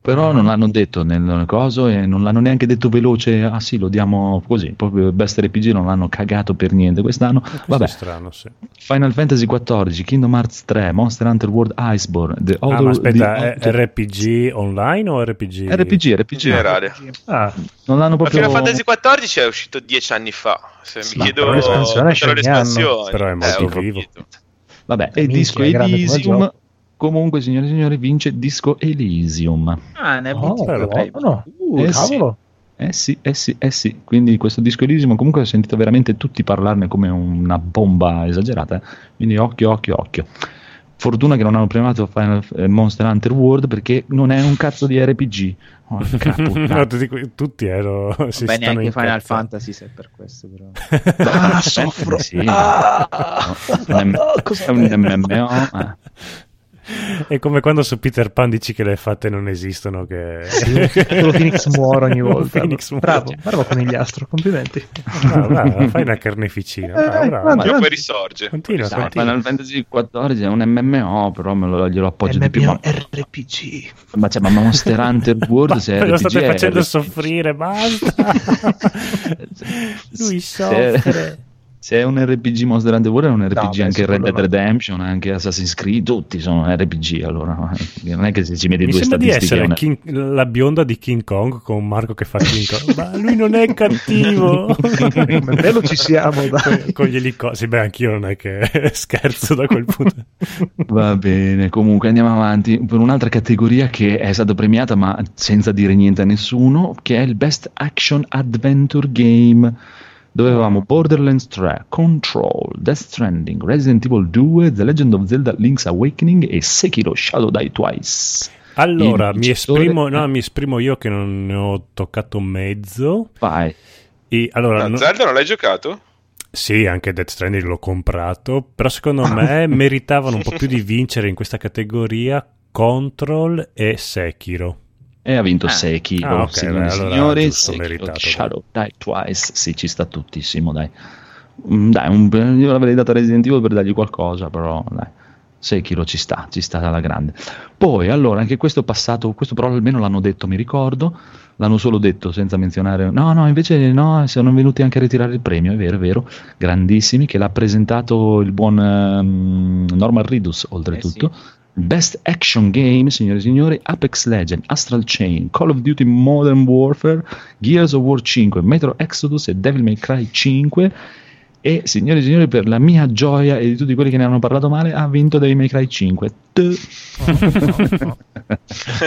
Però non l'hanno detto nel coso e non l'hanno neanche detto veloce. Ah sì, lo diamo così. Proprio Best RPG non l'hanno cagato per niente quest'anno. Questo Vabbè, è strano, sì. Final Fantasy XIV, Kingdom Hearts 3, Monster Hunter World Iceborne, The Ah, Outer- ma aspetta, The RPG online o RPG? RPG, In RPG. generale. Ah, Non l'hanno Ma proprio Final Fantasy XIV è uscito dieci anni fa. Se Sì, mi chiedo però l'espansione esce quando ogni erano le anno. espansioni. Però è molto Eh, vivo. capito. Vabbè, e Minchia, Disco Elysium. Comunque, signore e signori, vince Disco Elysium. Ah, ne oh, però- no, no. Uh, Eh sì. cavolo. Eh sì, eh sì, eh sì. Quindi questo disco Elysium comunque ho sentito veramente tutti parlarne come una bomba esagerata. eh. Quindi occhio, occhio, occhio. Fortuna che non hanno premiato Final, eh, Monster Hunter World perché non è un cazzo di RPG. Puttana. No, tutti, tutti ero, si neanche Final incazzando. Fantasy se è per questo, però. Ah, soffro. sì. Ah. No, è un- Cosa è un. MMO. È come quando su Peter Pan dici che le fatte non esistono, che... Solo Phoenix muore ogni volta. Phoenix muore. Bravo, bravo conigliastro, complimenti. Bravo, bravo, fai una carneficina. Bravo, Eh, bravo. poi risorge. Continua, Dai, continua. Final Fantasy XIV è un MMO, però me lo, glielo appoggio di più. Ma, RPG. ma, cioè, ma Monster Hunter World Ma se è lo RPG state facendo RPG. soffrire, basta. Lui soffre. Se è un RPG Monster Hunter World è un RPG beh, anche Red Dead. Redemption, anche Assassin's Creed, tutti sono RPG allora. Non è che se ci metti Mi due sembra di statistiche... essere una- King- la bionda di King Kong con Marco che fa King Kong. Ma lui non è cattivo. Bello ci siamo, dai. con, con gli elicotteri. Beh, anch'io non è che scherzo da quel punto. Va bene, comunque andiamo avanti per un'altra categoria che è stata premiata ma senza dire niente a nessuno, che è il Best Action Adventure Game. Dove avevamo Borderlands 3, Control, Death Stranding, Resident Evil 2, The Legend of Zelda Link's Awakening e Sekiro Shadow Die Twice. Allora, mi esprimo, no, mi esprimo io che non ne ho toccato mezzo. Vai. E allora, No, no- Zelda non l'hai giocato? Sì, anche Death Stranding l'ho comprato, però secondo me meritavano un po' più di vincere in questa categoria Control e Sekiro. E ha vinto Ah. Sekiro, Ah, ok, signore beh, e allora signori. giusto, Sekiro meritato, Shadow Die Twice. Sì, ci sta tuttissimo, dai. Mm, Dai, un- io l'avrei dato a Resident Evil per dargli qualcosa, però dai. Sekiro ci sta, ci sta alla grande. Poi, allora, anche questo passato, questo però almeno l'hanno detto, mi ricordo, l'hanno solo detto senza menzionare. No, no, invece no, sono venuti anche a ritirare il premio, è vero, è vero, grandissimi, che l'ha presentato il buon ehm, Norman Ridus, oltretutto. Best Action Game, signore e signori, Apex Legend, Astral Chain, Call of Duty Modern Warfare, Gears of War 5, Metro Exodus e Devil May Cry 5. E, signore e signori, per la mia gioia e di tutti quelli che ne hanno parlato male, ha vinto Devil May Cry 5. Tuh. no,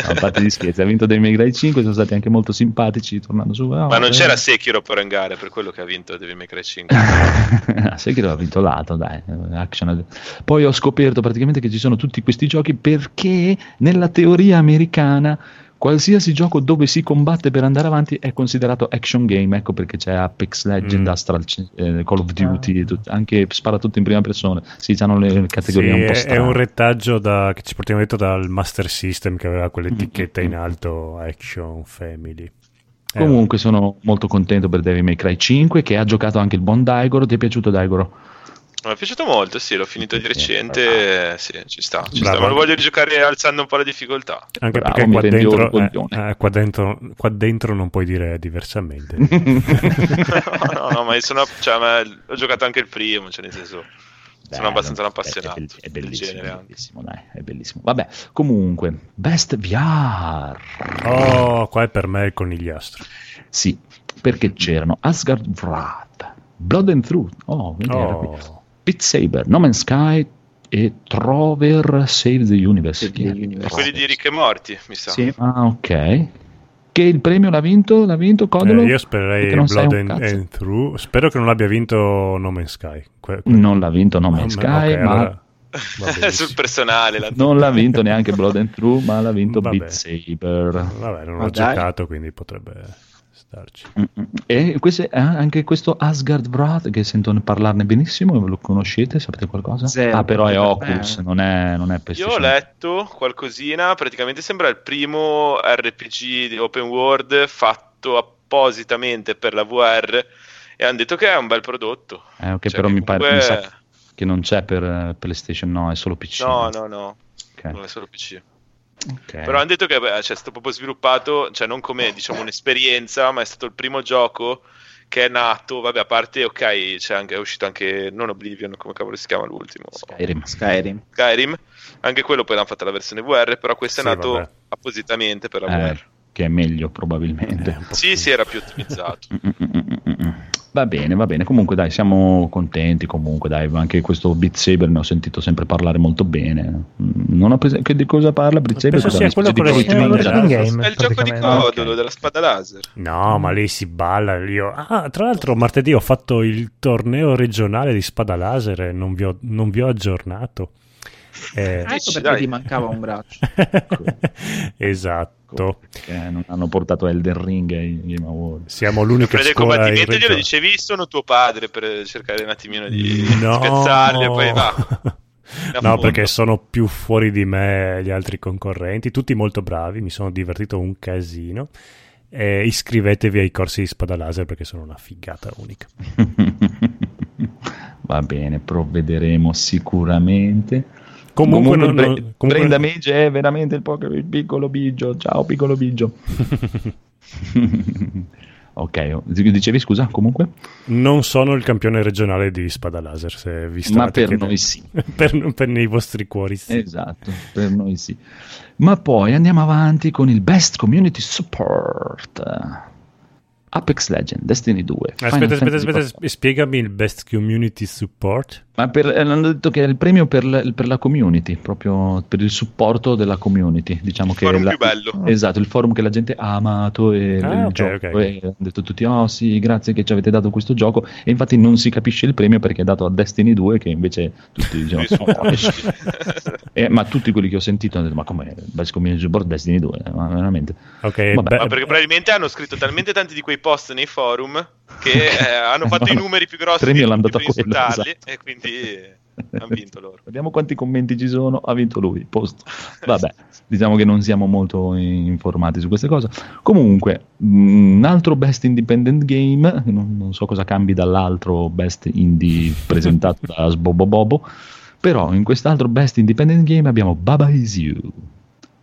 a parte gli scherzi, ha vinto Devil May Cry 5, sono stati anche molto simpatici, tornando su. Ma non c'era Sekiro gara, è per quello che ha vinto Devil May Cry 5. Ah, sai che l'ho vinto lato, dai. Action. Poi ho scoperto praticamente che ci sono tutti questi giochi perché nella teoria americana qualsiasi gioco dove si combatte per andare avanti è considerato action game. Ecco perché c'è Apex Legend, Mm. Astral, eh, Call of Duty, tut- anche spara tutto in prima persona. Si hanno le categorie Sì, un po' è, è strane. un retaggio da- che ci portiamo detto dal Master System che aveva Mm, quell'etichetta in alto Action Family. Eh, Comunque sono molto contento per Devil May Cry 5 che ha giocato anche il buon Daigoro. Ti è piaciuto Daigoro? Mi è piaciuto molto, sì, l'ho finito di recente, sì, ci sta, ci sta, ma lo voglio rigiocare alzando un po' la difficoltà. Anche Bravo, perché mi qua dentro, eh, eh, qua, dentro, qua dentro non puoi dire diversamente. no, no, no, ma io sono, cioè, ma ho giocato anche il primo, cioè nel senso, sono Bello, abbastanza è- appassionato È, è bellissimo, genere è bellissimo, dai, è bellissimo. Vabbè, comunque, Best VR. oh, qua è per me il conigliastro. Sì, perché c'erano Asgard Wrath, Blood and Truth, oh, vedi, era qui. Oh. Beat Saber, No Man's Sky e Trover Save the Universe. Save the Universe. Quelli di Rick e Morti, mi sa. Sì. Ah, ok. Che il premio l'ha vinto? L'ha vinto Codolo? Eh, io spererei Blood un and, and Through. Spero che non l'abbia vinto No Man's Sky. Que- que- Non l'ha vinto No Man's Sky, ok, ma allora. Sul personale, la... non l'ha vinto neanche Blood and True, ma l'ha vinto Vabbè. Beat Saber. Vabbè, non Ma ho dai. giocato, quindi potrebbe starci. Mm-mm. E questo, eh, anche questo Asgard Wrath, che sento parlarne benissimo, lo conoscete? Sapete qualcosa? Zero, ah, però è per Oculus, me. non è, non è Io ho letto qualcosina, praticamente sembra il primo RPG di open world fatto appositamente per la VR e hanno detto che è un bel prodotto. Eh, ok, Cioè, però mi pare mi comunque- sa che non c'è per eh, PlayStation, no, è solo PC. No, no, no, Ok. non è solo PC. Ok. Però hanno detto che beh, cioè, è stato proprio sviluppato, cioè non come diciamo un'esperienza, ma è stato il primo gioco che è nato, vabbè, a parte, ok, c'è anche, è uscito anche, non Oblivion, come cavolo si chiama l'ultimo? Skyrim. Skyrim. Skyrim, anche quello poi l'hanno fatto la versione VR, però questo Sì, è nato vabbè. appositamente per la Eh, VR. Che è meglio Eh, probabilmente. po' Sì, sì, era più ottimizzato. Va bene, va bene. Comunque, dai, siamo contenti. Comunque, dai, anche questo Beat Saber ne ho sentito sempre parlare molto bene. Non ho preso che di cosa parla Beat Saber? Penso sia quello con le game. È il gioco di. Codolo, della spada laser. No, ma lì si balla. Io... Ah, tra l'altro, martedì ho fatto il torneo regionale di spada laser e non vi ho, non vi ho aggiornato. Eh, Ah, ecco Dai. perché ti mancava un braccio. esatto. che non hanno portato Elden Ring ai Game Awards. Siamo l'unica Prende il scuola e glielo dicevi sono tuo padre per cercare un attimino di No. scherzarli e poi va. No, perché sono più fuori di me gli altri concorrenti, tutti molto bravi, mi sono divertito un casino. E iscrivetevi ai corsi di spada laser perché sono una figata unica. Va bene, provvederemo sicuramente. Comunque, non- Bre- non- comunque- Brenda Mage è veramente il, poco- il piccolo bigio. Ciao, piccolo bigio. ok, dicevi scusa, comunque? non sono il campione regionale di spada laser, se vi Ma state per chiedendo. noi sì. per, per nei vostri cuori sì. Esatto, per noi sì. Ma poi andiamo avanti con il Best Community Support. Apex Legend, Destiny 2. Final Aspetta, aspetta, Fantasy aspetta, XIV. sp- spiegami il best community support. Ma per, eh, hanno detto che è il premio per, l- per la community, proprio per il supporto della community. Diciamo che forum la- più bello. Esatto, il forum che la gente ha amato e Ah, il ok, gioco. ok. E hanno detto tutti: Oh sì, grazie che ci avete dato questo gioco. E infatti non si capisce il premio perché è dato a Destiny 2, che invece tutti dicono: "Oh, schifo". Eh, ma tutti quelli che ho sentito hanno detto: Ma com'è? Best Community Support Destiny 2? Ma veramente. Ok, Vabbè. beh, Ma perché probabilmente hanno scritto talmente tanti di quei post nei forum che eh, hanno fatto i numeri più grossi Premio di l'hanno tutti dato per a quello, esatto. e quindi hanno vinto loro. Vediamo quanti commenti ci sono. Ha vinto lui. Posto. Vabbè, diciamo che non siamo molto informati su queste cose. Comunque, un altro best independent game. Non, non so cosa cambi dall'altro best indie presentato da Sbobobobo. Però in quest'altro best independent game abbiamo Baba Is You,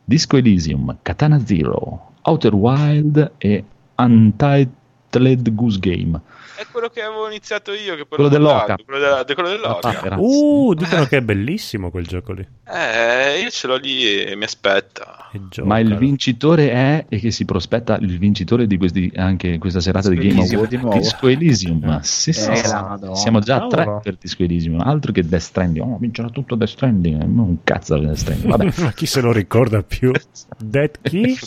Disco Elysium, Katana Zero, Outer Wild e Untitled Goose Game. È quello che avevo iniziato io, che Quello l'ho dell'Oca. Quello, della- de- quello dell'Oca. Ah, Uh, dicono che è bellissimo quel gioco lì. Eh, io ce l'ho lì e mi aspetta. Ma il vincitore è, e che si prospetta il vincitore di questi, anche questa serata di Game Award, di nuovo. Disco Elysium. Sì, sì, Eh, sì. Siamo già a tre per Disco Elysium, altro che Death Stranding. Oh, vincerà tutto Death Stranding, non un cazzo Death Stranding. Vabbè. Ma chi se lo ricorda più? Dead chi?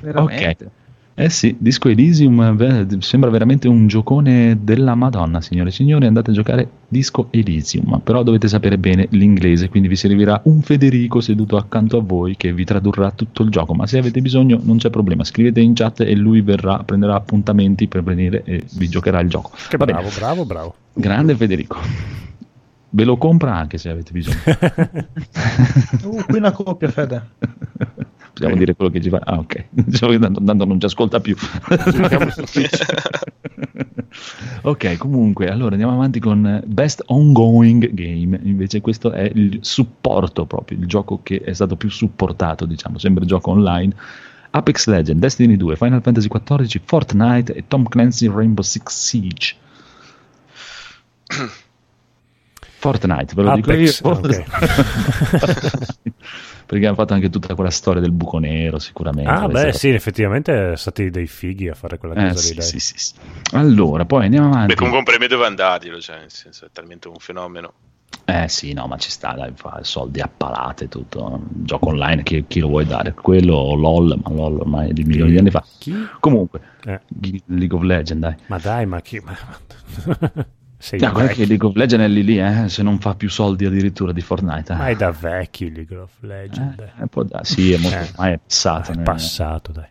Veramente. Eh sì, Disco Elysium sembra veramente un giocone della Madonna, signore e signori. Andate a giocare Disco Elysium, però dovete sapere bene l'inglese, quindi vi servirà un Federico seduto accanto a voi che vi tradurrà tutto il gioco. Ma se avete bisogno, non c'è problema, scrivete in chat e lui verrà, prenderà appuntamenti per venire e vi giocherà il gioco. Che Va bene. bravo, bravo, bravo. Grande Federico. Ve lo compra anche se avete bisogno. Uh, qui una coppia, Fede. Possiamo dire quello che ci fa. Ah, ok. Tanto, non ci ascolta più. ok, comunque, allora andiamo avanti con Best Ongoing Game. Invece, questo è il supporto proprio, il gioco che è stato più supportato, diciamo, sempre gioco online. Apex Legend, Destiny 2, Final Fantasy XIV, Fortnite e Tom Clancy Rainbow Six Siege. Fortnite, ve lo Apex, dico io. ok. Perché hanno fatto anche tutta quella storia del buco nero, sicuramente. Ah, beh, sì, effettivamente sono stati dei fighi a fare quella cosa Eh, lì. sì, dai. sì, sì. Allora, poi andiamo avanti. Beh, comunque un premio dove andarglielo, cioè, nel senso, è talmente un fenomeno. Eh sì, no, ma ci sta, dai, fa soldi a palate, tutto. Gioco online, chi, chi lo vuoi dare? Quello o LOL, ma LOL ormai è di milioni di anni fa. Chi? Comunque, Eh, League of Legends, dai. ma dai, ma chi? Ma... Sei No, guarda vecchio. che League of Legends è lì lì, eh, se non fa più soldi addirittura di Fortnite. eh. Ma è da vecchi League of Legends. dai. Eh, può da- sì, è molto, Eh. è passato. È eh. passato, dai.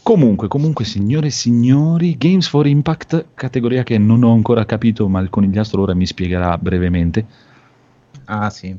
Comunque, comunque, signore e signori, Games for Impact, categoria che non ho ancora capito, ma il conigliastro ora mi spiegherà brevemente. Ah, sì.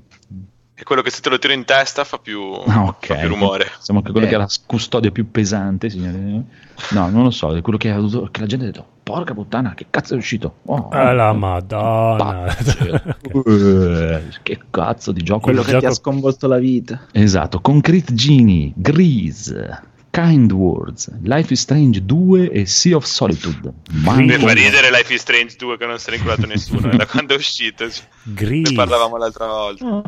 È quello che se te lo tiro in testa fa più, Ah, ok. fa più rumore. Siamo che quello Eh. che ha la custodia più pesante, signore. No, non lo so, è quello che, ha dovuto- che la gente ha detto, porca puttana, che cazzo è uscito? Oh, Ah, la madonna. Eh, che cazzo di gioco Quello Il che ti ha gioco- sconvolto la vita. Esatto, Concrete Genie, Grease, Kind Words, Life is Strange 2 e Sea of Solitude. Mi fa ridere Life is Strange 2 che non se ne è inculato nessuno, eh, da quando è uscito. Ne Grease. parlavamo l'altra volta. Oh,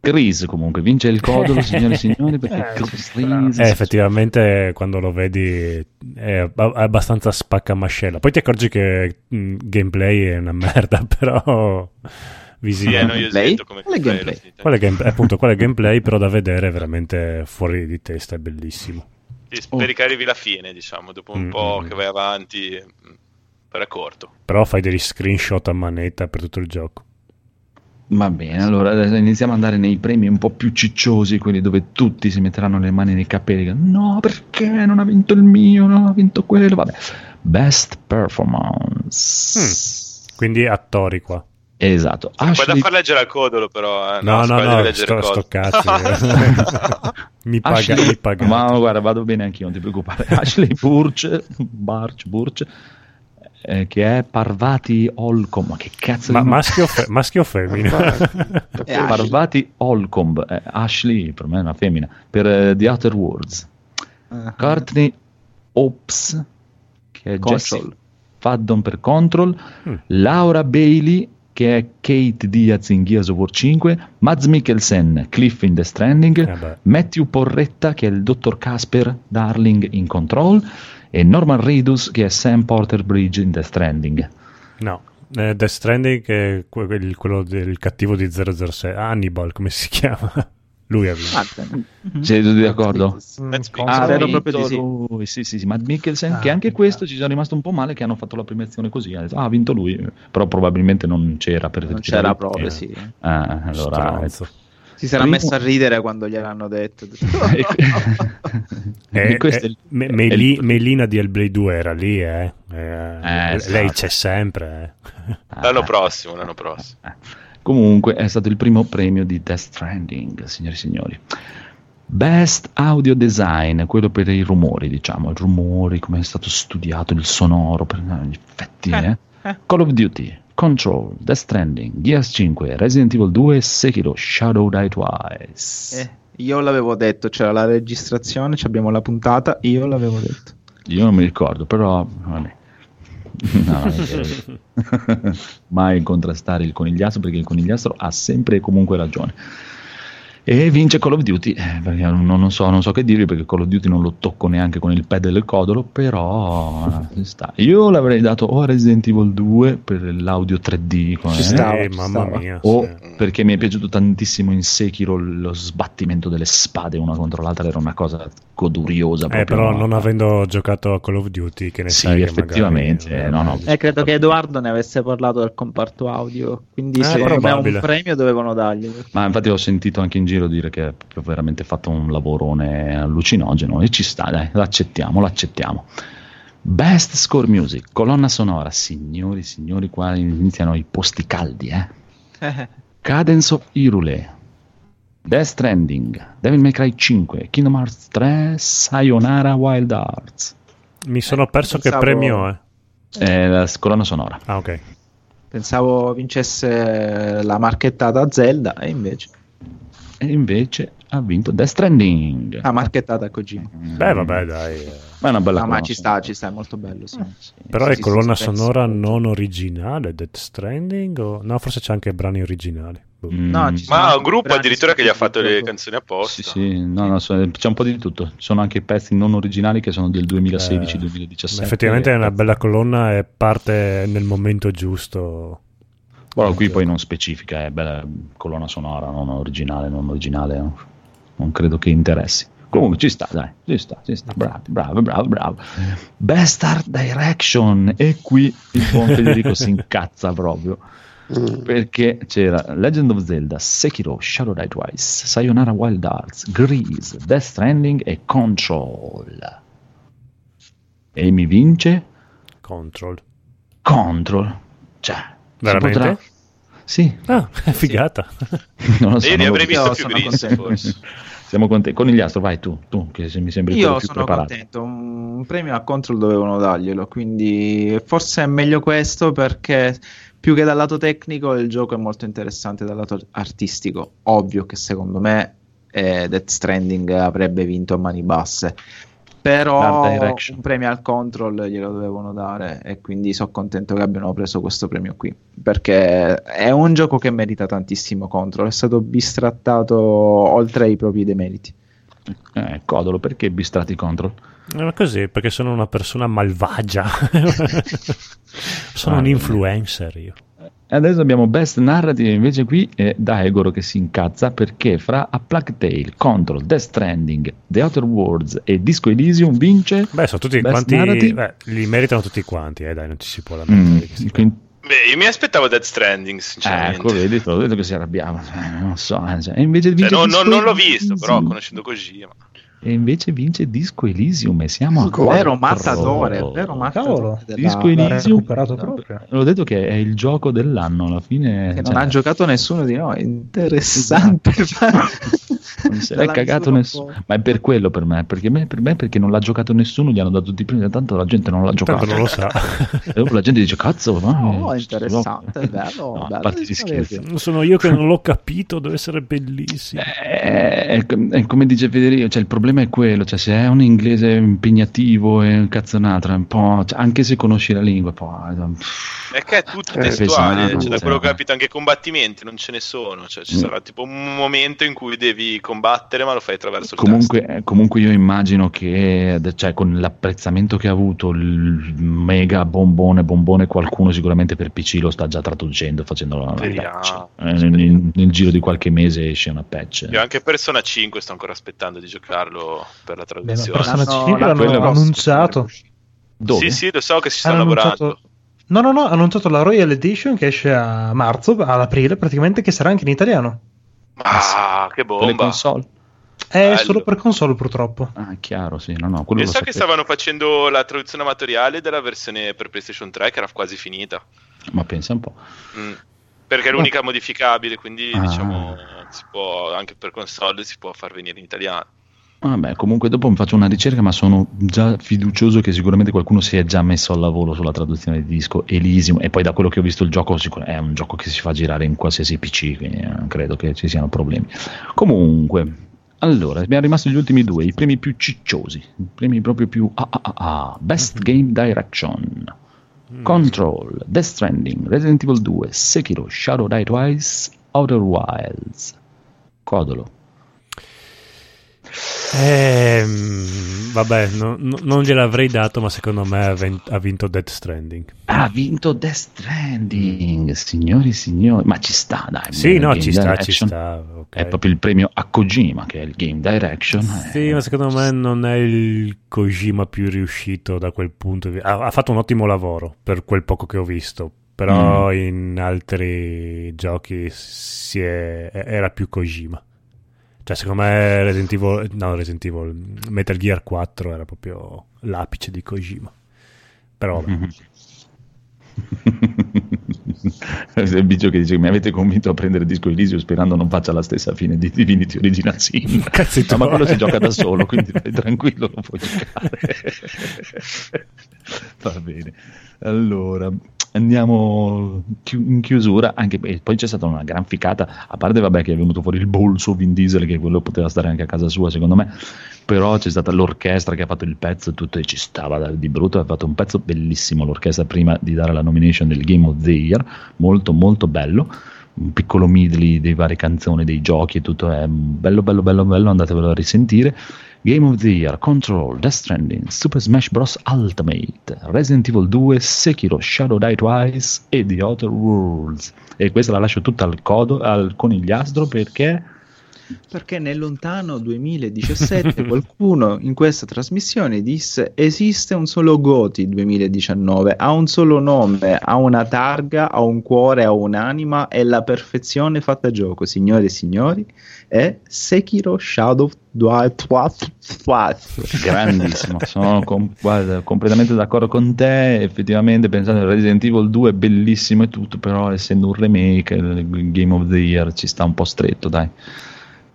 Grease comunque, vince il codolo, signore e signori, perché Eh, Grease- Eh, effettivamente quando lo vedi è, ab- è abbastanza spaccamascella. Poi ti accorgi che il gameplay è una merda, però Sì, come Quale gameplay, gameplay? sì. Quale game- appunto, quale gameplay però da vedere è veramente fuori di testa, è bellissimo. Sì, speri che arrivi la fine, diciamo, dopo un Mm, po' mm. che vai avanti, mm, però è corto. Però fai degli screenshot a manetta per tutto il gioco. Va bene, allora adesso iniziamo ad andare nei premi un po' più cicciosi, quelli dove tutti si metteranno le mani nei capelli. No, perché non ha vinto il mio, non ha vinto quello. Vabbè, best performance. Quindi attori qua. Esatto. Poi da Ashley, far leggere al codolo, però. eh, No, no, no, leggere sto, sto cazzo. mi paga, Ashley- mi paga. Ma guarda, vado bene anch'io, non ti preoccupare. Ashley Burch, Barch, Burch eh, che è Parvati Olcom. Ma che cazzo Ma di maschio o, fe- maschio o femmina? Parvati Olcomb, eh, Ashley per me è una femmina, per eh, The Outer Worlds. Ah. Courtney Ops, che è Control. Jessie Faddon per Control, Mm. Laura Bailey, che è Kate Diaz in Gears of War 5, Mads Mikkelsen, Cliff in The Stranding, Eh. Matthew Porretta, che è il dottor Casper Darling in Control, e Norman Reedus, che è Sam Porter Bridge in The Stranding. No. Eh, Death Stranding è que- il- quello del cattivo di 006. Hannibal, come si chiama? Lui ha vinto. Ah. Mhm. Siete tutti d'accordo? Ah, vero proprio di sì. lui, sì, sì, sì, Matt Mikkelsen, Ah, che anche questo ci sono rimasto un po' male che hanno fatto la premiazione così, ha detto, ah, ha vinto lui, però probabilmente non c'era per Non c'era proprio, eh, sì. ah, allora, Stronzo. Si sarà Primo- messo a ridere quando gliel'hanno detto. Eh, e questo eh, è il- Me- è Meli- Melina di Hellblade 2 era lì, eh. Eh, Lei esatto. c'è sempre. eh. L'anno Ah, prossimo, l'anno prossimo. eh. Comunque è stato il primo premio di Death Stranding, signori e signori. Best Audio Design, quello per i rumori, diciamo, i rumori, come è stato studiato il sonoro, per gli effetti. Eh, eh. eh. Call of Duty, Control, Death Stranding, Gears 5, Resident Evil 2, Sekiro, Shadow Die Twice. Eh, io l'avevo detto, c'era la registrazione, ci abbiamo la puntata, io l'avevo detto. Io non mi ricordo, però vabbè. No, non è vero. Mai contrastare il conigliastro perché il conigliastro ha sempre e comunque ragione. E vince Call of Duty, eh, perché non, non so, non so che dirvi perché Call of Duty non lo tocco neanche con il pad del codolo, però eh, ci sta. Io l'avrei dato o a Resident Evil 2 per l'audio 3D, come- Ci stava, Eh, ci mamma stava. mia. o sì. perché mi è piaciuto tantissimo in Sekiro lo sbattimento delle spade una contro l'altra, era una cosa goduriosa. Eh, però no? non avendo giocato a Call of Duty, che ne Sì, sai che effettivamente, magari- eh, no, no. Eh, credo che Edoardo ne avesse parlato del comparto audio, quindi Eh, secondo me un premio dovevano dargli. Ma infatti ho sentito anche in giro dire che ha proprio veramente fatto un lavorone allucinogeno e ci sta, dai, l'accettiamo, l'accettiamo. Best Score Music, colonna sonora, signori, signori, qua iniziano i posti caldi, eh. Cadence of Irule, Death Stranding, Devil May Cry 5, Kingdom Hearts 3, Sayonara Wild Hearts. Mi sono perso pensavo- che premio è. Eh, la colonna sonora. Ah, ok. Pensavo vincesse la marchettata Zelda e invece E invece ha vinto Death Stranding. la marchettata Kojima. Beh, vabbè, dai. eh. Ma è una bella No, ma colonna ci sta, ci sta, è molto bello, sì. Sì. Però Sì, è sì, colonna sì, sonora non originale, Death Stranding? O... No, forse c'è anche brani originali. Boh. Mm, No, ci sono Ma un gruppo addirittura che gli ha fatto le canzoni Sì, apposta. sì, no, no, so- c'è un po' di tutto. Ci sono anche pezzi non originali che sono del Eh, 2016-2017. effettivamente è una bella colonna e parte nel momento giusto. Però qui poi non specifica, è bella colonna sonora, non originale, non originale, no? non credo che interessi. Comunque ci sta, dai, ci sta, ci sta, bravo, bravo, bravo, bravo. Best Art Direction, e qui il buon Federico si incazza proprio. Mm. Perché c'era Legend of Zelda, Sekiro, Shadow Die Twice, Sayonara Wild Hearts, Grease, Death Stranding e Control. E mi vince Control. Control. Cioè, Veramente? potrà- Sì, Ah, è figata. non lo so. io ne avrei visto più contento. forse. Siamo contenti. Conigliastro, vai tu, tu che se mi sembri Io più sono preparato. contento, un premio a Control dovevano darglielo, quindi forse è meglio questo perché più che dal lato tecnico il gioco è molto interessante dal lato artistico. Ovvio che secondo me eh, Death Stranding avrebbe vinto a mani basse, però un premio al Control glielo dovevano dare e quindi sono contento che abbiano preso questo premio qui perché è un gioco che merita tantissimo Control, è stato bistrattato oltre ai propri demeriti. Eh, codolo, perché bistrati control? Eh, Ma così, perché sono una persona malvagia. sono un Ah, influencer io. E adesso abbiamo Best Narrative, invece qui è Daegoro che si incazza perché fra A Plague Tale, Control, Death Stranding, The Outer Worlds e Disco Elysium vince... Beh, sono tutti Best quanti. Narrative? Beh, li meritano tutti quanti, eh, dai, non ci si può lamentare. Mm, di questi quindi- Beh, io mi aspettavo Death Stranding, sinceramente. ecco, vedi, te l'ho detto che si arrabbiava. Eh, non so, eh, cioè, e invece Cioè, vince no- no- non l'ho visto, però Elysium. conoscendo Kojima. E invece vince Disco Elysium e siamo a Vero quattro. mattatore, vero della- Disco Elysium proprio. L'ho detto che è il gioco dell'anno alla fine. che cioè, non ha giocato nessuno di noi. Interessante. non se l'è cagato nessuno. Ma è per quello per me, perché me- per me perché non l'ha giocato nessuno, gli hanno dato tutti i premi, tanto la gente non l'ha giocato. Tanto non lo sa. E dopo la gente dice cazzo, ma No, è interessante, è bello, No, a bello sapersi. scherzi. Sono io che non l'ho capito, deve essere bellissimo. Eh, È, è come dice Federico, cioè il problema è quello, cioè se è un inglese impegnativo e un cazzonatra, un po', cioè, anche se conosci la lingua, poi, È che è tutto Eh, testuale, pesante, cioè, da quello che ho capito anche i combattimenti non ce ne sono, cioè ci Mm. sarà tipo un momento in cui devi combattere ma lo fai attraverso il Comunque, eh, comunque io immagino che cioè, con l'apprezzamento che ha avuto il mega bombone bombone qualcuno sicuramente per PC lo sta già traducendo facendo la Speriamo. patch. Eh, nel, nel- nel giro di qualche mese esce una patch. Io anche Persona 5 sto ancora aspettando di giocarlo per la Beh, traduzione. Persona L'hanno- 5 l'hanno l'hanno annunciato. Dove? Sì, sì, lo so che stanno Hanno lavorando. annunciato- No, no, no, hanno annunciato la Royal Edition che esce a marzo, ad aprile praticamente, che sarà anche in italiano. Ah, che Per le bomba! console? È Bello. solo per console purtroppo. Ah, chiaro, sì, no, no, quello Io lo so che sapevo. stavano facendo la traduzione amatoriale della versione per PlayStation 3 che era quasi finita. Ma pensa un po'. Mm. Perché è l'unica modificabile, quindi Ah. diciamo si può anche per console si può far venire in italiano. Vabbè, comunque dopo mi faccio una ricerca, ma sono già fiducioso che sicuramente qualcuno si è già messo al lavoro sulla traduzione di disco Elysium e poi da quello che ho visto il gioco è un gioco che si fa girare in qualsiasi PC, quindi eh, non credo che ci siano problemi. Comunque, allora, abbiamo rimasto gli ultimi due, i premi più cicciosi, i premi proprio più ah, ah, ah, ah. Best Game Direction. Control, Death Stranding, Resident Evil 2, Sekiro, Shadow Die Twice, Outer Wilds. Codolo. Ehm, vabbè, no- no- non gliel'avrei dato, ma secondo me ha, ven- ha vinto Death Stranding. Ha vinto Death Stranding, signori e signori, ma ci sta, dai. Sì, no, ci sta, ci sta. ok. È proprio il premio a Kojima, che è il Game Direction. Sì, Eh, ma secondo me non è il Kojima più riuscito da quel punto. di- Ha, ha fatto un ottimo lavoro per quel poco che ho visto, però Mm. in altri giochi si è- era più Kojima. Cioè, secondo me Resident Evil, no, Resident Evil, Metal Gear 4 era proprio l'apice di Kojima. Però vabbè. Il biggio che dice mi avete convinto a prendere Disco Elysium sperando non faccia la stessa fine di Divinity Original Sin No, ma quello si gioca da solo quindi tranquillo lo puoi giocare va bene allora andiamo in chiusura anche poi c'è stata una gran ficata a parte vabbè che è venuto fuori il bolso Vin Diesel che quello poteva stare anche a casa sua secondo me però c'è stata l'orchestra che ha fatto il pezzo tutto e ci stava di brutto ha fatto un pezzo bellissimo l'orchestra prima di dare la nomination del Game of the Year molto molto bello un piccolo medley dei varie canzoni dei giochi e tutto è bello bello bello bello andatevelo a risentire Game of the Year, Control, Death Stranding, Super Smash Bros. Ultimate, Resident Evil 2, Sekiro, Shadow Die Twice e The Outer Worlds. E questa la lascio tutta al codo, al conigliastro perché Perché nel lontano 2017 qualcuno in questa trasmissione disse esiste un solo Goti 2019, ha un solo nome, ha una targa, ha un cuore, ha un'anima, è la perfezione fatta gioco, signore e signori, è Sekiro Shadow Grandissimo, sono com- guarda, completamente d'accordo con te. Effettivamente, pensando a Resident Evil 2 è bellissimo e tutto, però essendo un remake, il Game of the Year ci sta un po' stretto, dai.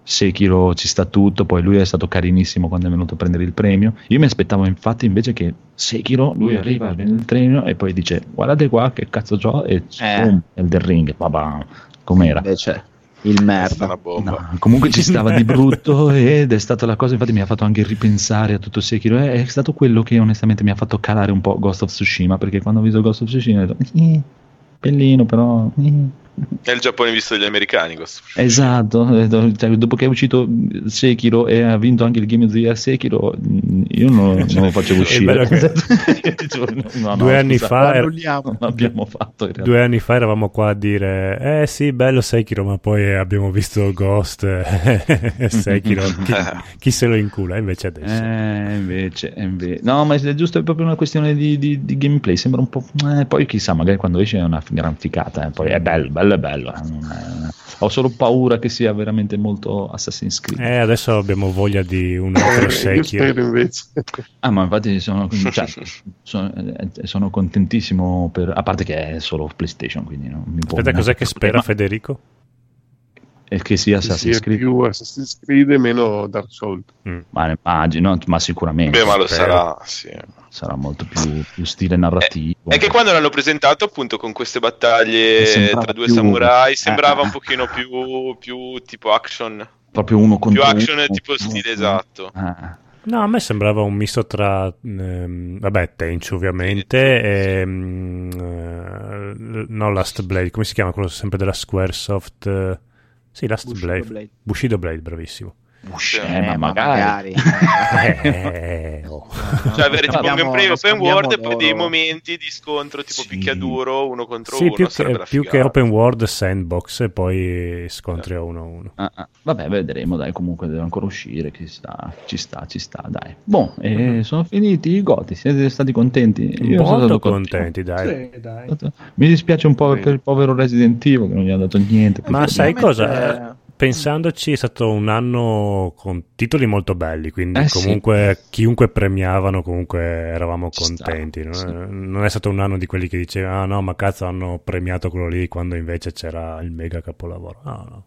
Sekiro ci sta tutto, poi lui è stato carinissimo quando è venuto a prendere il premio. Io mi aspettavo infatti invece che Sekiro, lui arriva, prende il premio e poi dice guardate qua che cazzo c'ho e Eh. boom, Elden Ring, babà, com'era. Invece il è merda. No, comunque ci stava di brutto ed è stata la cosa, infatti mi ha fatto anche ripensare a tutto Sekiro, è, è stato quello che onestamente mi ha fatto calare un po' Ghost of Tsushima, perché quando ho visto Ghost of Tsushima ho detto, "Eh, bellino però... eh". È il Giappone visto dagli americani. questo. Esatto, eh, cioè, dopo che è uscito Sekiro e ha vinto anche il Game of the Year Sekiro, mh, io non, non lo facevo uscire. che- No, no, Due anni scusa, fa- non l'abbiamo fatto in realtà. Due anni fa eravamo qua a dire, eh sì, bello Sekiro, ma poi abbiamo visto Ghost e Sekiro, chi, chi se lo incula? Invece adesso... Eh, invece, e invece- no, ma è giusto, è proprio una questione di, di- di gameplay. Sembra un po'. eh, poi chissà, magari quando esce è una gran ficata. eh, Poi è bello, bello, è bello. eh, Ho solo paura che sia veramente molto Assassin's Creed. Eh, adesso abbiamo voglia di un altro Eh, io Sekiro. spero invece. Ah, ma infatti sono, cioè, sono, eh, sono contentissimo. Per, a parte che è solo PlayStation, quindi non mi può Aspetta, cos'è che spera. Federico? È che sia Che Assassin's sia Creed. più Assassin's Creed e meno Dark Souls. Mm. Ma ne immagino, ma sicuramente Beh, ma lo sarà, sì. sarà molto più, più stile narrativo. È che quando l'hanno presentato appunto con queste battaglie tra due più- samurai eh, sembrava eh. un pochino più, più tipo action, proprio uno più contro action uno. tipo stile esatto. Ah. No, a me sembrava un misto tra, ehm, vabbè, Tenchu ovviamente, e, mm, eh, no, Last Blade, come si chiama quello sempre della Squaresoft? Eh, sì, Last Bushido Blade. Blade. Bushido Blade, bravissimo. Eh, ma magari. Eh, oh. Cioè avere tipo un gameplay open world e poi dei momenti di scontro tipo Sì. picchiaduro uno contro Sì, uno più, che, più che open world sandbox e poi scontri a uno a uno. Ah, ah. Vabbè, vedremo, dai, comunque deve ancora uscire, ci sta, ci sta, ci sta, dai. Boh, e sono finiti i goti, siete stati contenti? Io sono Molto stato contenti, dai. Sì, dai. Mi dispiace un po' Sì. per il povero Resident Evil che non gli ha dato niente. Ma sai cosa? Pensandoci è stato un anno con titoli molto belli, quindi Eh, sì. comunque chiunque premiavano comunque eravamo Ci sta, contenti. non, sì. non è stato un anno di quelli che diceva ah no ma cazzo hanno premiato quello lì quando invece c'era il mega capolavoro. No, no.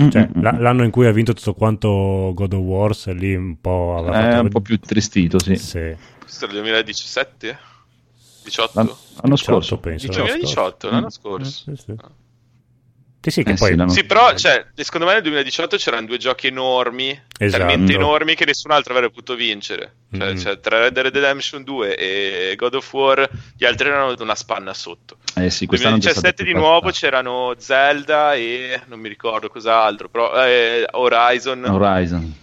Mm, Cioè, mm, la- mm. l'anno in cui ha vinto tutto quanto God of Wars lì un po' avrà È fatto un po' più tristito, sì. Sì. Questo è il 2017? 18? L'anno, scorso. penso. Dice l'anno 2018, Mm. l'anno scorso. Sì, sì. Sì, sì, che Eh poi sì, però cioè, secondo me nel 2018 c'erano due giochi enormi, Esatto. talmente enormi che nessun altro avrebbe potuto vincere. Cioè, Mm. cioè, tra Red Dead Redemption 2 e God of War, gli altri erano una spanna sotto. Eh sì, Nel quest'anno c'è 2017 stato di nuovo qualità. c'erano Zelda e non mi ricordo cos'altro, però eh, Horizon. Horizon.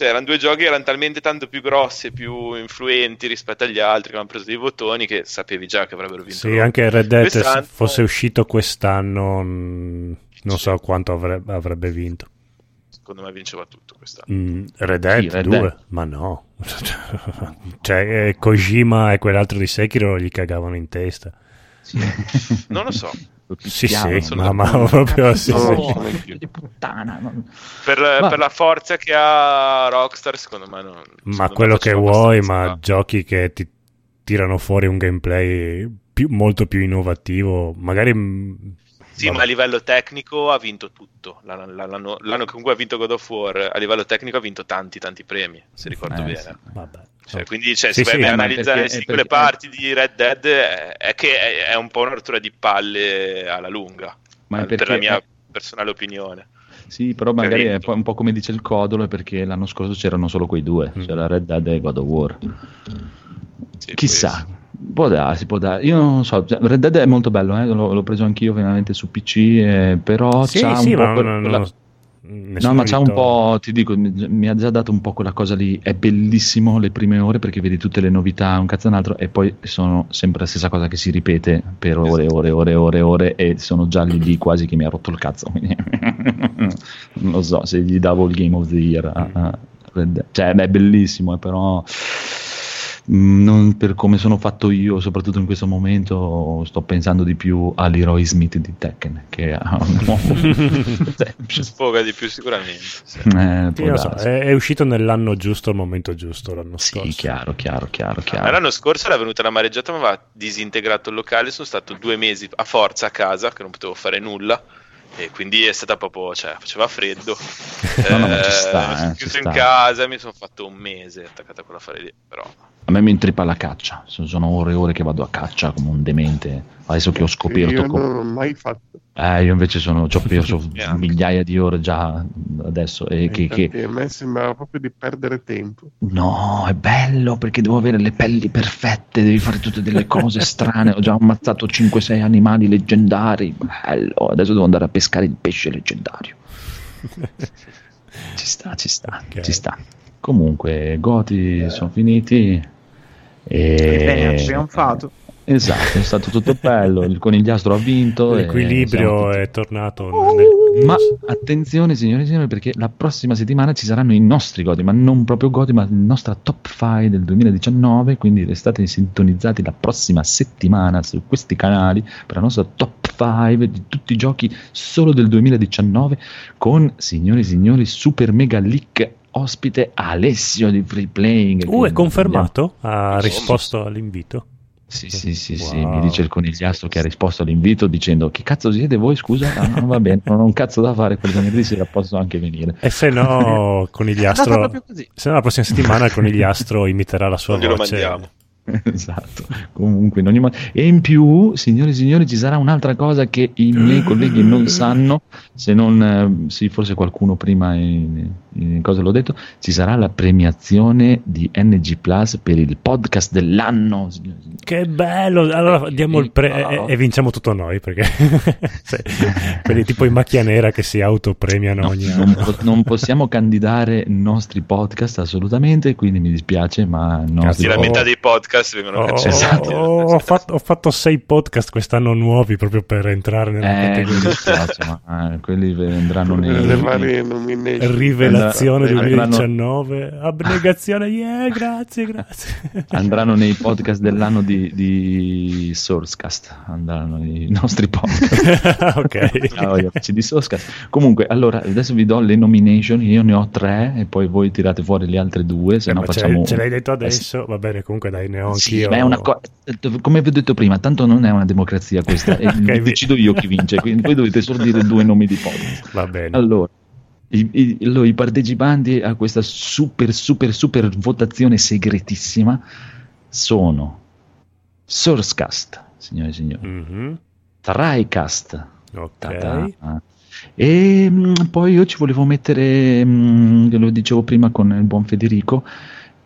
Cioè, erano due giochi che erano talmente tanto più grossi e più influenti rispetto agli altri che avevano preso dei bottoni che sapevi già che avrebbero vinto. Sì, anche Red Dead se fosse uscito quest'anno mh, non Sì. so quanto avrebbe, avrebbe vinto. Secondo me vinceva tutto quest'anno. Mm, Red Dead Sì, Red 2? Dead. Ma no. cioè, eh, Kojima e quell'altro di Sekiro gli cagavano in testa. Non lo so. Sì, sì, ma, ma proprio sì, No, sì. no, di puttana. no. Per, Va. per la forza che ha Rockstar, secondo me non. Ma quello che vuoi, ma giochi che ti tirano fuori un gameplay più- molto più innovativo, magari... mm, Sì, vabbè. ma a livello tecnico ha vinto tutto. L'anno, l'anno- l'anno che comunque ha vinto God of War, a livello tecnico ha vinto tanti, tanti premi, se ricordo Eh, bene. sì. Vabbè. Cioè, quindi cioè, Sì, se sì, vai a eh, analizzare perché- le singole perché- parti di Red Dead è, è che è, è un po' una rottura di palle alla lunga, Ma per la mia personale opinione. Sì, però magari è un po' come dice il codolo, è perché l'anno scorso c'erano solo quei due, Mm. c'era Red Dead e God of War. Sì, Chissà, può darsi, può darsi. Io non so, cioè, Red Dead è molto bello, eh, l'ho, l'ho preso anch'io finalmente su PC, eh, però Sì, c'ha sì, un po' ma quel- non- quella- non- No, ma c'ha un po', ti dico, mi, ha già dato un po' quella cosa lì, è bellissimo le prime ore perché vedi tutte le novità, un cazzo e un altro, e poi sono sempre la stessa cosa che si ripete per ore e ore e ore ore e ore e sono già lì, lì quasi che mi ha rotto il cazzo. quindi- non lo so se gli davo il Game of the Year a, a Red Dead. Cioè, beh, è bellissimo, eh, però mm, non per come sono fatto io, soprattutto in questo momento, sto pensando di più all'Heroi Smith di Tekken, che ha un nuovo semplice. Sfoga di più sicuramente. sì. Eh, so, è, è uscito nell'anno giusto al momento giusto l'anno Sì, scorso. chiaro, chiaro, chiaro, Ma chiaro. L'anno scorso era venuta la mareggiata, ma aveva disintegrato il locale. Sono stato due mesi a forza a casa, che non potevo fare nulla. E quindi è stata proprio, cioè, faceva freddo. No, no, ci sta, mi sono eh, chiuso ci in sta. casa e mi sono fatto un mese attaccato a quell'affare lì. Però A me mi intrippa la caccia, sono sono ore e ore che vado a caccia come un demente. Adesso che ho scoperto... Io non l'ho mai fatto. Eh, io invece sono, ci ho perso migliaia di ore già adesso e che, che- Infatti, a me sembrava proprio di perdere tempo. No, è bello perché devo avere le pelli perfette, devi fare tutte delle cose strane. Ho già ammazzato 5-6 animali leggendari. Bello, adesso devo andare a pescare il pesce leggendario. Ci sta, ci sta, Ok. ci sta. Comunque, Goti sono finiti. Bene, ha E... trionfato. Esatto, è stato tutto bello. Il conigliastro ha vinto. e L'equilibrio tutti- è tornato nel... Ma attenzione, signore e signori, perché la prossima settimana ci saranno i nostri godi, ma non proprio godi, ma la nostra top 5 del 2019. Quindi restate sintonizzati la prossima settimana su questi canali per la nostra top 5 di tutti i giochi solo del 2019 con, signori e signori, Super Mega Leak ospite Alessio di Free Playing. Uh, è confermato? Ha Insomma. risposto all'invito? Sì, sì, sì, sì, Wow. mi dice il conigliastro che ha risposto all'invito dicendo che cazzo siete voi, scusa? Ah, va bene, non ho un cazzo da fare, quel venerdì sera posso anche venire. E se no, Conigliastro... Se no, la prossima settimana il Conigliastro imiterà la sua non glielo voce. mandiamo. esatto, comunque in ogni modo. E in più, signori e signori, ci sarà un'altra cosa che i miei colleghi non sanno, se non, eh, sì, forse qualcuno prima in, cosa l'ho detto, ci sarà la premiazione di NG Plus per il podcast dell'anno. Che bello! Allora diamo il pre- e, e vinciamo tutto noi perché quelli tipo in macchia nera che si autopremiano No, ogni non, po- non possiamo candidare nostri podcast assolutamente, quindi mi dispiace, ma i nostri Sì, la Oh. metà dei podcast vengono Oh, cancellati. oh, ho, fatto, ho fatto sei podcast quest'anno nuovi proprio per entrare nella Eh, mi categoria. dispiace, ma eh, quelli andranno nei, le varie nomination. Rivelazione Andrà- 2019, abnegazione, yeah, grazie, grazie. andranno nei podcast dell'anno di, di Sourcecast, andranno i nostri podcast. ok. Ah, gli amici di Sourcecast. Comunque, allora adesso vi do le nomination, io ne ho tre e poi voi tirate fuori le altre due, se Eh, no facciamo... ce l'hai detto Eh, adesso, va bene, comunque dai, ne ho Sì, anch'io. una co- come vi ho detto prima, tanto non è una democrazia questa, Ok, vi- decido io chi vince, quindi voi dovete solo dire due nomi di podcast. Va bene. Allora, i, i- allora, i partecipanti a questa super, super, super votazione segretissima sono Sourcecast, signore e signori, Mhm, Trycast, Ok. ta-ta, e mm, poi io ci volevo mettere, mm, che lo dicevo prima con il buon Federico,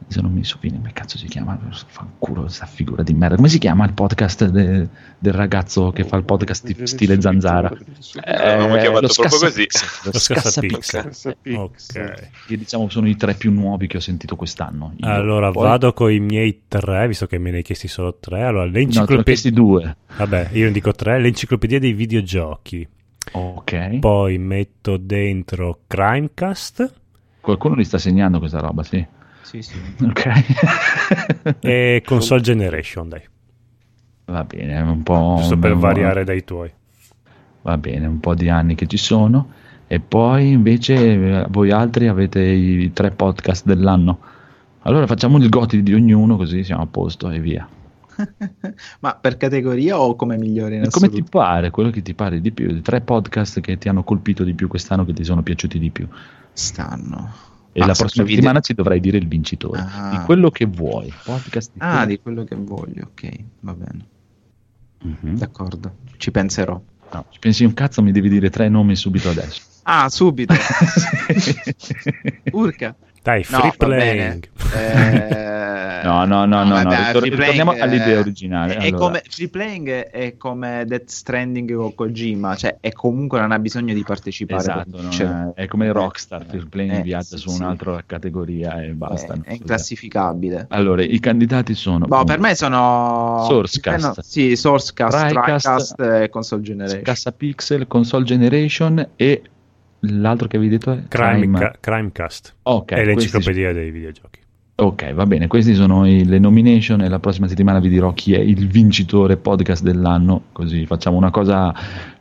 se non mi sovviene come cazzo si chiama, fanculo sta figura di merda, come si chiama il podcast de- del ragazzo che fa il podcast tipo stile zanzara? Eh, chiamato lo proprio Scassa così. Pixel, Lo lo Scassa Scassa Pixel. Pixel, Ok. che diciamo sono i tre più nuovi che ho sentito quest'anno. Io. Allora Poi- vado con i miei tre, visto che me ne hai chiesti solo tre. Allora, No, l'enciclopedia. chiesti due. Vabbè, io ne dico tre. L'enciclopedia dei videogiochi. Ok. Poi metto dentro Crimecast Qualcuno li sta segnando questa roba, sì. Sì, sì. Ok. e Console Generation, dai. Va bene, un po'... Giusto per un- variare dai tuoi. Va bene, un po' di anni che ci sono. E poi invece voi altri avete i tre podcast dell'anno. Allora facciamo il goti di ognuno così siamo a posto e via. Ma per categoria o come migliore in Come ti pare, quello che ti pare di più, i tre podcast che ti hanno colpito di più quest'anno, che ti sono piaciuti di più. stanno? E Ah, la prossima settimana ci dovrai dire il vincitore Ah. di quello che vuoi. Podcast di Ah, quello- di quello che voglio, ok, va bene, Mhm. d'accordo, ci penserò. No, ci pensi un cazzo, mi devi dire tre nomi subito adesso. Ah, subito, urca. Dai, No, free bene. playing. Eh, No, no, no, no, no, vabbè, ritor- ritorniamo playing, all'idea eh, originale. È Allora. come, free playing è come Death Stranding con Kojima, cioè è comunque non ha bisogno di partecipare. Esatto, non vincere. è, come Rockstar, Free Playing Eh, viaggia sì, su sì. un'altra categoria e basta. È, è inclassificabile. Allora, i candidati sono Boh, per me sono Sourcecast. eh no, sì, Sourcecast, e Console Generation. Cassa Pixel, Console Generation e l'altro che avevi detto è Crime, Ca- Crimecast. Ok, è l'enciclopedia dei videogiochi. Ok, va bene, questi sono i- le nomination e la prossima settimana vi dirò chi è il vincitore podcast dell'anno, così facciamo una cosa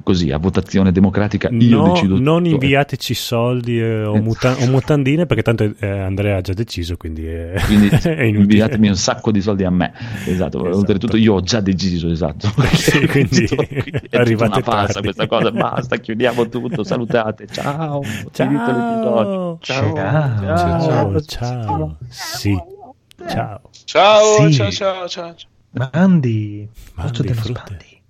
così a votazione democratica, io No, decido non tutto. inviateci soldi eh, o, muta- o mutandine perché tanto eh, Andrea ha già deciso, quindi è, Quindi è inutile. inviatemi un sacco di soldi a me, esatto, Esatto. oltretutto io ho già deciso, esatto. Sì, quindi è arrivate una farsa tardi. questa cosa, basta, chiudiamo tutto, salutate, ciao, finito l'episodio. Ciao. Ciao. Ciao, ciao. Sì. Ciao. Ciao, Sì. ciao, ciao, ciao. ciao. Mandi, Mandi spandi.